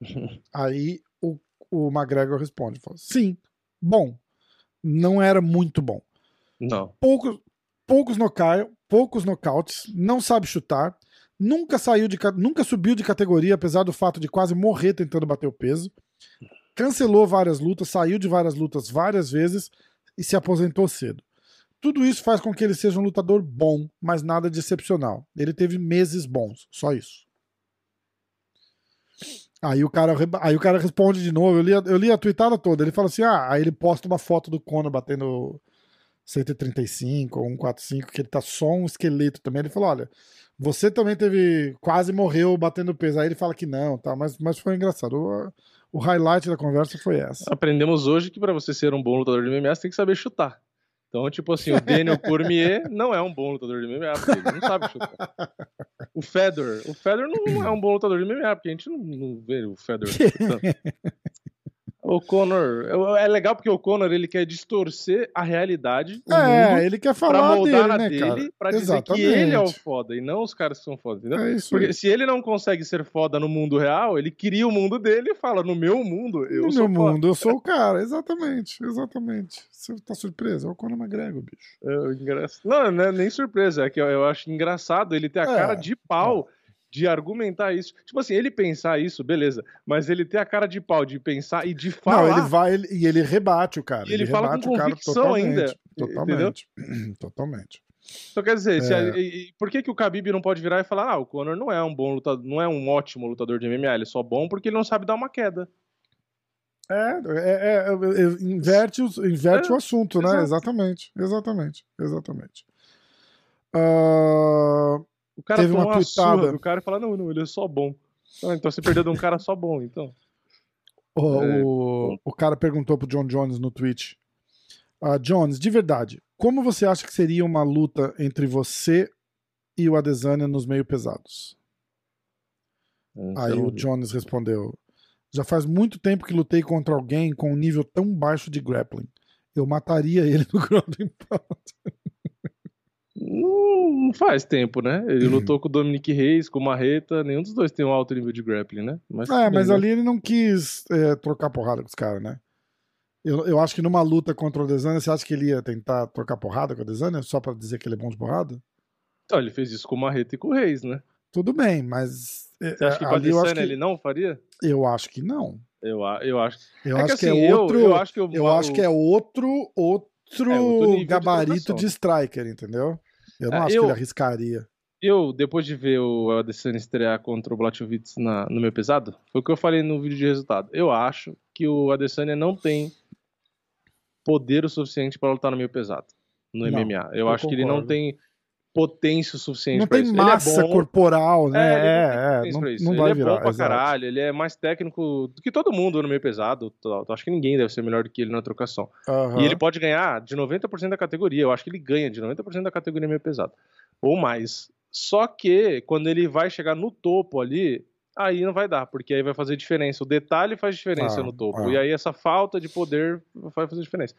A: Aí o, o McGregor responde, fala, sim, bom. Não era muito bom.
B: Não.
A: Poucos, poucos, noca poucos nocautes, não sabe chutar, nunca saiu de ca- nunca subiu de categoria, apesar do fato de quase morrer tentando bater o peso. Cancelou várias lutas, saiu de várias lutas várias vezes e se aposentou cedo. Tudo isso faz com que ele seja um lutador bom, mas nada de excepcional. Ele teve meses bons, só isso. Aí o cara, aí o cara responde de novo. Eu li, eu li a tweetada toda. Ele fala assim: ah, aí ele posta uma foto do Conor batendo 135 ou 145, que ele tá só um esqueleto também. Ele falou: olha, você também teve. quase morreu batendo peso. Aí ele fala que não, tá? Mas, mas foi engraçado. O, o highlight da conversa foi essa.
B: Aprendemos hoje que pra você ser um bom lutador de MMA, você tem que saber chutar. Então, tipo assim, o Daniel Cormier não é um bom lutador de MMA, porque ele não sabe chutar. O Fedor, o Fedor não é um bom lutador de MMA, porque a gente não, não vê o Fedor chutando. O Conor. É legal porque o Conor ele quer distorcer a realidade.
A: é, ele quer falar pra moldar dele, na né,
B: dele,
A: cara?
B: pra dizer Exatamente. que ele é o foda e não os caras que são foda, entendeu? É porque aí. se ele não consegue ser foda no mundo real, ele cria o mundo dele e fala: no meu mundo, eu
A: no
B: sou
A: meu foda. mundo, eu sou o cara. Exatamente, exatamente. Você tá surpreso? É o Conor McGregor, bicho.
B: É, engraçado. Não, não é nem surpresa, é que eu, eu acho engraçado ele ter a é, cara de pau. É de argumentar isso. Tipo assim, ele pensar isso, beleza. Mas ele ter a cara de pau de pensar e de falar.
A: Não, ele vai ele, e ele rebate o cara.
B: E ele,
A: ele
B: fala com convicção ainda.
A: Totalmente. Totalmente.
B: Então quer dizer, é... a, e, por que, que o Khabib não pode virar e falar, ah, o Conor não é um bom lutador, não é um ótimo lutador de MMA, ele é só bom porque ele não sabe dar uma queda.
A: É, é, é, é inverte, inverte o assunto, né? Exatamente, exatamente, exatamente. Uh,
B: o cara Teve uma, uma pitada. do cara e fala, não, não, ele é só bom. Ah, então você perdeu de um cara só bom, então.
A: O, é, o, o, cara perguntou pro John Jones no Twitch. Uh, Jones, de verdade, como você acha que seria uma luta entre você e o Adesanya nos meio pesados? Aí o Jones respondeu: Já faz muito tempo que lutei contra alguém com um nível tão baixo de grappling. Eu mataria ele no ground and pound.
B: Não, faz tempo, né? Ele uhum. lutou com o Dominic Reis, com o Marreta, nenhum dos dois tem um alto nível de grappling, né?
A: Mas, é, mas né? ali ele não quis é, trocar porrada com os caras, né? Eu, eu acho que numa luta contra o Desânia, você acha que ele ia tentar trocar porrada com o Desânia só pra dizer que ele é bom de porrada?
B: Então, ele fez isso com o Marreta e com o Reis, né?
A: Tudo bem, mas.
B: É, você acha que com a Desânia que... ele não faria?
A: Eu acho que não.
B: Eu, eu acho.
A: Eu é acho que, assim, é outro. Eu, eu acho que eu, eu acho que é outro, outro outro, é outro gabarito de, de, striker, entendeu? Eu não é, acho eu, que ele arriscaria.
B: Eu, depois de ver o Adesanya estrear contra o Blachowicz no meu pesado, foi o que eu falei no vídeo de resultado. Eu acho que o Adesanya não tem poder o suficiente para lutar no meio pesado, no não, MMA. Eu, eu acho concordo. que ele não tem potência o suficiente
A: Não tem
B: isso.
A: massa
B: é
A: corporal, né? É, é, é não, não vai
B: ele
A: virar.
B: é bom pra exato. caralho, ele é mais técnico do que todo mundo no meio pesado. Eu acho que ninguém deve ser melhor do que ele na trocação. Uhum. E ele pode ganhar de 90% da categoria. Eu acho que ele ganha de 90% da categoria meio pesado. Ou mais. Só que quando ele vai chegar no topo ali, aí não vai dar, porque aí vai fazer diferença. O detalhe faz diferença ah, no topo. Ah. E aí essa falta de poder vai fazer diferença.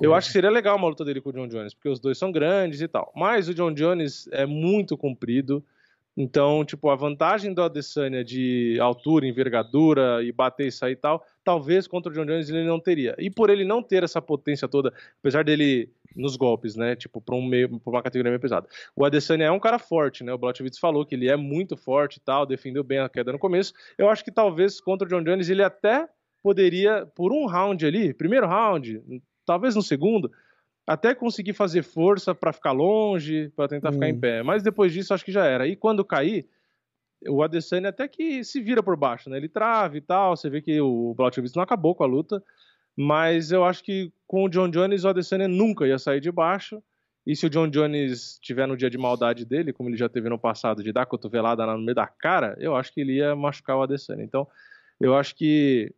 B: Eu acho que seria legal uma luta dele com o John Jones, porque os dois são grandes e tal. Mas o John Jones é muito comprido. Então, tipo, a vantagem do Adesanya de altura, envergadura e bater e sair e tal, talvez contra o John Jones ele não teria. E por ele não ter essa potência toda, apesar dele nos golpes, né, tipo, para um meio, pra uma categoria meio pesada. O Adesanya é um cara forte, né? O Blachowicz falou que ele é muito forte e tal, defendeu bem a queda no começo. Eu acho que talvez contra o John Jones ele até poderia, por um round ali, primeiro round, talvez no segundo, até conseguir fazer força para ficar longe, para tentar hum. ficar em hum. pé. Mas depois disso, acho que já era. E quando cair, o Adesanya até que se vira por baixo, né? Ele trava e tal. Você vê que o Blachowicz não acabou com a luta. Mas eu acho que com o John Jones, o Adesanya nunca ia sair de baixo. E se o John Jones tiver no dia de maldade dele, como ele já teve no passado, de dar cotovelada no meio da cara, eu acho que ele ia machucar o Adesanya. Então, eu acho que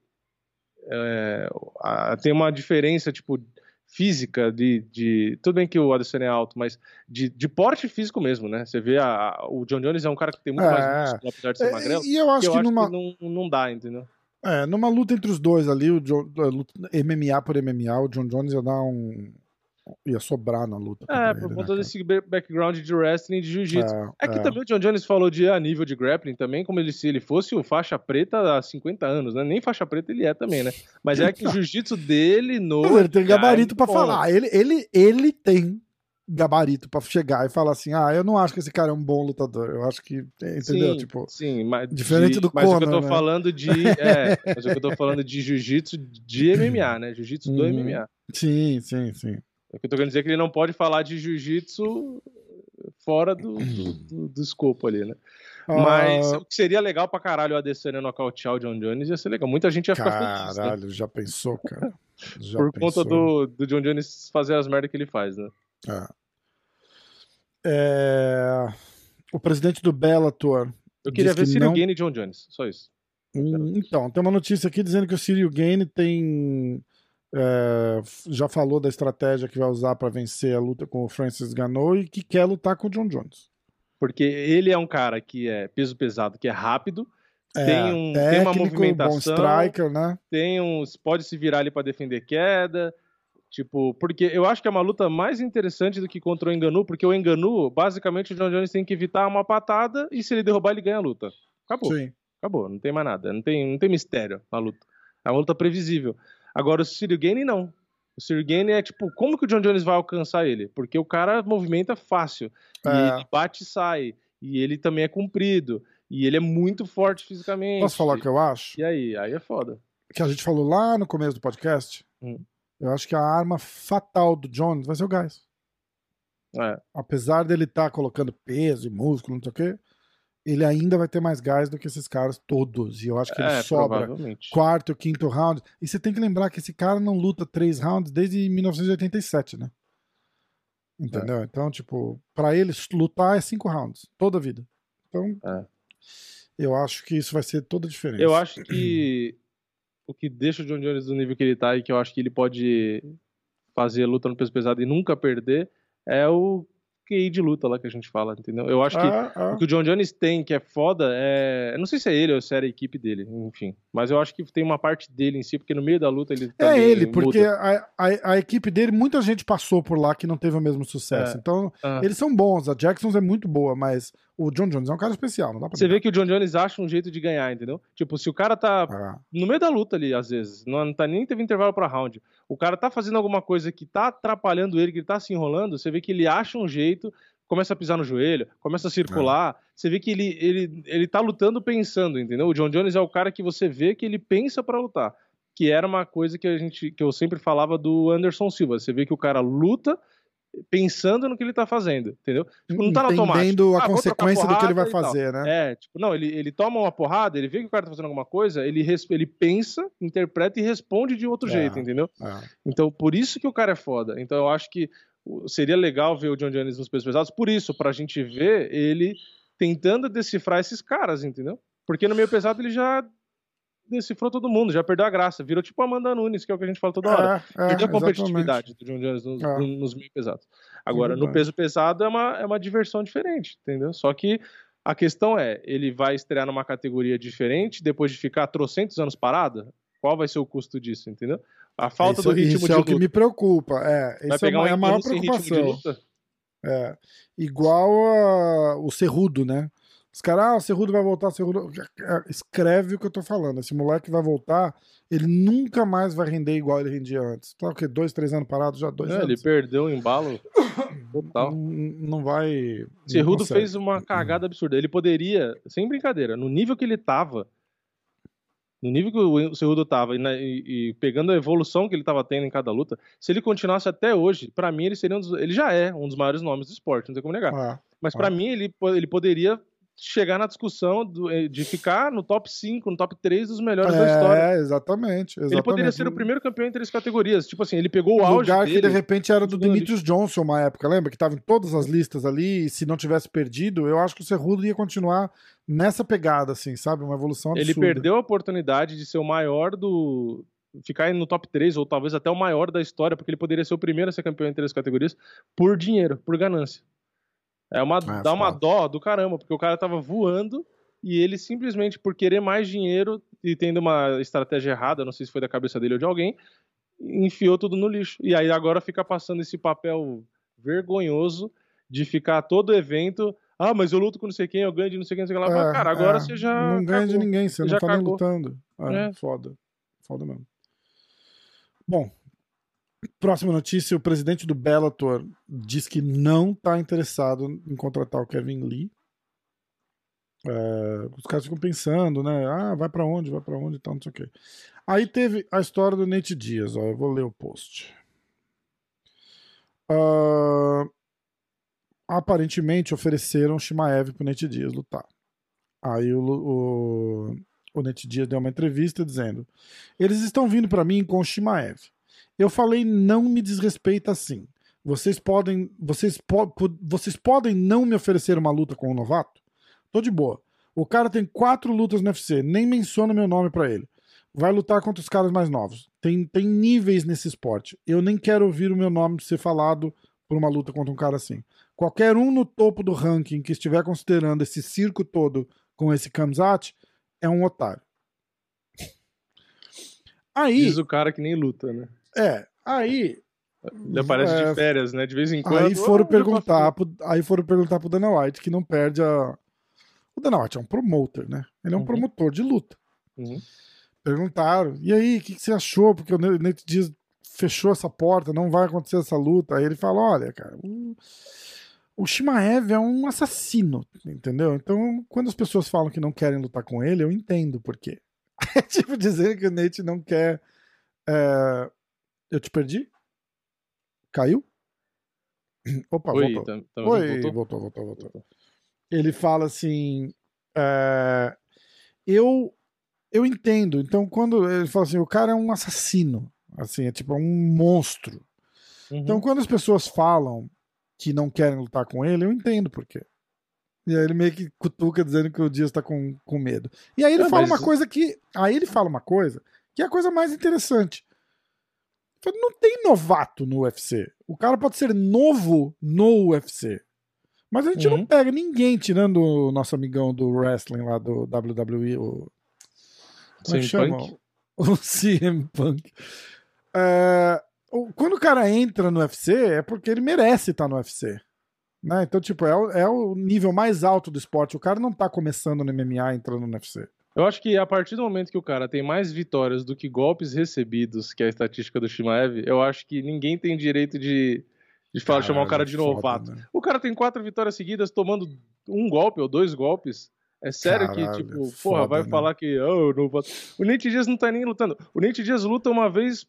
B: é, a, tem uma diferença, tipo, física de, de, Tudo bem que o Adesanya é alto, mas de, de porte físico mesmo, né? Você vê a, o John Jones é um cara que tem muito é, mais músculo, apesar de ser é, magrelo.
A: E eu acho que, eu que
B: acho
A: numa...
B: Que não, não dá, entendeu?
A: É, numa luta entre os dois ali, o John, MMA por MMA, o John Jones ia dar um, ia sobrar na luta.
B: É, por ele, conta né, desse background de wrestling e de jiu-jitsu. É, é, que é. também o John Jones falou de a nível de grappling também, como ele, se ele fosse o faixa preta há 50 anos, né? Nem faixa preta ele é também, né? Mas é que o jiu-jitsu dele no.
A: Mas ele tem gabarito para falar. Ele, ele, ele tem gabarito para chegar e falar assim: ah, eu não acho que esse cara é um bom lutador. Eu acho que. Entendeu?
B: Sim,
A: tipo.
B: Sim, mas.
A: Diferente
B: de,
A: do
B: mas
A: Conor,
B: o que eu tô
A: né?
B: falando de. É, mas o que eu tô falando de jiu-jitsu de MMA, né? Jiu-jitsu do
A: uhum.
B: MMA.
A: Sim, sim, sim.
B: O que eu tô querendo dizer é que ele não pode falar de jiu-jitsu fora do, do, do, escopo ali, né? Mas o que seria legal pra caralho o Adesanya nocautear o John Jones ia ser legal. Muita gente ia ficar
A: feliz. Né? Caralho, né? já pensou, cara? Já
B: Por
A: pensou.
B: conta do, do John Jones fazer as merdas que ele faz, né?
A: É. É... O presidente do Bellator.
B: Eu queria ver que Cyril não... Gane e John Jones, só isso.
A: Hum, então, tem uma notícia aqui dizendo que o Cyril Gane tem é, já falou da estratégia que vai usar para vencer a luta com o Francis Ganou e que quer lutar com o John Jones.
B: Porque ele é um cara que é peso pesado, que é rápido,
A: É,
B: tem, um, tem
A: técnico,
B: uma movimentação,
A: striker, né?
B: tem um, pode se virar ali para defender queda. Tipo, porque eu acho que é uma luta mais interessante do que contra o Enganu, porque o Enganu, basicamente, o John Jones tem que evitar uma patada e se ele derrubar, ele ganha a luta. Acabou.
A: Sim.
B: Acabou, não tem mais nada. Não tem, não tem mistério na luta. É uma luta previsível. Agora, o Sirigaine não. O Sirigaine é tipo, como que o John Jones vai alcançar ele? Porque o cara movimenta fácil. E
A: É.
B: ele bate e sai. E ele também é comprido. E ele é muito forte fisicamente.
A: Posso falar o que eu acho?
B: E aí? Aí é foda.
A: Que a gente falou lá no começo do podcast.
B: Hum.
A: Eu acho que a arma fatal do Jones vai ser o gás.
B: É.
A: Apesar dele estar colocando peso e músculo, não sei o quê, ele ainda vai ter mais gás do que esses caras todos. E eu acho que ele
B: é,
A: sobra quarto, quinto round. E você tem que lembrar que esse cara não luta três rounds desde 1987, né? Entendeu? Então, tipo, pra ele lutar é cinco rounds, toda a vida. Então,
B: É.
A: eu acho que isso vai ser toda a diferença.
B: Eu acho que o que deixa o John Jones do nível que ele tá e que eu acho que ele pode fazer luta no peso pesado e nunca perder é o QI de luta lá que a gente fala, entendeu? Eu acho que
A: Ah, ah.
B: o que o John Jones tem, que é foda, é. Eu não sei se é ele ou se era a equipe dele, enfim. Mas eu acho que tem uma parte dele em si, porque no meio da luta ele.
A: É ele, porque a, a, a equipe dele, muita gente passou por lá que não teve o mesmo sucesso.
B: É.
A: Então,
B: Ah.
A: eles são bons. A Jacksons é muito boa, mas o John Jones é um cara especial, não dá pra
B: Você vê que o John Jones acha um jeito de ganhar, entendeu? Tipo, se o cara tá
A: Ah,
B: no meio da luta ali, às vezes, não, não tá nem teve intervalo pra round, o cara tá fazendo alguma coisa que tá atrapalhando ele, que ele tá se enrolando, você vê que ele acha um jeito, começa a pisar no joelho, começa a circular, você vê que ele, ele, ele tá lutando pensando, entendeu? O John Jones é o cara que você vê que ele pensa pra lutar, que era uma coisa que a gente, que eu sempre falava do Anderson Silva, você vê que o cara luta pensando no que ele tá fazendo, entendeu? Tipo, não tá no automático.
A: Entendendo a
B: Ah,
A: consequência do que ele vai
B: tal.
A: fazer, né?
B: É, tipo, não, ele, ele toma uma porrada, ele vê que o cara tá fazendo alguma coisa, ele, ele pensa, interpreta e responde de outro
A: É.
B: jeito, entendeu?
A: Ah.
B: Então, por isso que o cara é foda. Então, eu acho que seria legal ver o John Jones nos pesos pesados, por isso, pra gente ver ele tentando decifrar esses caras, entendeu? Porque no meio pesado ele já decifrou todo mundo, já perdeu a graça, virou tipo Amanda Nunes, que é o que a gente fala toda hora.
A: É, é,
B: Perdeu a competitividade do John Jones nos,
A: É.
B: no- nos meio pesados. Agora, no peso pesado é uma, é uma diversão diferente, entendeu? Só que a questão é, ele vai estrear numa categoria diferente depois de ficar trocentos anos parado? Qual vai ser o custo disso, entendeu? A falta
A: isso,
B: do ritmo
A: isso
B: de
A: é o
B: luta.
A: que me preocupa. É,
B: vai
A: isso é,
B: pegar
A: uma-
B: um
A: é a maior preocupação.
B: luta?
A: É. Igual a- o Cerrudo, né? Os caras, ah, o Cerrudo vai voltar, o Cerrudo. É, Escreve o que eu tô falando. Esse moleque vai voltar, ele nunca mais vai render igual ele rendia antes. Tá o quê? Dois, três anos parado? Já dois
B: É, ele
A: anos.
B: perdeu o embalo total.
A: Não, não vai.
B: Cerrudo fez uma cagada absurda. Ele poderia, sem brincadeira, no nível que ele tava, no nível que o Cerrudo tava, e, na- e- e pegando a evolução que ele tava tendo em cada luta, se ele continuasse até hoje, pra mim ele seria um dos, ele já é um dos maiores nomes do esporte, não tem como negar.
A: Ah,
B: Mas pra
A: ah.
B: mim ele, ele poderia chegar na discussão do- eh, de ficar no top 5, no top 3 dos melhores da história.
A: é, exatamente, exatamente.
B: Ele poderia ser o primeiro campeão em três categorias. Tipo assim, ele pegou o auge
A: lugar que
B: dele.
A: de repente era do Demetrius Johnson uma época, lembra? Que tava em todas as listas ali, e se não tivesse perdido, eu acho que o Cerrudo ia continuar nessa pegada, assim, sabe? Uma evolução absurda.
B: Ele perdeu a oportunidade de ser o maior do. ficar no top 3, ou talvez até o maior da história, porque ele poderia ser o primeiro a ser campeão em três categorias, por dinheiro, por ganância. É uma,
A: É,
B: dá uma dó do caramba, porque o cara tava voando e ele simplesmente, por querer mais dinheiro e tendo uma estratégia errada, não sei se foi da cabeça dele ou de alguém, enfiou tudo no lixo. E aí agora fica passando esse papel vergonhoso de ficar todo evento. Ah, mas eu luto com não sei quem, eu ganho de não sei quem, não sei quem lá.
A: É,
B: cara, agora
A: é,
B: você já.
A: Não ganha de
B: cagou.
A: ninguém, você não
B: Já
A: tá nem
B: cagou.
A: lutando. É,
B: É.
A: Foda. Foda mesmo. Bom, próxima notícia: o presidente do Bellator diz que não tá interessado em contratar o Kevin Lee. É, os caras ficam pensando, né? Ah, vai pra onde, vai pra onde tal, não sei o quê. Aí teve a história do Nate Dias, ó, eu vou ler o post. Ah, aparentemente ofereceram Shimaev pro Nate Dias lutar. Aí o, o, o Nate Dias deu uma entrevista dizendo: Eles estão vindo pra mim com Shimaev. Eu falei, não me desrespeita assim. Vocês podem, vocês, po vocês podem não me oferecer uma luta com o novato? Tô de boa. O cara tem quatro lutas no UFC, nem menciona meu nome pra ele. vai lutar contra os caras mais novos. Tem, tem níveis nesse esporte. Eu nem quero ouvir o meu nome ser falado por uma luta contra um cara assim. Qualquer um no topo do ranking que estiver considerando esse circo todo com esse Kamzat é um otário.
B: Aí. Diz o cara que nem luta, né?
A: É. Aí.
B: Ele aparece é, de férias, né? De vez em quando.
A: Aí foram, oh, perguntar pro, aí foram perguntar pro Dana White, que não perde a. O Dana White é um promoter, né? Ele é um uhum. promotor de luta. Uhum. Perguntaram. E aí, o que, que, você achou? Porque o Nate Diaz fechou essa porta, não vai acontecer essa luta. Aí ele fala: olha, cara. Um o Shimaev é um assassino, entendeu? Então, quando as pessoas falam que não querem lutar com ele, eu entendo por quê. É tipo dizer que o Nate não quer. É... Eu te perdi? Caiu? Opa, Oi, voltou. Tá, Oi, voltou? voltou, voltou, voltou. Ele fala assim. É... Eu, eu entendo. Então, quando ele fala assim, o cara é um assassino. Assim, é tipo é um monstro. Então, uhum. Então, quando as pessoas falam que não querem lutar com ele, eu entendo por quê. E aí ele meio que cutuca dizendo que o Dias tá com, com medo. E aí ele fala mas... uma coisa que. Aí ele fala uma coisa que é a coisa mais interessante. Não tem novato no UFC. O cara pode ser novo no UFC. Mas a gente uhum. não pega ninguém, tirando o nosso amigão do wrestling lá do WWE, o.
B: Como é chama? Punk?
A: O CM Punk. É, quando o cara entra no UFC, é porque ele merece estar no UFC. Né? Então, tipo, é o, é o nível mais alto do esporte. O cara não tá começando no MMA entrando no UFC.
B: Eu acho que a partir do momento que o cara tem mais vitórias do que golpes recebidos, que é a estatística do Shimaev, eu acho que ninguém tem direito de, de falar, chamar o cara de novato. Foda, né? O cara tem quatro vitórias seguidas tomando um golpe ou dois golpes. É sério Caralho, que, tipo, porra, foda, vai né? falar que oh, não... o Nate Dias não tá nem lutando. O Nate Dias luta uma vez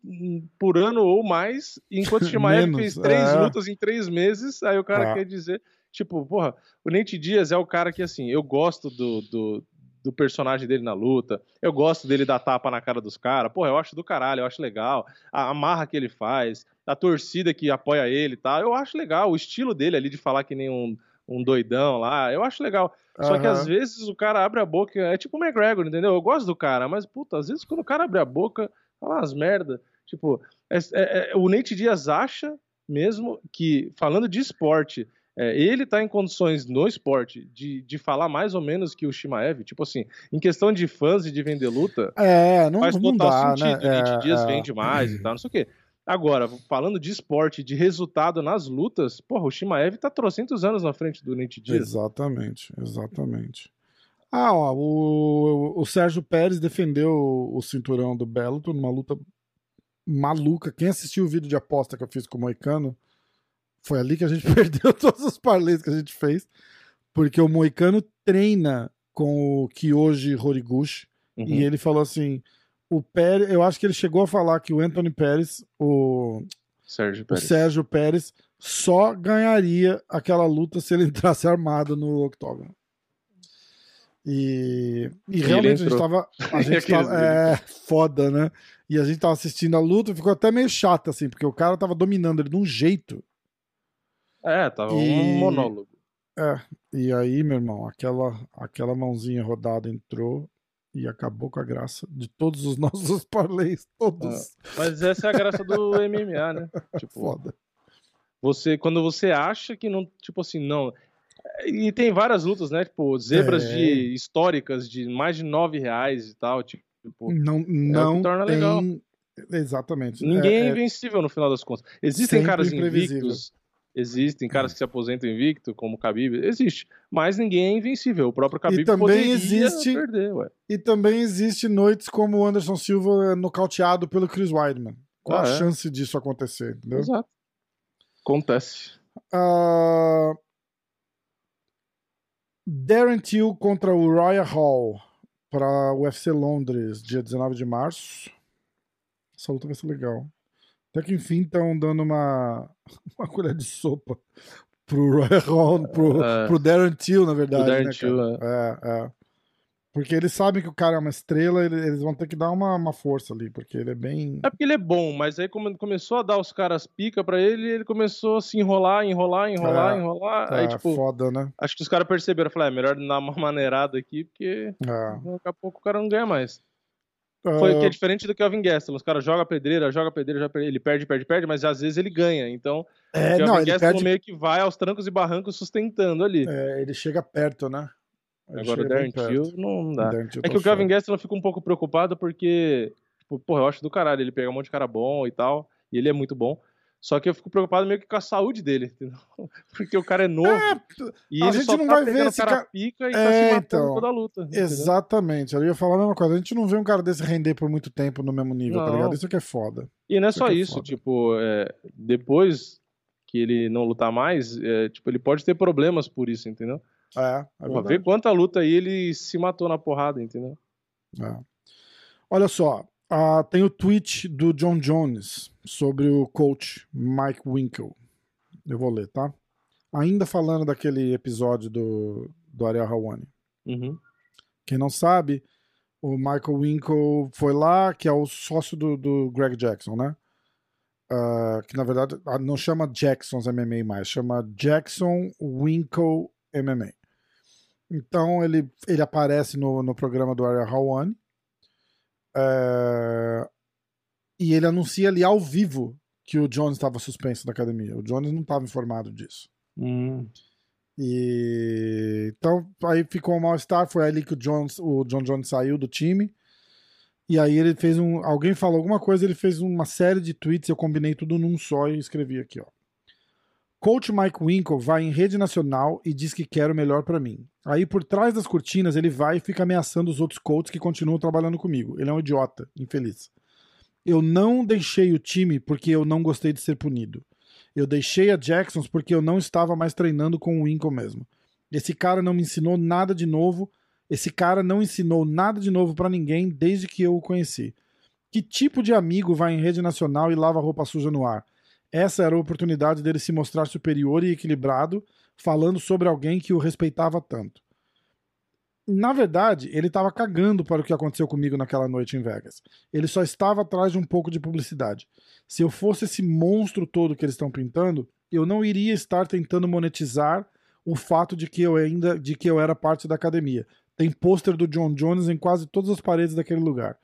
B: por ano ou mais, enquanto o Shimaev fez três é. lutas em três meses, aí o cara ah. quer dizer, tipo, porra, o Nate Dias é o cara que, assim, eu gosto do, do, do personagem dele na luta, eu gosto dele dar tapa na cara dos caras, porra, eu acho do caralho, eu acho legal, a, a marra que ele faz, a torcida que apoia ele e tá, tal, eu acho legal, o estilo dele ali de falar que nem um um doidão lá. Eu acho legal. Só que às vezes o cara abre a boca. É tipo o McGregor, entendeu? Eu gosto do cara, mas, puta, às vezes quando o cara abre a boca, fala umas merda. Tipo, é, é, é, o Nate Dias acha mesmo que, falando de esporte, é, ele tá em condições no esporte de, de falar mais ou menos que o Shimaev, tipo assim, em questão de fãs e de vender luta,
A: é, não, faz não total dá, sentido.
B: Né? O Nate Dias é, vende mais e tal, não sei o quê. Agora, falando de esporte, de resultado nas lutas, porra, o Shimaev tá trocentos anos na frente do Nate Diaz.
A: Exatamente, exatamente. Ah, ó, o, o Sérgio Pérez defendeu o cinturão do Bellator numa luta maluca. Quem assistiu o vídeo de aposta que eu fiz com o Moicano, foi ali que a gente perdeu todos os parlays que a gente fez, porque o Moicano treina com o Kyoji Horiguchi, uhum. e ele falou assim o Pérez, eu acho que ele chegou a falar que o Anthony Pérez, o
B: Sérgio Pérez,
A: o Sérgio Pérez só ganharia aquela luta se ele entrasse armado no octógono. E, e, e realmente a gente tava. A gente tava é foda, né? E a gente tava assistindo a luta, ficou até meio chato, assim, porque o cara tava dominando ele de um jeito.
B: É, tava e... um monólogo.
A: É, e aí, meu irmão, aquela, aquela mãozinha rodada entrou e acabou com a graça de todos os nossos parlays, todos.
B: É, mas essa é a graça do MMA, né? Tipo, Foda. Você, quando você acha que não, tipo assim, não. E tem várias lutas, né? Tipo, zebras é. de históricas de mais de nove reais e tal. Tipo,
A: não, é não é torna tem... legal. Exatamente.
B: Ninguém é, é, invencível no final das contas. Existem caras invictos Existem caras que se aposentam invicto, como o Khabib, existe. Mas ninguém é invencível. O próprio Khabib
A: e também existe, perder, ué. E também existe noites como o Anderson Silva nocauteado pelo Chris Weidman. Qual ah, a é? chance disso acontecer? Entendeu?
B: Exato. Acontece.
A: Uh... Darren Till contra o Raya Hall para o UFC Londres, dia 19 de março. Essa luta vai ser legal. Até que enfim estão dando uma, uma colher de sopa pro Roy pro, é. pro Darren Till, na verdade. Darren né, Till, é. é. é, Porque eles sabem que o cara é uma estrela, eles vão ter que dar uma, uma força ali, porque ele é bem.
B: É porque ele é bom, mas aí como começou a dar os caras pica pra ele, ele começou a se enrolar, enrolar, enrolar, é, enrolar. aí, é, tipo,
A: foda, né?
B: Acho que os caras perceberam, falaram, é melhor dar uma maneirada aqui, porque é. daqui a pouco o cara não ganha mais. Foi que é diferente do Kelvin Gastelum. Os caras jogam pedreira, joga pedreira, joga pedreira, ele perde, perde, perde, mas às vezes ele ganha. Então,
A: é,
B: o Kelvin
A: não, ele
B: Gastelum
A: perde-
B: meio que vai aos trancos e barrancos sustentando ali.
A: É, ele chega perto, né? Ele
B: Agora o Darren Till não dá. É
A: tá
B: que o Kelvin. Gastelum fica um pouco preocupado porque, tipo, porra, eu acho do caralho, ele pega um monte de cara bom e tal, e ele é muito bom. Só que eu fico preocupado meio que com a saúde dele, entendeu? Porque o cara é novo e
A: a
B: ele
A: gente
B: só
A: não
B: tá
A: vai ver esse
B: cara
A: cara-
B: pica e tá
A: É,
B: se matando
A: então,
B: toda a luta. entendeu?
A: Exatamente, eu ia falar a mesma coisa. A gente não vê um cara desse render por muito tempo no mesmo nível, tá
B: Não.
A: ligado? Isso que é foda.
B: E não é
A: Isso
B: só
A: é
B: isso, tipo, é, depois que ele não lutar mais, é, tipo, ele pode ter problemas por isso, entendeu?
A: É, é.
B: Vê quanta luta aí ele se matou na porrada, entendeu?
A: É. Olha só, ah, tem o tweet do John Jones sobre o coach Mike Winkle. Eu vou ler, tá? Ainda falando daquele episódio do, do Ariel Hawani.
B: Uhum.
A: Quem não sabe, o Michael Winkle foi lá, que é o sócio do, do Greg Jackson, né? Ah, que na verdade ah, não chama Jackson's MMA mais, chama Jackson Winkle MMA. Então ele, ele aparece no, no programa do Ariel Hawani é, e ele anuncia ali ao vivo que o Jones estava suspenso da academia. O Jones não estava informado disso.
B: Hum.
A: E então aí ficou um mal-estar, foi ali que o Jones, o John Jones saiu do time. E aí ele fez um, alguém falou alguma coisa, ele fez uma série de tweets, eu combinei tudo num só e escrevi aqui, ó. Coach Mike Winkle vai em rede nacional e diz que quer o melhor pra mim. Aí por trás das cortinas ele vai e fica ameaçando os outros coaches que continuam trabalhando comigo. Ele é um idiota, infeliz. Eu não deixei o time porque eu não gostei de ser punido. Eu deixei a Jacksons porque eu não estava mais treinando com o Winkle mesmo. Esse cara não me ensinou nada de novo. Esse cara não ensinou nada de novo pra ninguém desde que eu o conheci. Que tipo de amigo vai em rede nacional e lava roupa suja no ar? Essa era a oportunidade dele se mostrar superior e equilibrado, falando sobre alguém que o respeitava tanto. Na verdade, ele estava cagando para o que aconteceu comigo naquela noite em Vegas. Ele só estava atrás de um pouco de publicidade. Se eu fosse esse monstro todo que eles estão pintando, eu não iria estar tentando monetizar o fato de que eu ainda de que eu era parte da academia. Tem pôster do John Jones em quase todas as paredes daquele lugar.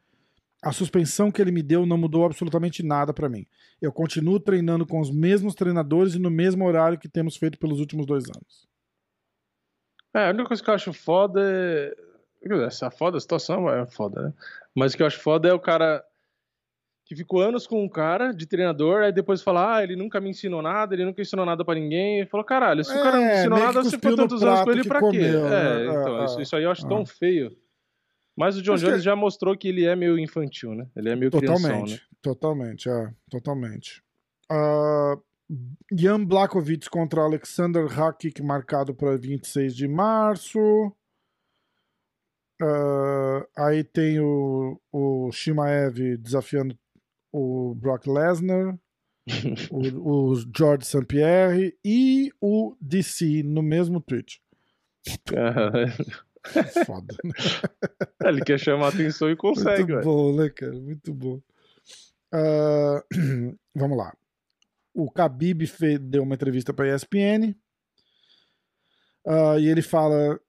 A: A suspensão que ele me deu não mudou absolutamente nada para mim. Eu continuo treinando com os mesmos treinadores e no mesmo horário que temos feito pelos últimos dois anos.
B: É, a única coisa que eu acho foda é. Essa foda, a situação é foda, né? Mas o que eu acho foda é o cara que ficou anos com um cara de treinador, aí depois fala, ah, ele nunca me ensinou nada, ele nunca ensinou nada pra ninguém. E falou, caralho, se o cara não
A: É,
B: ensinou nada, você ficou tantos anos com ele pra quê?
A: comeu,
B: é,
A: né?
B: então, isso,
A: é.
B: isso aí eu acho
A: É.
B: tão feio. Mas o John
A: Acho que
B: Jones
A: é-
B: já mostrou que ele é meio infantil, né? Ele é meio crianção,
A: Totalmente,
B: né?
A: totalmente, é, totalmente. Uh, Jan Blakovic contra Alexander Hakic, marcado para 26 de março. Uh, aí tem o, o Shimaev desafiando o Brock Lesnar, o, o George St. Pierre e o DC no mesmo tweet. Foda. né?
B: ele quer chamar atenção e consegue,
A: Muito
B: velho.
A: bom, né, cara? Muito bom. Ah, vamos lá. O Khabib deu uma entrevista para ESPN ah, e ele fala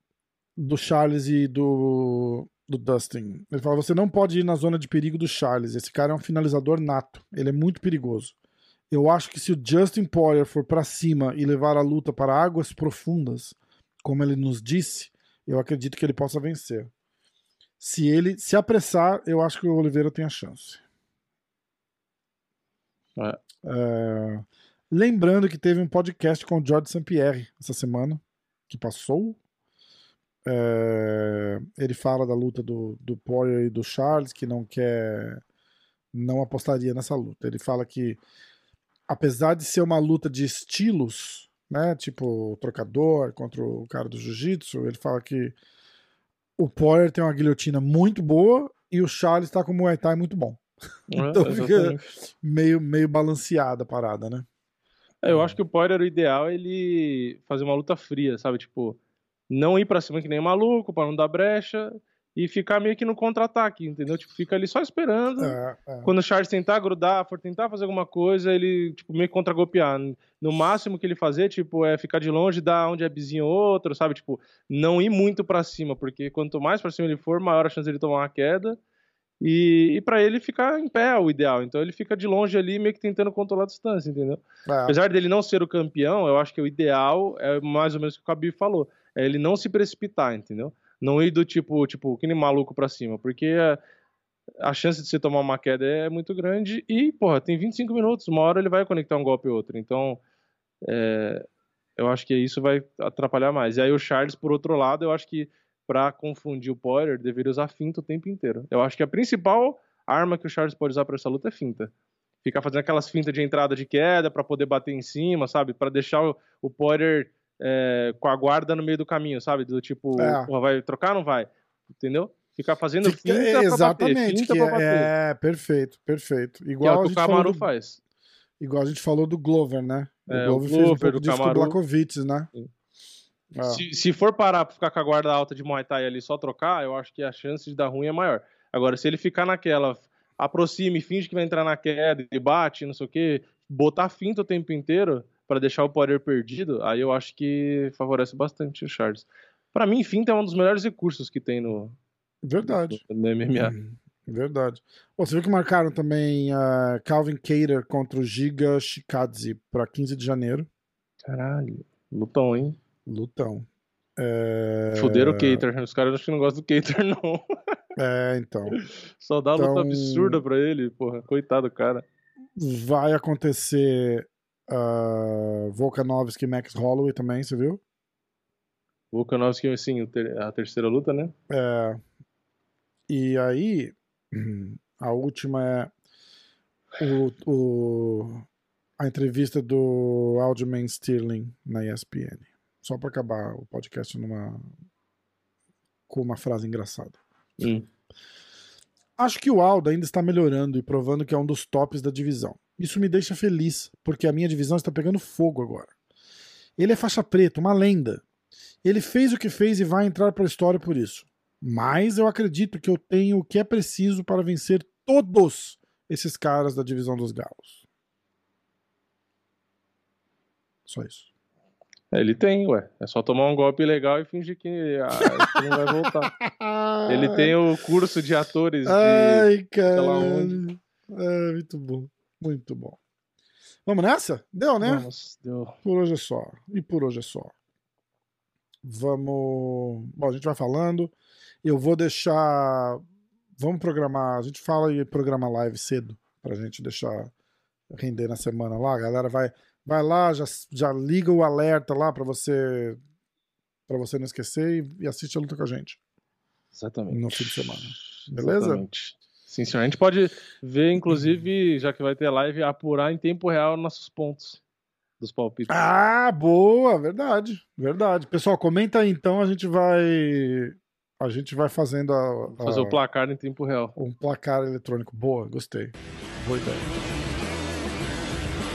A: do Charles e do, do Dustin. Ele fala: você não pode ir na zona de perigo do Charles. Esse cara é um finalizador nato. Ele é muito perigoso. Eu acho que se o Justin Poirier for para cima e levar a luta para águas profundas, como ele nos disse, eu acredito que ele possa vencer. Se ele se apressar, eu acho que o Oliveira tem a chance.
B: É.
A: É, Lembrando que teve um podcast com o George St. Pierre essa semana, que passou. É, Ele fala da luta do, do Poirier e do Charles, que não quer. Não apostaria nessa luta. Ele fala que, apesar de ser uma luta de estilos, né? Tipo o trocador contra o cara do jiu-jitsu, ele fala que o Poirier tem uma guilhotina muito boa e o Charles tá com um Muay Thai muito bom. Então
B: É,
A: fica-
B: exatamente.
A: Meio, meio balanceada a parada, né?
B: É, eu acho que o Poirier, o ideal é ele fazer uma luta fria, sabe? Tipo, não ir pra cima que nem maluco, pra não dar brecha, e ficar meio que no contra-ataque, entendeu? Tipo, fica ali só esperando.
A: É, é.
B: Quando o Charles tentar grudar, for tentar fazer alguma coisa, ele, tipo, meio que contra-golpear. No máximo que ele fazer, tipo, é ficar de longe, dar um jabzinho ou outro, sabe? Tipo, não ir muito pra cima, porque quanto mais pra cima ele for, maior a chance dele tomar uma queda. E, e para ele ficar em pé é o ideal. Então ele fica de longe ali, meio que tentando controlar a distância, entendeu? É. Apesar dele não ser o campeão, eu acho que o ideal é mais ou menos o que o Khabib falou. É ele não se precipitar, entendeu? Não ir do tipo, tipo, que nem maluco pra cima. Porque a, a chance de você tomar uma queda é muito grande. E, porra, tem 25 minutos, uma hora ele vai conectar um golpe ou outro. Então, é, eu acho que isso vai atrapalhar mais. E aí o Charles, por outro lado, eu acho que para confundir o Poirier, deveria usar finta o tempo inteiro. Eu acho que a principal arma que o Charles pode usar para essa luta é finta. Ficar fazendo aquelas fintas de entrada de queda para poder bater em cima, sabe? Para deixar o, o Poirier é, com a guarda no meio do caminho, sabe? Do tipo, é. porra, vai trocar ou não vai? Entendeu? Ficar fazendo
A: finta é, Exatamente, pra bater, finta é, é, perfeito, perfeito. Igual
B: que é o que o Camaro do, faz.
A: Igual a gente falou do Glover, né?
B: O é, Glover, o Glover fez um pouco
A: o Blakovic, né?
B: Ah. Se, se, for parar pra ficar com a guarda alta de Muay Thai ali só trocar, eu acho que a chance de dar ruim é maior. Agora, se ele ficar naquela, aproxima e finge que vai entrar na queda e bate, não sei o que, botar finta o tempo inteiro para deixar o poder perdido, aí eu acho que favorece bastante o Charles. Para mim, finta é um dos melhores recursos que tem no,
A: Verdade.
B: no, no MMA. Hum,
A: verdade. você viu que marcaram também uh, Calvin Cater contra o Giga Shikadze para 15 de janeiro.
B: Caralho, lutão, hein?
A: Lutão. É...
B: Fuderam o Cater. Os caras acho que não gostam do Cater, não.
A: É, então.
B: Só dá então... luta absurda pra ele, porra. Coitado do cara.
A: Vai acontecer uh, Volkanovski e Max Holloway também, você viu?
B: Volkanovski, sim, a terceira luta, né?
A: É. E aí, a última é o, o, a entrevista do Aljamain Sterling na ESPN. Só para acabar o podcast numa com uma frase engraçada.
B: Hum.
A: Acho que o Aldo ainda está melhorando e provando que é um dos tops da divisão. Isso me deixa feliz, porque a minha divisão está pegando fogo agora. Ele é faixa preta, uma lenda. Ele fez o que fez e vai entrar para a história por isso. Mas eu acredito que eu tenho o que é preciso para vencer todos esses caras da divisão dos galos. Só isso.
B: É, ele tem, ué. É só tomar um golpe legal e fingir que, ah, não vai voltar. ele tem o curso de atores de.
A: Ai, cara. É, muito bom. Muito bom. Vamos nessa? Deu, né?
B: Vamos, deu.
A: Por hoje é só. E por hoje é só. Vamos. Bom, a gente vai falando. Eu vou deixar. Vamos programar. A gente fala e programa live cedo. Pra gente deixar render na semana lá. A galera vai Vai lá, já, já liga o alerta lá para você para você não esquecer e, e, assiste a luta com a gente.
B: Exatamente.
A: No fim de semana. Beleza?
B: Exatamente. Sim, senhor. A gente pode ver, inclusive, já que vai ter live, apurar em tempo real nossos pontos dos palpites.
A: Ah, boa, verdade, verdade. Pessoal, comenta aí então, a gente vai a gente vai fazendo a,
B: a fazer o placar em tempo real.
A: Um placar eletrônico. Boa, gostei. Boa ideia.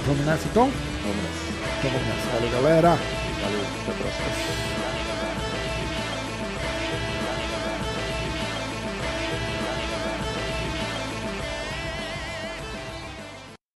A: Vamos nessa então?
B: Vamos nessa.
A: Então vamos nessa. Valeu, galera.
B: Valeu, até a próxima.